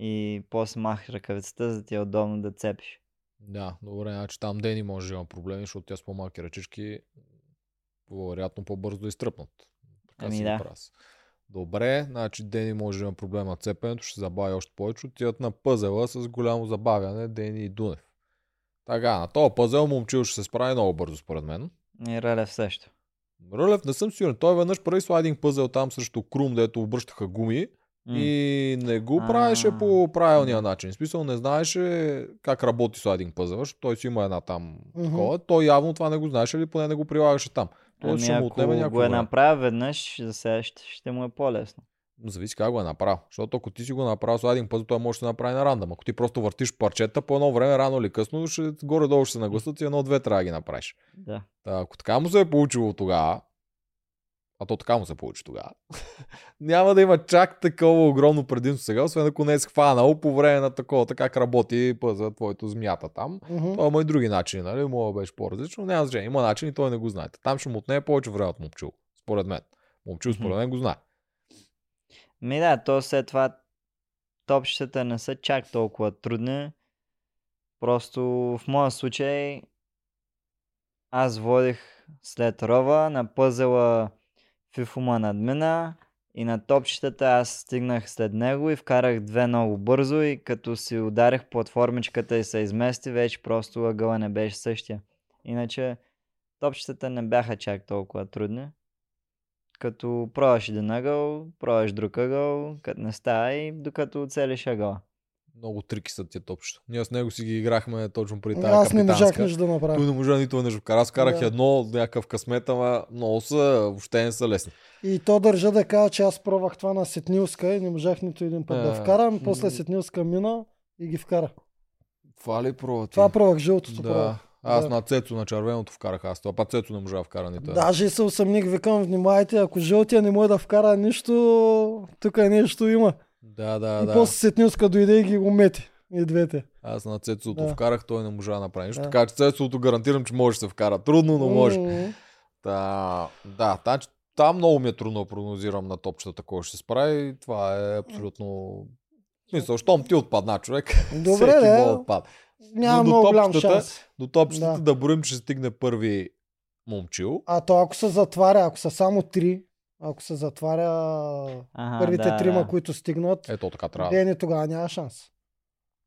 И после махаш ръкавицата, за да ти е удобно да цепиш. Да, добре, значи там Дени може да има проблеми, защото тя с по-малки ръчички вероятно по-бързо да изтръпнат. Така Ами си да. Прас. Добре, значи Дени може да има проблем на цепенето, ще се забави още повече. Отиват на пъзела с голямо забавяне Дени и Дунев. Така, на този пъзел момчил ще се справи много бързо според мен. И Рълев също. Рълев не съм сигурен. Той веднъж прави слайдинг пъзел там срещу Крум, дето обръщаха гуми. М. И не го правеше по правилния начин. В смисъл не знаеше как работи слайдинг пъзел, защото той си има една там Мгм. такова. Той явно това не го знаеше или поне не го прилагаше там. Тоест Ами ще му ако отнеме някакво го е направил веднъж, за сега ще, ще му е по-лесно. Зависи как го е направил. Защото ако ти си го направил слайдинг пъзел, той може да се направи на рандъм. Ако ти просто въртиш парчета, по едно време, рано или късно, ще, горе-долу ще се нагласат и едно-две трябва да ги направиш. Да. Та, ако така му се е получило тогава, а то така му се получи тогава, няма да има чак такова огромно предимство сега, освен ако не е схванал по време на такова, така как работи пъза твоето змията там. Мгм. Това има и други начини, нали? Мога да беше по-различно. Няма значение. Има начин и той не го знае. Там ще му отнеме повече време от момчил. Според мен. Момчил според мен го знае. Ми да, то след това топчетата не са чак толкова трудни. Просто в моя случай аз водих след рова, на пъзела Фифума надмина и на топчетата аз стигнах след него и вкарах две много бързо и като си ударих платформичката и се измести, вече просто ъгъла не беше същия. Иначе топчетата не бяха чак толкова трудни. Като пробваш един ъгъл, пробваш друг ъгъл, като не става и докато оцелиш ъгъла. Много трики са тия топчета. Ние с него си ги играхме точно при тази Аз не можах нищо да Той направя. не можа нито. Вкара, аз карах Да. едно, някакъв късмет, ама много са, въобще не са лесни. И то държа да кажа, че аз пробвах това на Сетнилска и не можах нито един път да А, вкарам. После. Сетнилска мина и ги вкара. Това ли пробва Това пробвах, жълтото Да. пробвах. Аз Да. на Цецо, на червеното вкарах аз. Това път Цецо не можа да вкара нито. един. Даже се усъмних, викам, внимайте, ако жълтия не може да вкара нищо, тук нещо има. Да, да, и да. после Сетнилска дойде и ги го мети. И двете. Аз на Цецото Да. вкарах, той не можа да направи нищо. Да. Така че Цецото гарантирам, че може да се вкара. Трудно, но може. Та, да, та, че там много ми е трудно да прогнозирам на топчета кой ще се справи. Това е абсолютно... Смисъл, щом ти отпадна човек, Добре, всеки да. отпада. Няма Но до много голям шанс. До топчетата да. Да. борим, че стигне първи момчил. А то ако се затваря, ако са само три, ако се затваря Ага, първите да, трима, да. които стигнат, Ето така трябва. Дени тогава няма шанс.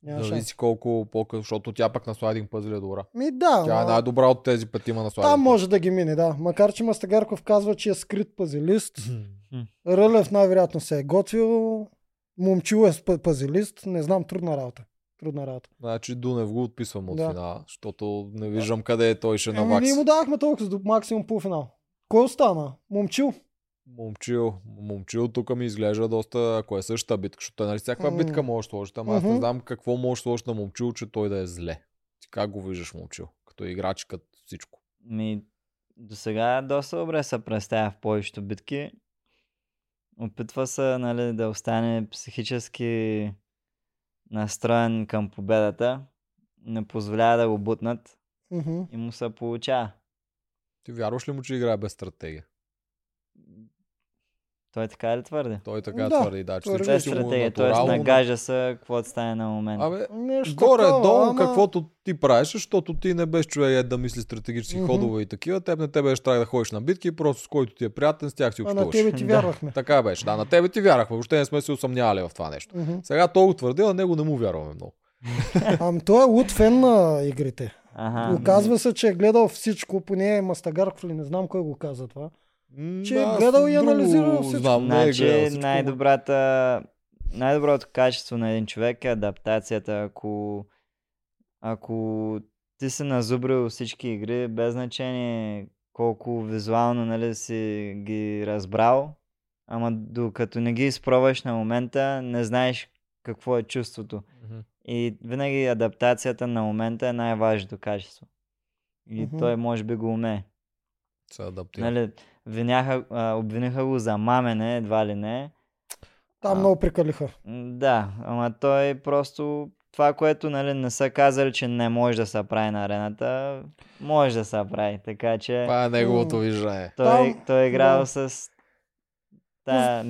Няма шанс. Зависи колко по-късно, защото тя пък на слайдинг пъзел е добра. Ми да, Тя е ма- най-добра от тези петима на слайдинг там може да ги мине, да. Макар, че Мастагарков казва, че е скрит пазилист. Рълев най-вероятно се е готвил. Момчил е пазилист. Не знам, трудна работа. Трудна работа. Значи Дунев го отписвам от Да. финала, защото не виждам къде е той ще Ами навакса. ние му давахме толкова до максимум полуфинал. Кой остана? Момчил. Момчил, момчил тук ми изглежда доста, ако е същата битка, защото нали всякаква М. битка може да сложиш, ама аз не знам какво може да сложиш на момчил, че той да е зле. Ти как го виждаш момчил? Като играч, като всичко. Ми, до сега доста добре се представя в повечето битки. Опитва се нали, да остане психически настроен към победата. Не позволява да го бутнат Мгм. и му се получава. Ти вярваш ли му, че играе без стратегия? Той така ли твърди? Той така Да, твърди, да, че твърди. Е му стратегия, т.е. нагажа се, каквото стане на момент. Абе, Нещо горе-долу, такова, ама- каквото ти правиш, защото ти не беше човек е да мисли стратегически Мгм. ходове и такива, теб не те беше трябва да ходиш на битки, просто с който ти е приятен, с тях си А на общуваш. тебе ти Да. вярвахме. Така беше. Да, на тебе ти вярвахме. Въобще не сме се усъмнявали в това нещо. Мгм. Сега той го твърди, а него не му вярваме много. Ами той е луд фен на игрите. Ага. Оказва се, че е гледал всичко, поне Мастагарков ли, не знам кой го каза това. Че е аз гледал и анализирал всичко. Знам, е Значи всичко. най-добрата, най-доброто качество на един човек е адаптацията. Ако, ако ти си назубрил всички игри, без значение колко визуално нали, си ги разбрал, ама докато не ги изпробваш на момента, не знаеш какво е чувството. Мгм. И винаги адаптацията на момента е най-важното качество. И Мгм. той може би го умее. Се адаптира. Нали, виняха, а, обвиниха го за мамене, едва ли не. Там А. много прикалиха. Да, ама той просто това, което нали, не са казали, че не може да се прави на арената, може да се прави. Така че Това е неговото виждане. той, Там- той е играл да. с.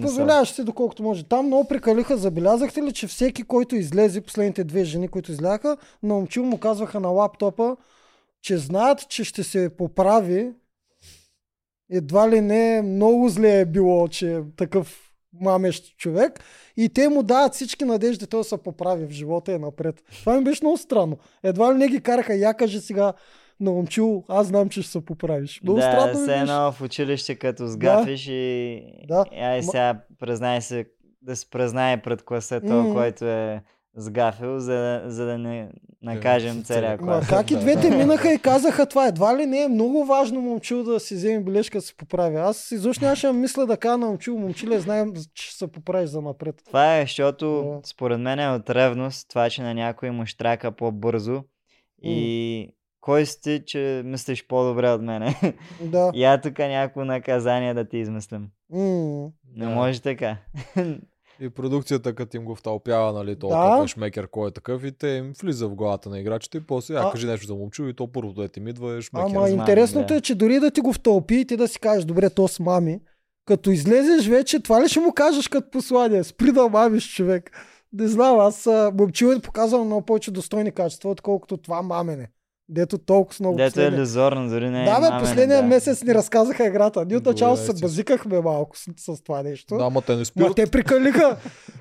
Позволяваш си доколкото може. Там много прикалиха. Забелязахте ли, че всеки, който излезе, последните две жени, които изляха, на момчил му казваха на лаптопа, че знаят, че ще се поправи. Едва ли не много зле е било, че е такъв мамещ човек. И те му дават всички надежди той да се поправи в живота и напред. Това ми беше много странно. Едва ли не ги караха, я кажи сега на момчил, аз знам, че ще се поправиш. Много да, странно все едно в училище като сгафиш и, Да. и ай Ма- сега признай се, да се признае пред класа то, М. който е сгафил, за, за да не накажем целия Ма Ма клас. как и Да, двете да. минаха и казаха това. Едва ли не е много важно момчил да си вземе бележка да се поправи. Аз изобщо нямаше да мисля да кажа на момчил, момчиле, знаем, че ще се поправиш за напред. Това е, защото Да. според мен е от ревност това, че на някой му штрака по-бързо и кой си ти, че мислиш по-добре от мене. Да. Я тук някакво наказание да ти измислям. М. Не Да. може така. И продукцията, като им го втълпява, нали, то Да. да. шмекер, кой е такъв, и те им влиза в главата на играчите, и после, а, А- кажи нещо за момчу, и то първото да ти ми идва е шмекер. Ама знам, интересното да. е, че дори да ти го втълпи и ти да си кажеш, добре, то с мами, като излезеш вече, това ли ще му кажеш като послание? Спри да мамиш човек. Не знам, аз момчил е показал много повече достойни качества, отколкото това мамене. Дето толкова с много Дето е последния- лизорно, дори не е Да, бе, последния да. месец ни разказаха играта. Ние от Добре, начало се базикахме малко с, с това нещо. Да, ма те не Ма спират. те прикалиха.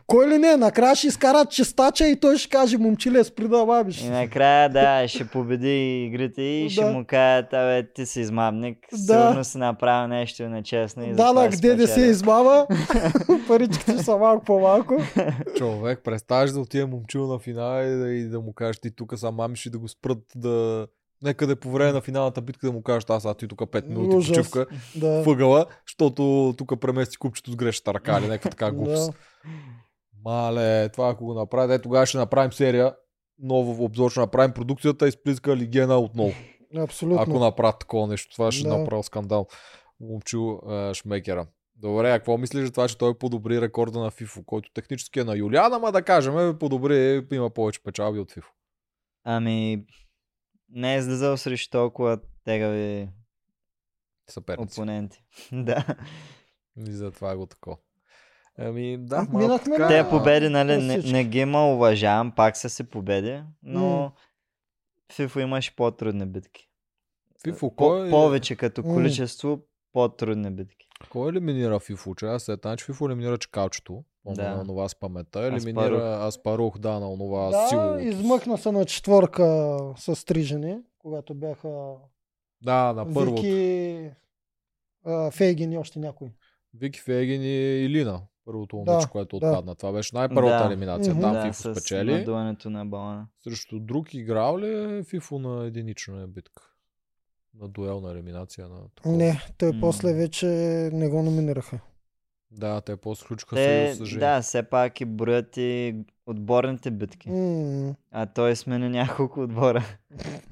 Кой ли не, накрая ще изкарат чистача и той ще каже, момчиле, спри да мамиш. И накрая, да, ще победи игрите и ще Да. му кажат, абе, ти си измамник, Да. сигурно си направил нещо нечестно и затова Данък си ДДС спечелил. измама, паричките са малко по-малко. Човек, представяш да отиде момчил на финал и да, и да му кажеш ти тук са мамиш и да го спрат да... Нека да е по време на финалната битка да му кажеш аз, а ти тук 5 минути Ужас. почивка Да. въгъла, защото тук премести купчето с грешната ръка или някаква така глупост. Да. Мале, това ако го направи, е, тогава ще направим серия, нов обзор, ще направим продукцията и сплитска лигена отново. Абсолютно. Ако направят такова нещо, това ще Да. направи скандал. Момчу е, Шмекера. Добре, а какво мислиш за това, че той подобри рекорда на FIFO, който технически е на Юлиан, ама да кажем, подобри, има повече печалби от FIFO. Ами, не е излизал срещу толкова тегави Съперници. опоненти. да. И затова го такова. Ами, да, А, малко така? Те победи, нали, на не, не ги има уважавам, пак са си победи, но в FIFA имаше по-трудни битки. FIFO, По- кой, повече като количество, по-трудни битки. кой елиминира FIFO? Че аз след че FIFO елиминира чекалчето. Да. Да. На онова с паметта. Елиминира Аспарух. Да, на онова Да, силовото. измъкна се на четвърка с три жени, когато бяха Да, на първото. Вики, Фейгин и още някой. Вики Фейгин и Илина. Първото Да, момиче, което да. отпадна. Това беше най-първата Да. елиминация. Там да, с спечели. надуването на балона. Срещу друг играл ли е FIFO на единична битка? На дуелна елиминация на такова. Не, той М. после вече не го номинираха. Да, те после сключиха Те, съюз жени. да, все пак и броят и отборните битки. М, А той смени няколко отбора.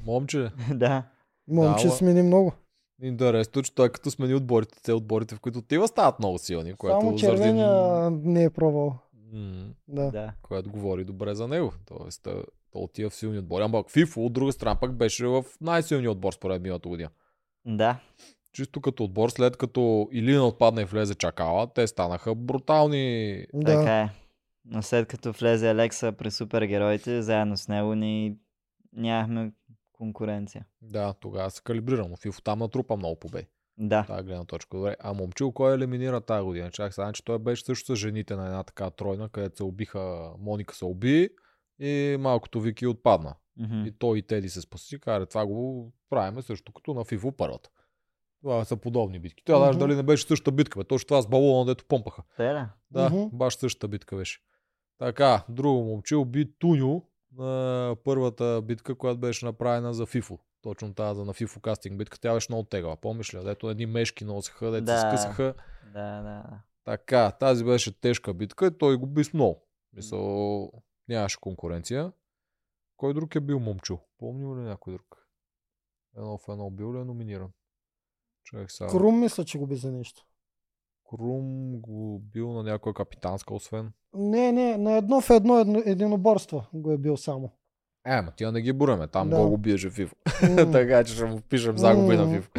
Момче, да. Момче ала. смени много. интересно, че той като смени отборите, те отборите, в които отива, стават много силни. Което Само заради- червения не е пробвал. М, Да. да. което говори добре за него. Тоест, той отива в силни отбори. Ама FIFO, от друга страна, пък беше в най-силния отбор според миналата година. Да. Чисто като отбор, след като Илина отпадна и влезе Чакала, те станаха брутални. Да. Така е. Но след като влезе Алекса при супергероите, заедно с него ни нямахме конкуренция. Да, тогава се калибрира, но Фифо там натрупа много победи. Да. Тази гледна точка. Добре. А момчил кой елиминира тази година? Чак сега, че той беше също с жените на една така тройна, където се убиха, Моника се уби и малкото Вики отпадна. Мгм. И той и Теди се спаси, кара това го правиме също като на Фифо първата. Това са подобни битки. Тя даже Мгм. дали не беше същата битка, бе. точно това с балона, дето помпаха. Те да. Да, Мгм. баш същата битка беше. Така, друго момче уби Туню на първата битка, която беше направена за Фифо. Точно тази за на Фифо кастинг битка. Тя беше много тегава. Помниш ли? Дето едни мешки носеха, дето се Да. скъсаха. Да, да. Така, тази беше тежка битка и той го би с много. Мисъл, нямаше конкуренция. Кой друг е бил момчу? Помни ли някой друг? Едно в едно бил ли е номиниран? Човек сега. Крум мисля, че го би за нещо. Крум го бил на някоя капитанска, освен. Не, не, на едно в едно, едно единоборство го е бил само. Е, ма тия не ги буреме. Там Да. да. го биеше Фифо. М. така че ще му впишем загуби на М. Фифо.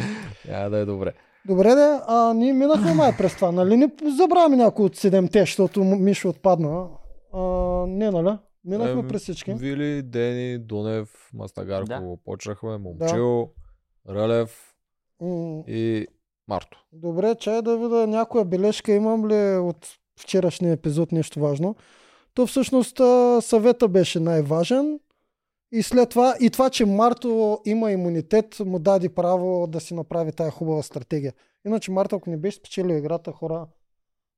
Няма да е добре. Добре, де, а ние минахме май през това, нали? Не забравяме някой от седемте, защото Мишо отпадна. А, не, нали? Минахме през всички. Вили, Дени, Дунев, Мастагарко Да. почнахме, Момчил, Рълев И Марто. Добре, чай да видя някоя бележка имам ли от вчерашния епизод нещо важно. То всъщност съвета беше най-важен. И след това, и това, че Марто има имунитет, му даде право да си направи тая хубава стратегия. Иначе Марто, ако не беше спечелил играта, хора,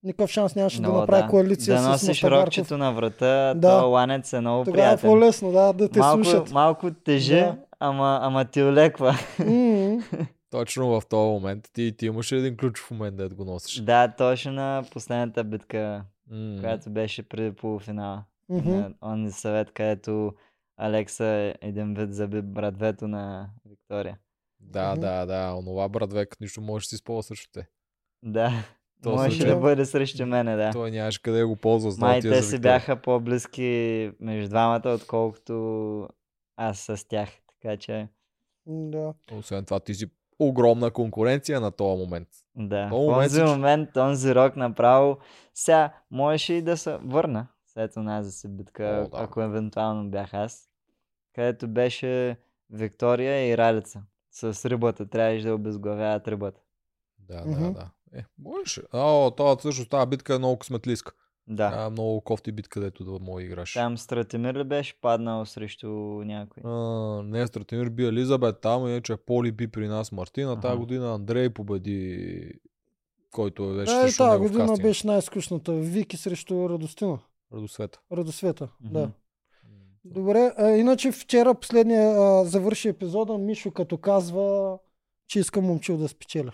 никакъв шанс нямаше да направи коалиция да с носиш рокчето на врата, Да. то ланец е много Тогава е приятен. по-лесно, да, да те малко, слушат. малко тежи, Да. ама, ама ти олеква. М, Точно в този момент ти, ти имаше един ключов момент да го носиш. да, точно на последната битка, М. която беше преди полуфинала. мгм. На онзи съвет, където Алекса е един вид заби братвето на Виктория. Да, Мгм. да, да. Онова братвек нищо може да си използва срещу те. Да, То можеше да бъде срещу мене, да. Той нямаше къде го ползва. Май те си бяха по-близки между двамата, отколкото аз с тях. Така че, Да. Освен това, ти си огромна конкуренция на този момент. да. Този В момент онзи момент, онзи рок направо, сега можеше и да се върна след онази си битка, О, да. ако евентуално бях аз, където беше Виктория и Ралица. С рибата, трябваше да обезглавяват рибата. Да, да, да. Е, можеше. А, о, това всъщност тази битка е много късметлиска. Да. Да. много кофти битка, дето да мога играш. Там Стратимир ли беше паднал срещу някой? А, не, Стратимир би Елизабет там, иначе Поли би при нас Мартина. Аха. Тази година Андрей победи, който беше Да, и срещу тази в година кастинга. беше най-скучната. Вики срещу Радостина. Радосвета. Радосвета, да. Мгм. Добре, а, иначе вчера последния а, завърши епизода, Мишо като казва, че иска момчил да спечеля.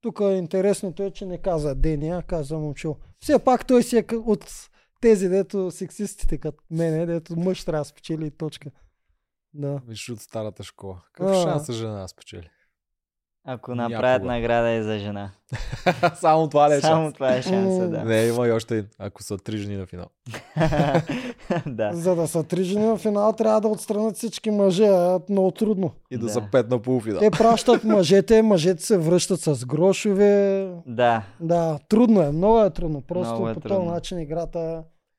Тук интересното е, че не каза Дени, а каза момчил. Все пак той си е от тези, дето сексистите като мене, дето мъж трябва да спечели и точка. Да. Виж от старата школа. Какъв А. шанс е жена спечели? Ако направят Някога. награда и за жена. Само това ли е Само шанс? това е шанса, да. Не, има и още един. Ако са три жени на финал. да. За да са три жени в финал, трябва да отстранят всички мъже. А, много трудно. И да, Да. са пет на полуфинал. Те пращат мъжете, мъжете се връщат с грошове. Да. Да, трудно е, много е трудно. Просто Много е по този начин играта е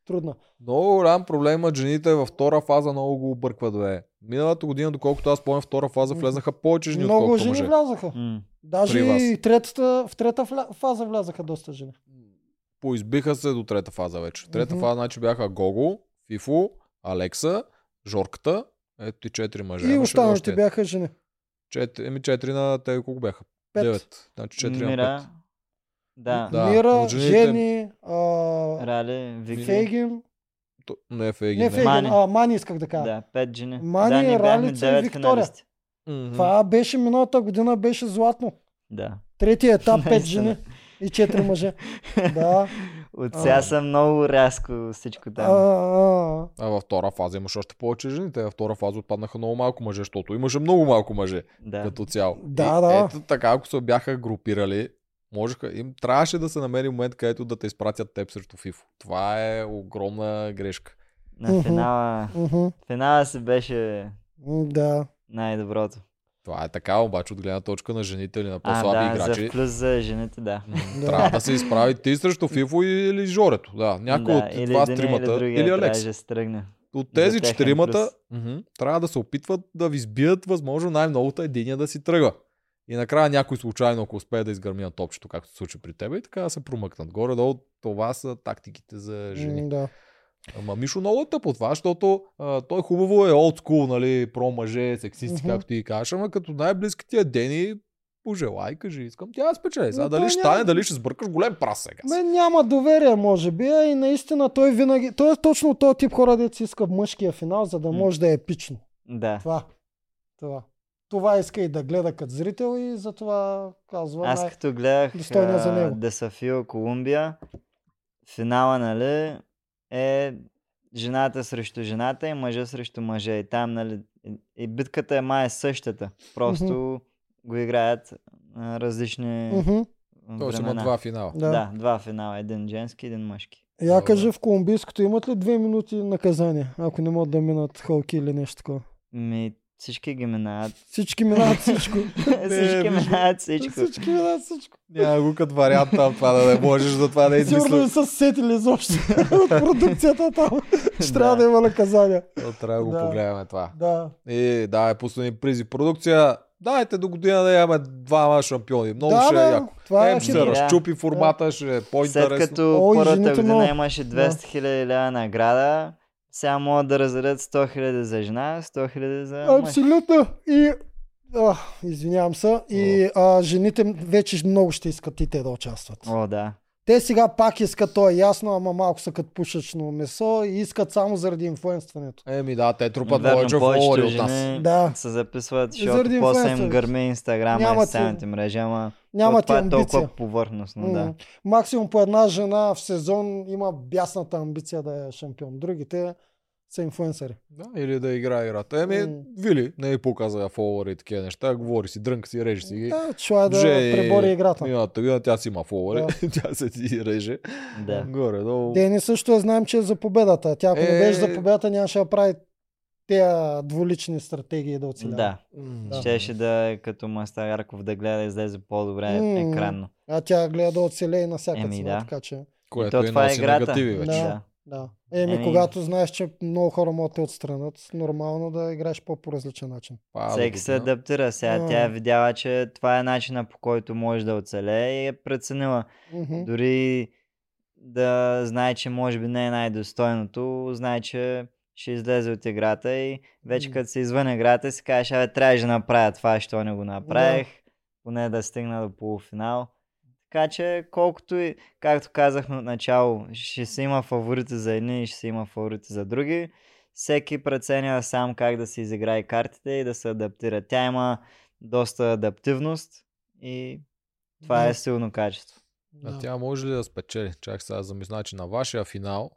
трудна. Много голям проблем жените във втора фаза, много го объркват, бе. Миналата година, доколкото аз помня, втора фаза влезнаха повече жени, Много жени мъже. влязаха. М. Даже При вас. и третата, в трета вля... фаза влязаха доста жени. Поизбиха се до трета фаза вече. Трета Мгм. фаза, значи бяха Гого, Фифо, Алекса, Жорката, ето и четири мъже. и Имаше останалите още? бяха жени. Четири, еми четири на те колко бяха? Пет. Девет. Значи четири на Мира. пет. Да. Да, Мира, от жените- Жени, а... Рали, Вики. Фейгин. То- Не, Фейгин. Не Фейгин, Мани. а Мани исках да кажа. Да, пет жени. Мани, да, бяхме Ралица и Виктория. Мгм. Това беше миналата година, беше златно. Да. Третия етап, пет Наистина. жени и четири мъже. Да. От сега А. съм много рязко всичко А, там. а, А във втора фаза имаш още повече жени. Те във втора фаза отпаднаха много малко мъже, защото имаше много малко мъже Да. като цяло. Да, и, да. Ето така, ако се бяха групирали, можеха, им трябваше да се намери момент, където да те изпратят теб срещу Фифо. Това е огромна грешка. На финала. мгм. Финала си беше Да. най-доброто. Това е така, обаче от гледна точка на жените или на А, по-слаби да, играчи. за плюс за жените, да. Трябва да се изправи ти срещу Фифо или Жорето. Да, някой да, от или единия, тримата. Или, Или Алекс. да се тръгне. От за тези четиримата трябва да се опитват да ви сбият възможно най-многото единия да си тръгва. И накрая някой случайно, ако успее да изгърми на топчето, както се случи при тебе, и така да се промъкнат. Горе-долу това са тактиките за жени. М, Да. Ама Мишо много е тъпо това, защото а, той хубаво е old school, нали, про мъже, сексисти, Мгм. както ти кажеш, ама като най-близки ти е Дени, пожелай, кажи, искам тя да спечели. Сега дали ще няма- стане, дали ще сбъркаш голем прас сега. Мен няма доверие, може би, а и наистина той винаги. Той е точно този тип хора, дето си иска в мъжкия финал, за да може да е епично. Да. Това. Това. Това иска и да гледа като зрител и затова казва. Аз най- като гледах за него. Десафио Колумбия, финала, нали, е жената срещу жената и мъжа срещу мъжа. И там, нали, и- битката е май същата. Просто го играят а, различни. Тоест има два финала. Да. Да, два финала. Един женски, един мъжки. Я Добре. кажи в колумбийското имат ли две минути наказание, ако не могат да минат халки или нещо такова? Ми, всички ги минават. Всички минават всичко. всички минават всичко. Всички минават всичко. Няма го като вариант там това да не можеш, затова да е Сигурно измисля. не са се сетили изобщо от продукцията там. Ще трябва да има наказания. То Трябва да го Да. погледаме това. Да. И да, е пуснали призи продукция. Дайте до година да имаме двама шампиони. Много да, ще е да, яко. това е ще. Да. разчупи формата, ще е След по-интересно. като О, и първата година имаше 200 хиляди лева награда, сега могат да раздадат 100 хиляди за жена, 100 хиляди за мъж. Абсолютно. И а, извинявам се. И а, жените вече много ще искат и те да участват. О, да. Те сега пак искат, то е ясно, ама малко са като пушечно месо и искат само заради инфлуенстването. Еми да, те трупат повечето фолуари от нас. Да. се записват, И защото после им гърми Инстаграма и Нямат социалните мрежи, ама Нямат това и е амбиция. толкова повърхностно, да. Максимум по една жена в сезон има бясната амбиция да е шампион. Другите са инфлуенсъри. Да, или да играе играта. Еми, М. Вили, не е показва фолуари и такива неща. Говори си, дрънка си, режи си ги. Да, чува е да Вже пребори играта. Миналата година тя си има фолуари, Да. тя се ти реже. Да. Горе, долу. Дени също е, знаем, че е за победата. Тя ако не Е. беше за победата, нямаше да прави тези двулични стратегии да оцелява. Да. Да. Щеше да е като Мастагарков да гледа да излезе по-добре М. екранно. А тя гледа да оцелее на всяка цена, да. така че... Което то и това е играта. негативи вече. Да. Да. Да. Еми, Еми- когато знаеш, че много хора могат да те отстранят, нормално да играеш по различен начин. Всеки се адаптира. Сега А. тя е видяла, че това е начина по който може да оцелее и е преценила. Мгм. Дори да знае, че може би не е най-достойното, знае, че ще излезе от играта и вече М. като се извън играта си кажеш, абе, трябваше да направя това, що не го направих, поне да стигна до полуфинал. Така че, колкото и, както казахме от начало, ще се има фаворити за едни и ще се има фаворити за други, всеки преценя сам как да си изиграе картите и да се адаптира. Тя има доста адаптивност и това Да. е силно качество. А Да. тя може ли да спечели? Чак сега замисля, значи на вашия финал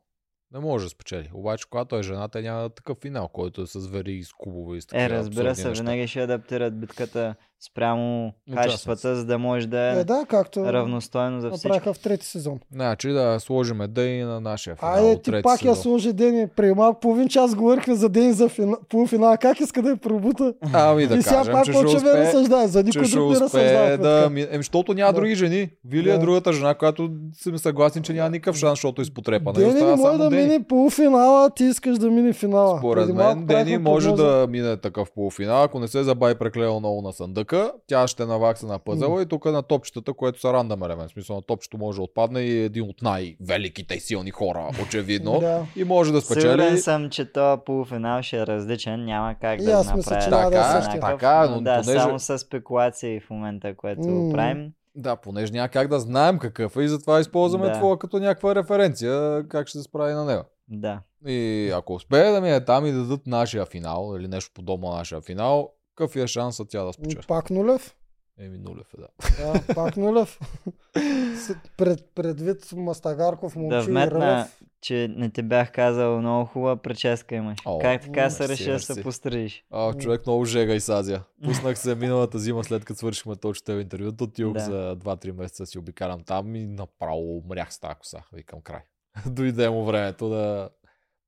не може да спечели. Обаче, когато е жена, те няма такъв финал, който е с вери и с кубове и с такива Е, разбира се, неща. винаги ще адаптират битката спрямо качествата, за да може да е, Е, да, както равностойно за всички. направиха в трети сезон. Значи да сложиме Дени на нашия финал. Айде, ти трети пак я сезон. сложи Дени. Преди малко половин час говорихме за Дени за фина... полуфинал. Как иска да я пробута? Ами да и сега кажем, пак че ще успее, разсъждава. За никой друг не успее разсъждава. да... Ми- Еми, защото няма Да. други жени. Вили е Да. другата жена, която съм съгласен, че няма никакъв шанс, защото е изпотрепана. И Дени остава не може да Дени. мине полуфинала, ти искаш да мине финала. Според мен Дени може да мине такъв полуфинал, ако не се забави преклено много на съндъка, тя ще навакса на пъзела и тук на топчетата, което са рандъм елемент. В смисъл на топчето може да отпадне и е един от най-великите и силни хора, очевидно. Да. И може да Сигурен спечели. съм, че този полуфинал ще е различен, няма как да аз го мисля, че няма да е. Така, но да, понеже- само с спекулации в момента, което М. правим. Да, понеже няма как да знаем какъв е и затова използваме Да. това като някаква референция, как ще се справи на него. Да. И ако успее да мине там и да дадат нашия финал, или нещо подобно на нашия финал, какъв е шансът тя да спечели? Пак нулев. Еми нулев е, да. Да, пак нулев. Пред, предвид Мастагарков, Да Момчу и вметна, че не ти бях казал много хубава прическа имаш. О, как така се реши да се пострижиш? А, човек много жега и сазя. Пуснах се миналата зима, след като свършихме точно тебе интервюто. Отидох Да. за 2-3 месеца си обикалям там и направо умрях с тази коса. Викам край. Дойде му времето да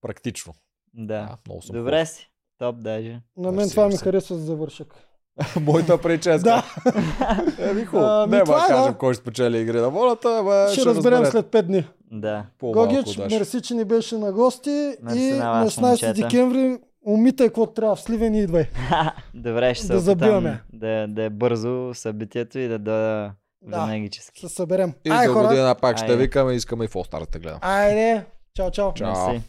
практично. Да. много съм Добре си. Топ даже. На мен това ми харесва за завършък. Моята прическа. Да. Еми хубаво. Не, това ма е, да. кажем кой ще спечели игри на волята, ама Ще разберем разберете. след 5 дни. Да. Гогич, мерси, че ни беше на гости Мерси и на на вас, 16 момчета. декември умитай какво трябва в Сливен и идвай. Добре, ще се Да забиваме. да, да е бързо събитието и да дойда Да. венегически. Се съберем. И Ай, до хора. година пак ще Айде. викаме, искаме и в да гледам. Айде. Чао, чао. Чао. Мерси.